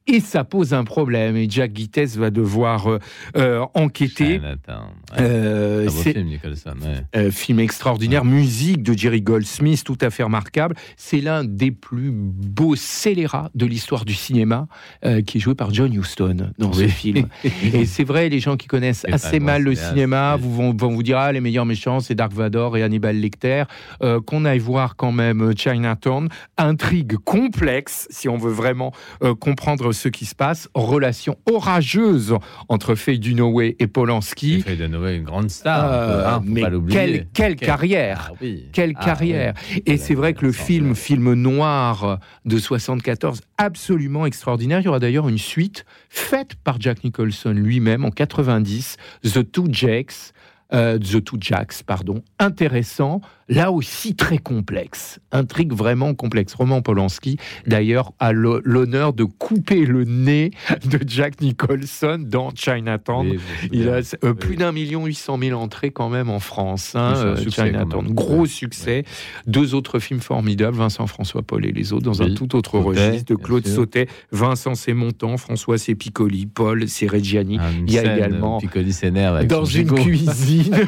Et ça pose un problème, et Jack Gittes va devoir euh, euh, enquêter. Euh, c'est- film, ouais. film extraordinaire, musique de Jerry Goldsmith, tout à fait remarquable. C'est l'un des plus beaux scélérats de l'histoire du cinéma, euh, qui est joué par John Huston dans ce film. Et c'est vrai, les gens qui connaissent assez mal le cinéma vous, vont, vont vous dire ah les meilleurs méchants c'est Dark Vador et Hannibal Lecter. Qu'on aille voir quand même Chinatown, intrigue complexe si on veut vraiment comprendre ce qui se passe, relation orageuse entre Faye Dunaway et Polanski. De Noé une grande star. Euh, hein, mais quelle, quelle carrière Ah oui. quelle Ah carrière oui. Et c'est vrai que le film, film noir de 74, absolument extraordinaire. Il y aura d'ailleurs une suite faite par Jack Nicholson lui-même en 90, The Two Jacks. euh, The Two Jacks, pardon, intéressant, là aussi très complexe, intrigue vraiment complexe. Roman Polanski, d'ailleurs, a l'honneur de couper le nez de Jack Nicholson dans Chinatown. Oui, Il a euh, plus d'un million huit cent mille entrées quand même en France. hein, euh, succès, Chinatown. Gros Ouais. succès. Deux autres films formidables, Vincent François Paul et les autres, dans un tout autre Sautet, registre, de Claude. Sautet, Vincent c'est Montant, François c'est Piccoli, Paul c'est Reggiani. Ah, Il y a également Piccoli s'énerve avec dans une gigot. cuisine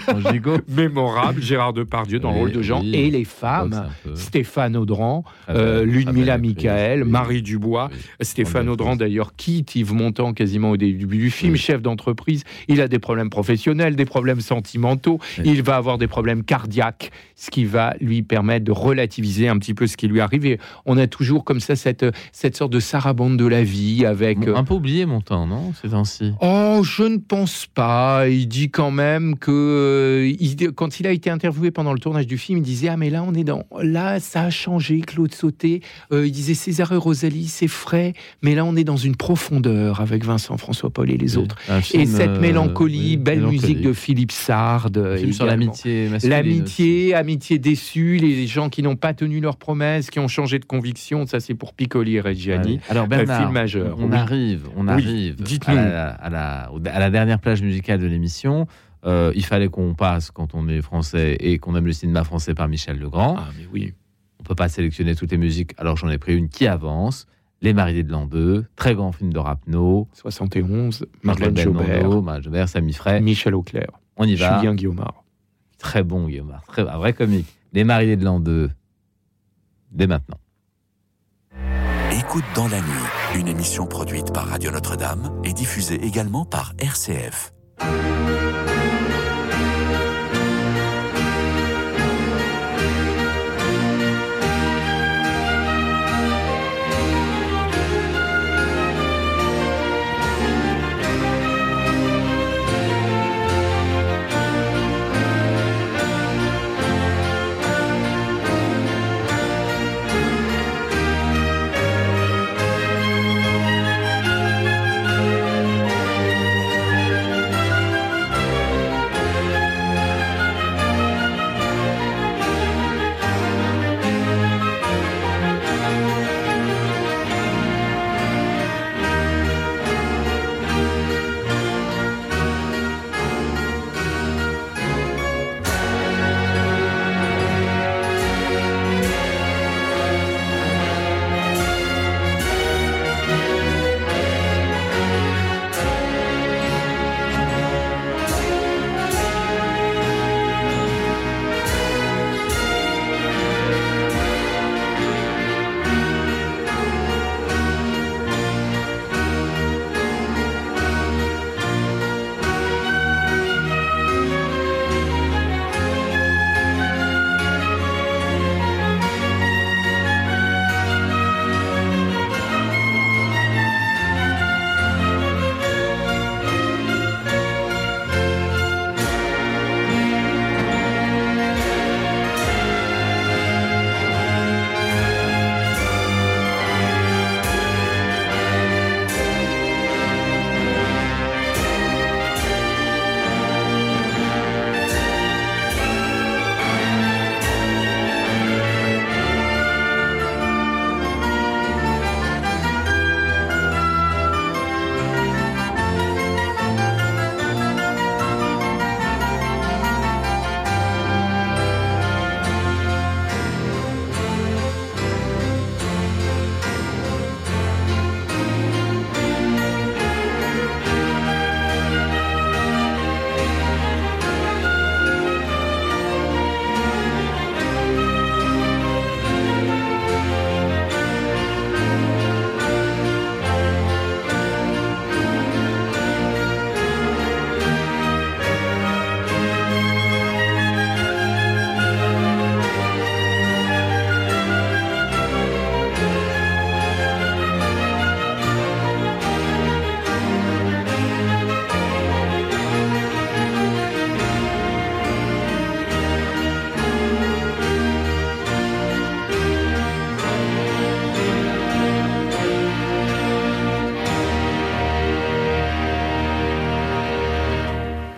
mémorable, Gérard Depardieu dans Oui, de oui. et les femmes. peu- Stéphane Audran, euh, Ludmilla très belle actrice, Michael, oui. Marie Dubois. Stéphane Audran d'ailleurs quitte Yves Montand quasiment au début du film, chef d'entreprise. Il a des problèmes professionnels, des problèmes sentimentaux. Il va avoir des problèmes cardiaques, ce qui va lui permettre de relativiser un petit peu ce qui lui arrive. Et on a toujours comme ça cette, cette sorte de sarabande de la vie avec. Bon, euh, Un peu oublié mon temps, non Ces temps-ci? Oh, je ne pense pas. Il dit quand même que euh, il- quand il a été interviewé pendant le tournage du du film, il disait ah mais là on est dans là ça a changé Claude Sauté. Euh, il disait César et Rosalie c'est frais, mais là on est dans une profondeur avec Vincent François Paul et les autres. Et film, cette euh, mélancolie, oui, belle musique de Philippe Sard. Sur l'amitié L'amitié, amitié déçue, les gens qui n'ont pas tenu leurs promesses, qui ont changé de conviction. Ça, c'est pour Piccoli et Reggiani. Ouais. Alors Un Bernard, film majeur. on Oui. arrive, on arrive dites-nous. à la, à, la, au- à la dernière plage musicale de l'émission. Euh, il fallait qu'on passe, quand on est français et qu'on aime le cinéma français, par Michel Legrand. Ah, mais oui. On peut pas sélectionner toutes les musiques, alors j'en ai pris une qui avance. Les Mariés de l'an 2, très grand film de Rapno. 71, Marlène Jobert, Jobert, Samy Frey. Michel Auclair, On y va. Julien Guillaumard. Très bon, Guillaume. Très, un vrai comique. Les Mariés de l'an 2, dès maintenant. Écoute dans la nuit, une émission produite par Radio Notre-Dame et diffusée également par RCF.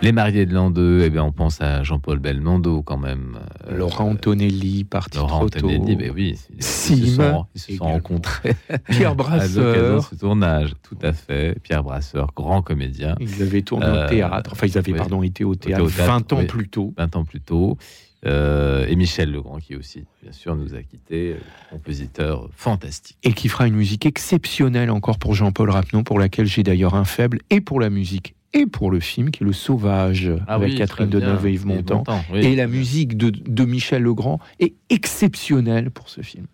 Les mariés de l'an 2, eh bien, on pense à Jean-Paul Belmondo quand même. Euh, Laurent Antonelli, parti Laurent trop tôt. Antonelli, mais oui, ils, ils se Sim, sont, ils se sont rencontrés Pierre à l'occasion de Brasseur. ce tournage, tout à fait. Pierre Brasseur, grand comédien. Ils avaient tourné Euh, au théâtre. Enfin, ils avaient, oui. pardon, été au théâtre, au théâtre, 20 ans oui. plus tôt. 20 ans plus tôt. Euh, et Michel Legrand, qui aussi, bien sûr, nous a quittés, euh, compositeur fantastique. Et qui fera une musique exceptionnelle encore pour Jean-Paul Rapneau, pour laquelle j'ai d'ailleurs un faible, et pour la musique, et pour le film, qui est Le Sauvage, Ah avec oui, Catherine. Deneuve et Yves Montand. Oui. et la musique de, de Michel Legrand est exceptionnelle pour ce film.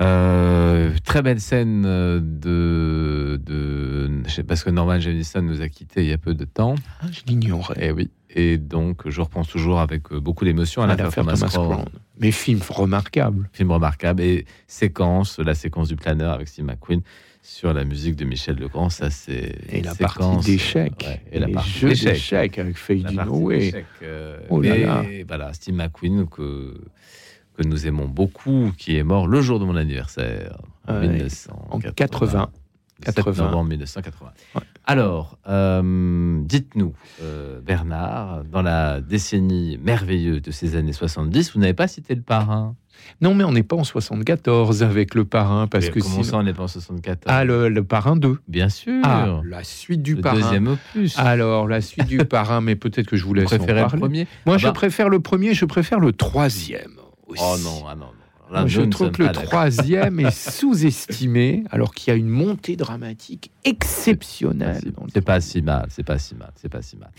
Euh, très belle scène euh, de, de je sais- parce que Norman Jevison nous a quittés il y a peu de temps. Ah, je l'ignorais. Et oui. Et donc, je repense toujours avec euh, beaucoup d'émotion à À l'affaire Thomas, Thomas. Crown. Mais film remarquable. Film remarquable et séquence, la séquence du planeur avec Steve McQueen. Sur la musique de Michel Legrand. Ça, c'est Et la une partie séquence, d'échecs. ouais, et la les partie jeux d'échecs. avec Faye ouais. d'échecs, euh, Oh là mais là. voilà, Steve McQueen que que nous aimons beaucoup, qui est mort le jour de mon anniversaire, en Ouais, 1980. en 80. 7 80. novembre 1980. Alors, euh, dites-nous, euh, Bernard, dans la décennie merveilleuse de ces années 70, vous n'avez pas cité le parrain? Non, mais on n'est pas en 74 avec le parrain, parce Mais que comment ça, sinon- on n'est pas en 74 Ah, le, le parrain 2. Bien sûr. Ah, la suite du Le parrain. deuxième opus. Alors, la suite du parrain, mais peut-être que je vous laisse en le premier Moi, Ah je bah. préfère le premier, je préfère le troisième. aussi. Oh non, ah non, non. Là, Moi, je trouve que le troisième est sous-estimé, alors qu'il y a une montée dramatique exceptionnelle. C'est pas si mal, c'est pas si mal, c'est pas si mal.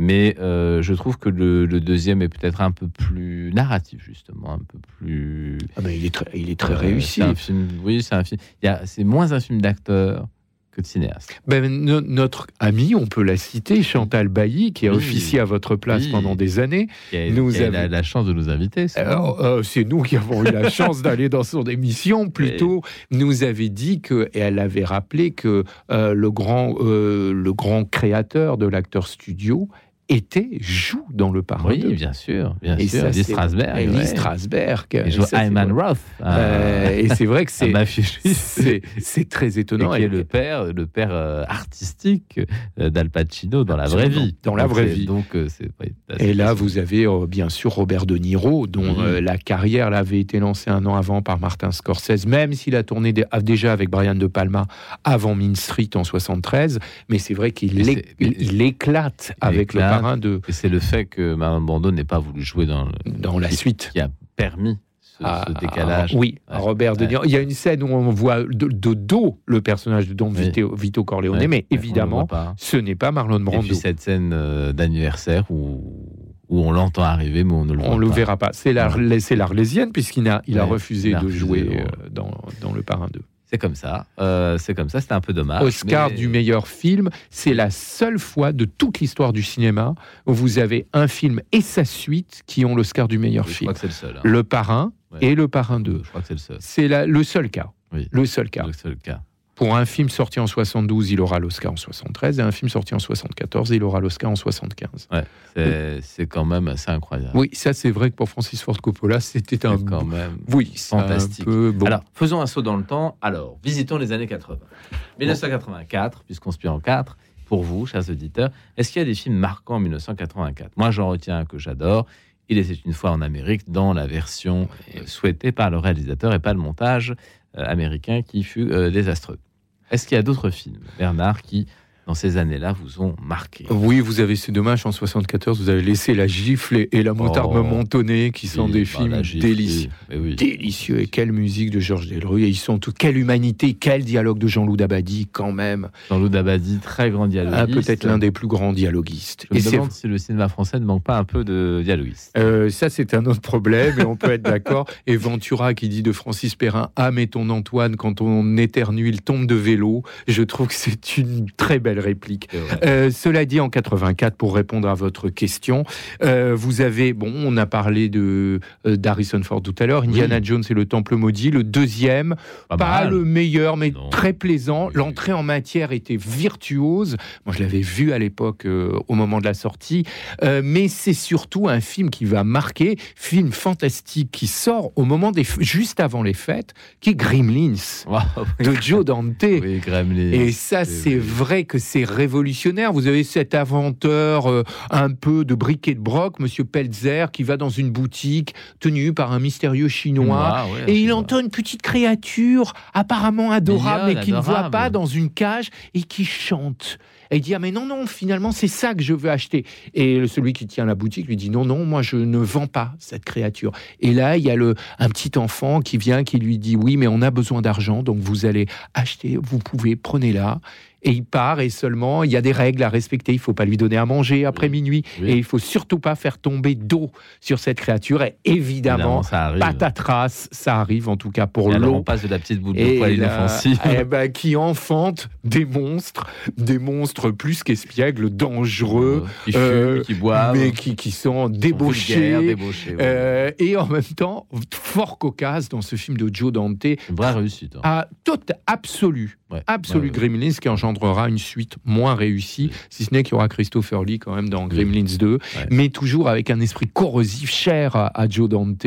Mais euh, je trouve que le, le deuxième est peut-être un peu plus narratif, justement, un peu plus. Ah ben, il est très, il est très Euh, réussi. c'est un film, oui, c'est un film. C'est moins un film d'acteur que de cinéaste. Ben, no- notre amie, on peut la citer, Chantal Bailly, qui a Oui. officié à votre place Oui. pendant des années. Qui a, Nous qui a avait- la, la chance de nous inviter. c'est Euh, euh, nous qui avons eu la chance d'aller dans son émission. Plutôt, nous avait dit que, et elle avait rappelé que euh, le grand, le grand créateur de l'acteur studio était joue dans le parrain. Oui, 2. bien sûr, bien Et sûr. ça, Lee Strasberg. et ouais. Strasberg. Il Et joue Ayman. Roth. Euh, et c'est vrai que c'est c'est très étonnant. Et qui est le père, le père euh, artistique euh, d'Al Pacino dans la vraie vie. dans la vraie vie. Donc c'est Et là, vous avez euh, bien sûr Robert De Niro, dont Mhm. euh, la carrière là, avait été lancée un an avant par Martin Scorsese, même s'il a tourné ah, déjà avec Brian De Palma avant Mean Street en 73. Mais c'est vrai qu'il il éclate avec le. Parrain de Et c'est le fait que Marlon Brando n'ait pas voulu jouer dans, le- dans la suite. qui a permis ce, à- ce décalage. à- oui, à Ouais. Robert De. Niro. Il y a une scène où on voit de, de dos le personnage de Don Oui. Vito, Vito Corleone, Ouais, mais évidemment, voit ce n'est pas Marlon Et Brando. puis cette scène euh, d'anniversaire où, où on l'entend arriver, mais on ne le voit On ne le pas. verra pas. C'est la- c'est l'Arlésienne, puisqu'il a, il a refusé il a de refusé, jouer euh, dans, dans Le Parrain 2. C'est comme ça. euh, c'est comme ça. C'était un peu dommage. Oscar mais- du meilleur film, c'est la seule fois de toute l'histoire du cinéma où vous avez un film et sa suite qui ont l'Oscar du meilleur Je film. crois que c'est le seul. hein. Le Parrain Ouais. et Le Parrain 2. Je crois que c'est le seul. C'est le seul cas. Oui. Le seul cas. Le seul cas. Pour un film sorti en 72, il aura l'Oscar en 73, et un film sorti en 74, il aura l'Oscar en 75. Ouais, c'est c'est quand même assez incroyable. Oui, ça c'est vrai que pour Francis Ford Coppola, c'était un quand même oui, un fantastique. peu bon. Alors, faisons un saut dans le temps. Alors, visitons les années 80. 1984, puisqu'on se plie en quatre. Pour vous, chers auditeurs, est-ce qu'il y a des films marquants en 1984 Moi, j'en retiens un que j'adore. Il était une fois en Amérique dans la version euh, souhaitée par le réalisateur et pas le montage euh, américain qui fut euh, désastreux. Est-ce qu'il y a d'autres films, Bernard, qui, dans ces années-là, vous ont marqué Oui, vous avez, c'est dommage, en 74, vous avez laissé La Gifle et, La Moutarde Oh. Montonnée, qui sont des bah, films Gifle, délicieux. oui. Délicieux. Et quelle musique de Georges Delruy. Et ils sont tous. Quelle humanité, quel dialogue de Jean-Loup Dabadi, quand même. Jean-Loup Dabadi, très grand Ah, dialoguiste. Peut-être l'un des plus grands dialoguistes. Je me Et demande si le cinéma français ne manque pas un peu de dialoguiste. Euh, ça, c'est un autre problème, et on peut être d'accord. Et Ventura qui dit de Francis Perrin Ah, mais ton Antoine, quand on éternue, il tombe de vélo. Je trouve que c'est une très belle réplique. Euh, cela dit, en 84, pour répondre à votre question, euh, vous avez, bon, on a parlé de euh, d'Harrison Ford tout à l'heure, Indiana Jones et le Temple maudit, le deuxième, Pas le meilleur, mais Non. très plaisant. L'entrée en matière était virtuose. Moi, je l'avais vu à l'époque, euh, au moment de la sortie, mais c'est surtout un film qui va marquer, film fantastique qui sort au moment des, juste avant les fêtes, qui est Gremlins de Joe Dante. Oui, Gremlins. Et ça, C'est vrai que c'est révolutionnaire. Vous avez cet inventeur euh, un peu de briquet de broc, Monsieur Pelzer, qui va dans une boutique tenue par un mystérieux chinois. Ah, ouais, Et il entend une petite créature apparemment adorable, Mignonne, mais qu'il ne voit pas dans une cage et qui chante. Et il dit ah mais non non finalement c'est ça que je veux acheter. Et celui qui tient la boutique lui dit non non moi je ne vends pas cette créature. Et là il y a le un petit enfant qui vient qui lui dit oui mais on a besoin d'argent donc vous allez acheter vous pouvez prenez-la. Et il part et seulement il y a des règles à respecter. Il faut pas lui donner à manger après minuit Oui. et il faut surtout pas faire tomber d'eau sur cette créature. Et évidemment, Évidemment, ça arrive. patatras, ça arrive en tout cas pour alors, on l'eau. passe de la petite boule de poil inoffensive. eh ben, qui enfante des monstres, des monstres plus qu'espiègles, dangereux, qui fument, euh, qui boivent, mais qui, qui sont débauchés, débauchés, ouais. euh, et en même temps fort cocasse dans ce film de Joe Dante. Une vraie réussite. hein. À tot absolu, Ouais, absolu ouais, ouais. Gremlins qui engendrera une suite moins réussie, si ce n'est qu'il y aura Christopher Lee quand même dans Gremlins 2, mais toujours avec un esprit corrosif cher à, à Joe Dante,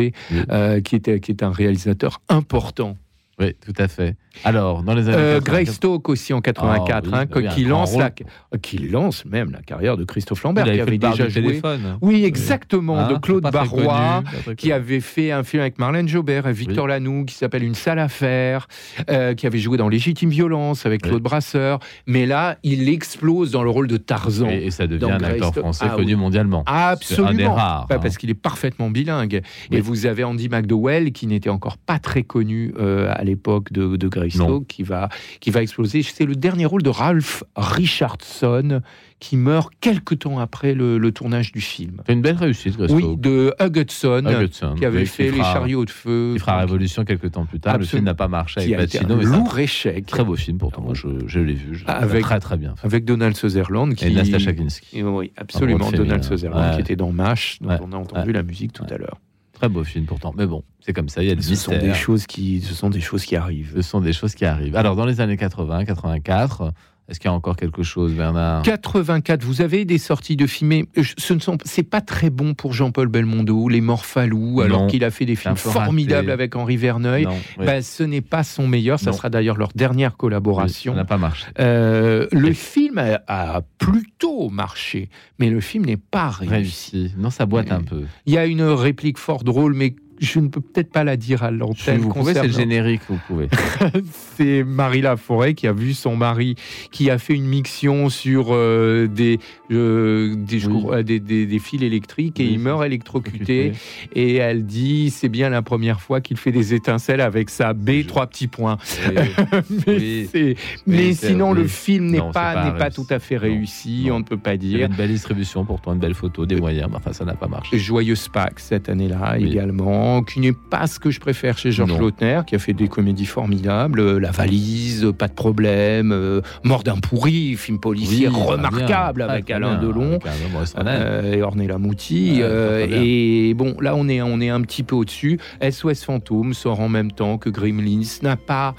euh, qui, était, qui est un réalisateur important. Oui, tout à fait. Alors, dans les années Euh, 80, Greystoke aussi en 84, Ah oui, hein, oui, qui, lance la, rôle. qui lance même la carrière de Christophe Lambert, Il avait qui avait déjà joué. téléphone. Oui, exactement, Hein, de Claude Barrois, connu, qui avait fait un film avec Marlène Jobert et Victor Lanoux, qui s'appelle Une sale affaire, euh, qui avait joué dans Légitime violence avec Claude Brasseur. Mais là, il explose dans le rôle de Tarzan. Et, et ça devient un acteur français Ah connu oui. mondialement. Absolument. Un des rares. Bah, hein. Parce qu'il est parfaitement bilingue. Et vous avez Andy McDowell, qui n'était encore pas très connu euh, à l'époque de, de Greystoke, qui va, qui va exploser. C'est le dernier rôle de Ralph Richardson, qui meurt quelques temps après le, le tournage du film. C'est une belle réussite, Greystoke. Oui, de Hugh Hudson, qui avait fait qui Les chariots de feu. Il fera révolution quelques temps plus tard. Le film n'a pas marché avec Pacino. un lourd échec. Très beau film pourtant. Moi, je, je l'ai vu. Je Avec- très très bien. Avec Donald Sutherland. Qui... Et Nastacha Kinski. Oui, absolument. Donald. Sutherland, Ouais. qui était dans MASH, dont Ouais. on a entendu Ouais. la musique tout à l'heure. Très beau film pourtant. Mais bon, c'est comme ça. Il y a des Ce sont des choses qui, ce sont des choses qui arrivent. Ce sont des choses qui arrivent. Alors, dans les années 80, 84, est-ce qu'il y a encore quelque chose, Bernard 84, vous avez des sorties de films, mais euh, ce ne sont, c'est pas très bon pour Jean-Paul Belmondo, Les Morphalous, alors qu'il a fait des films raté. formidables avec Henri Verneuil. Non, oui. Ben, ce n'est pas son meilleur, ça Non. sera d'ailleurs leur dernière collaboration. Ça n'a pas marché. Euh, le film a, a plutôt marché, mais le film n'est pas réussi. Réussi. Non, ça boite un peu. Il y a une réplique fort drôle, mais je ne peux peut-être pas la dire à Si l'antenne. vous pouvez, c'est le générique, vous pouvez. c'est Marie Laforêt qui a vu son mari qui a fait une mixion sur euh, des, euh, des, des, des- des fils électriques et Oui, il meurt électrocuté. Et elle dit c'est bien la première fois qu'il fait des étincelles avec sa B, trois petits points. mais Oui. sinon, le film n'est Non, pas, pas n'est pas réussi. tout à fait réussi, on ne peut pas Il y avait dire. une belle distribution pourtant, une belle photo, des moyens. mais Enfin, ça n'a pas marché. Joyeuse Pâques cette année-là également, qui n'est pas ce que je préfère chez Georges. Lautner, qui a fait des comédies formidables, euh, La valise, Pas de problème, euh, Mort d'un pourri, film policier Oui, remarquable très, avec Alain Delon Morissonnet. euh, et Ornella Mouti. Ouais, euh, et bon, là, on est, on est un petit peu au-dessus. SOS Fantôme sort en même temps que Gremlins, n'a pas.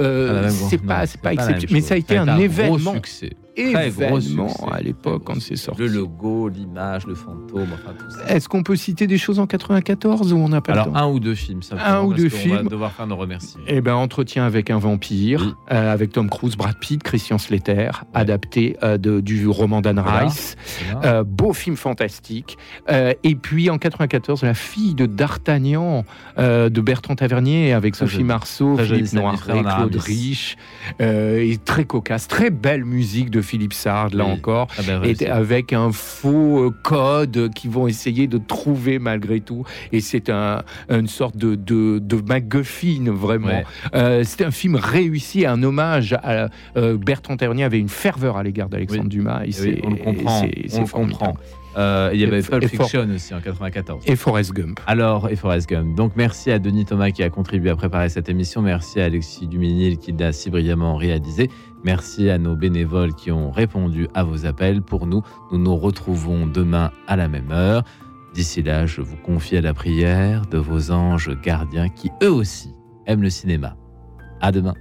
euh, Ah, c'est pas, pas pas exceptionnel, mais ça a été Ça a un été un événement. succès. Événement à l'époque quand c'est sorti. Le logo, l'image, le fantôme, enfin tout ça. Est-ce qu'on peut citer des choses en 94 ou on n'a pas Alors, le temps un ou deux films, ça Un ou deux On va films. devoir faire nos remerciements. Eh ben, Entretien avec un vampire, euh, avec Tom Cruise, Brad Pitt, Christian Slater, adapté euh, de- du roman d'Anne. Rice. Euh, beau film fantastique. Et puis en 94, La fille de D'Artagnan de Bertrand Tavernier avec Sophie. Marceau, Philippe Noiret, Claude. Rich. et très cocasse, très belle musique de Philippe Sard, là Oui. encore. Et réussite. avec un faux euh, code qu'ils vont essayer de trouver malgré tout. Et c'est un, une sorte de, de, de MacGuffin, vraiment. Ouais. Euh, c'est un film réussi, un hommage à euh, Bertrand Tavernier avait une ferveur à l'égard d'Alexandre Oui. Dumas. Et Oui, c'est- on le comprend. on le comprend. Euh, il y avait Pulp Fiction aussi en 94. Et Forrest Gump. Alors, et Forrest Gump. Donc, merci à Denis Thomas qui a contribué à préparer cette émission. Merci à Alexis Duminil qui l'a si brillamment réalisé. Merci à nos bénévoles qui ont répondu à vos appels. Pour nous, nous nous retrouvons demain à la même heure. D'ici là, je vous confie à la prière de vos anges gardiens qui, eux aussi, aiment le cinéma. À demain.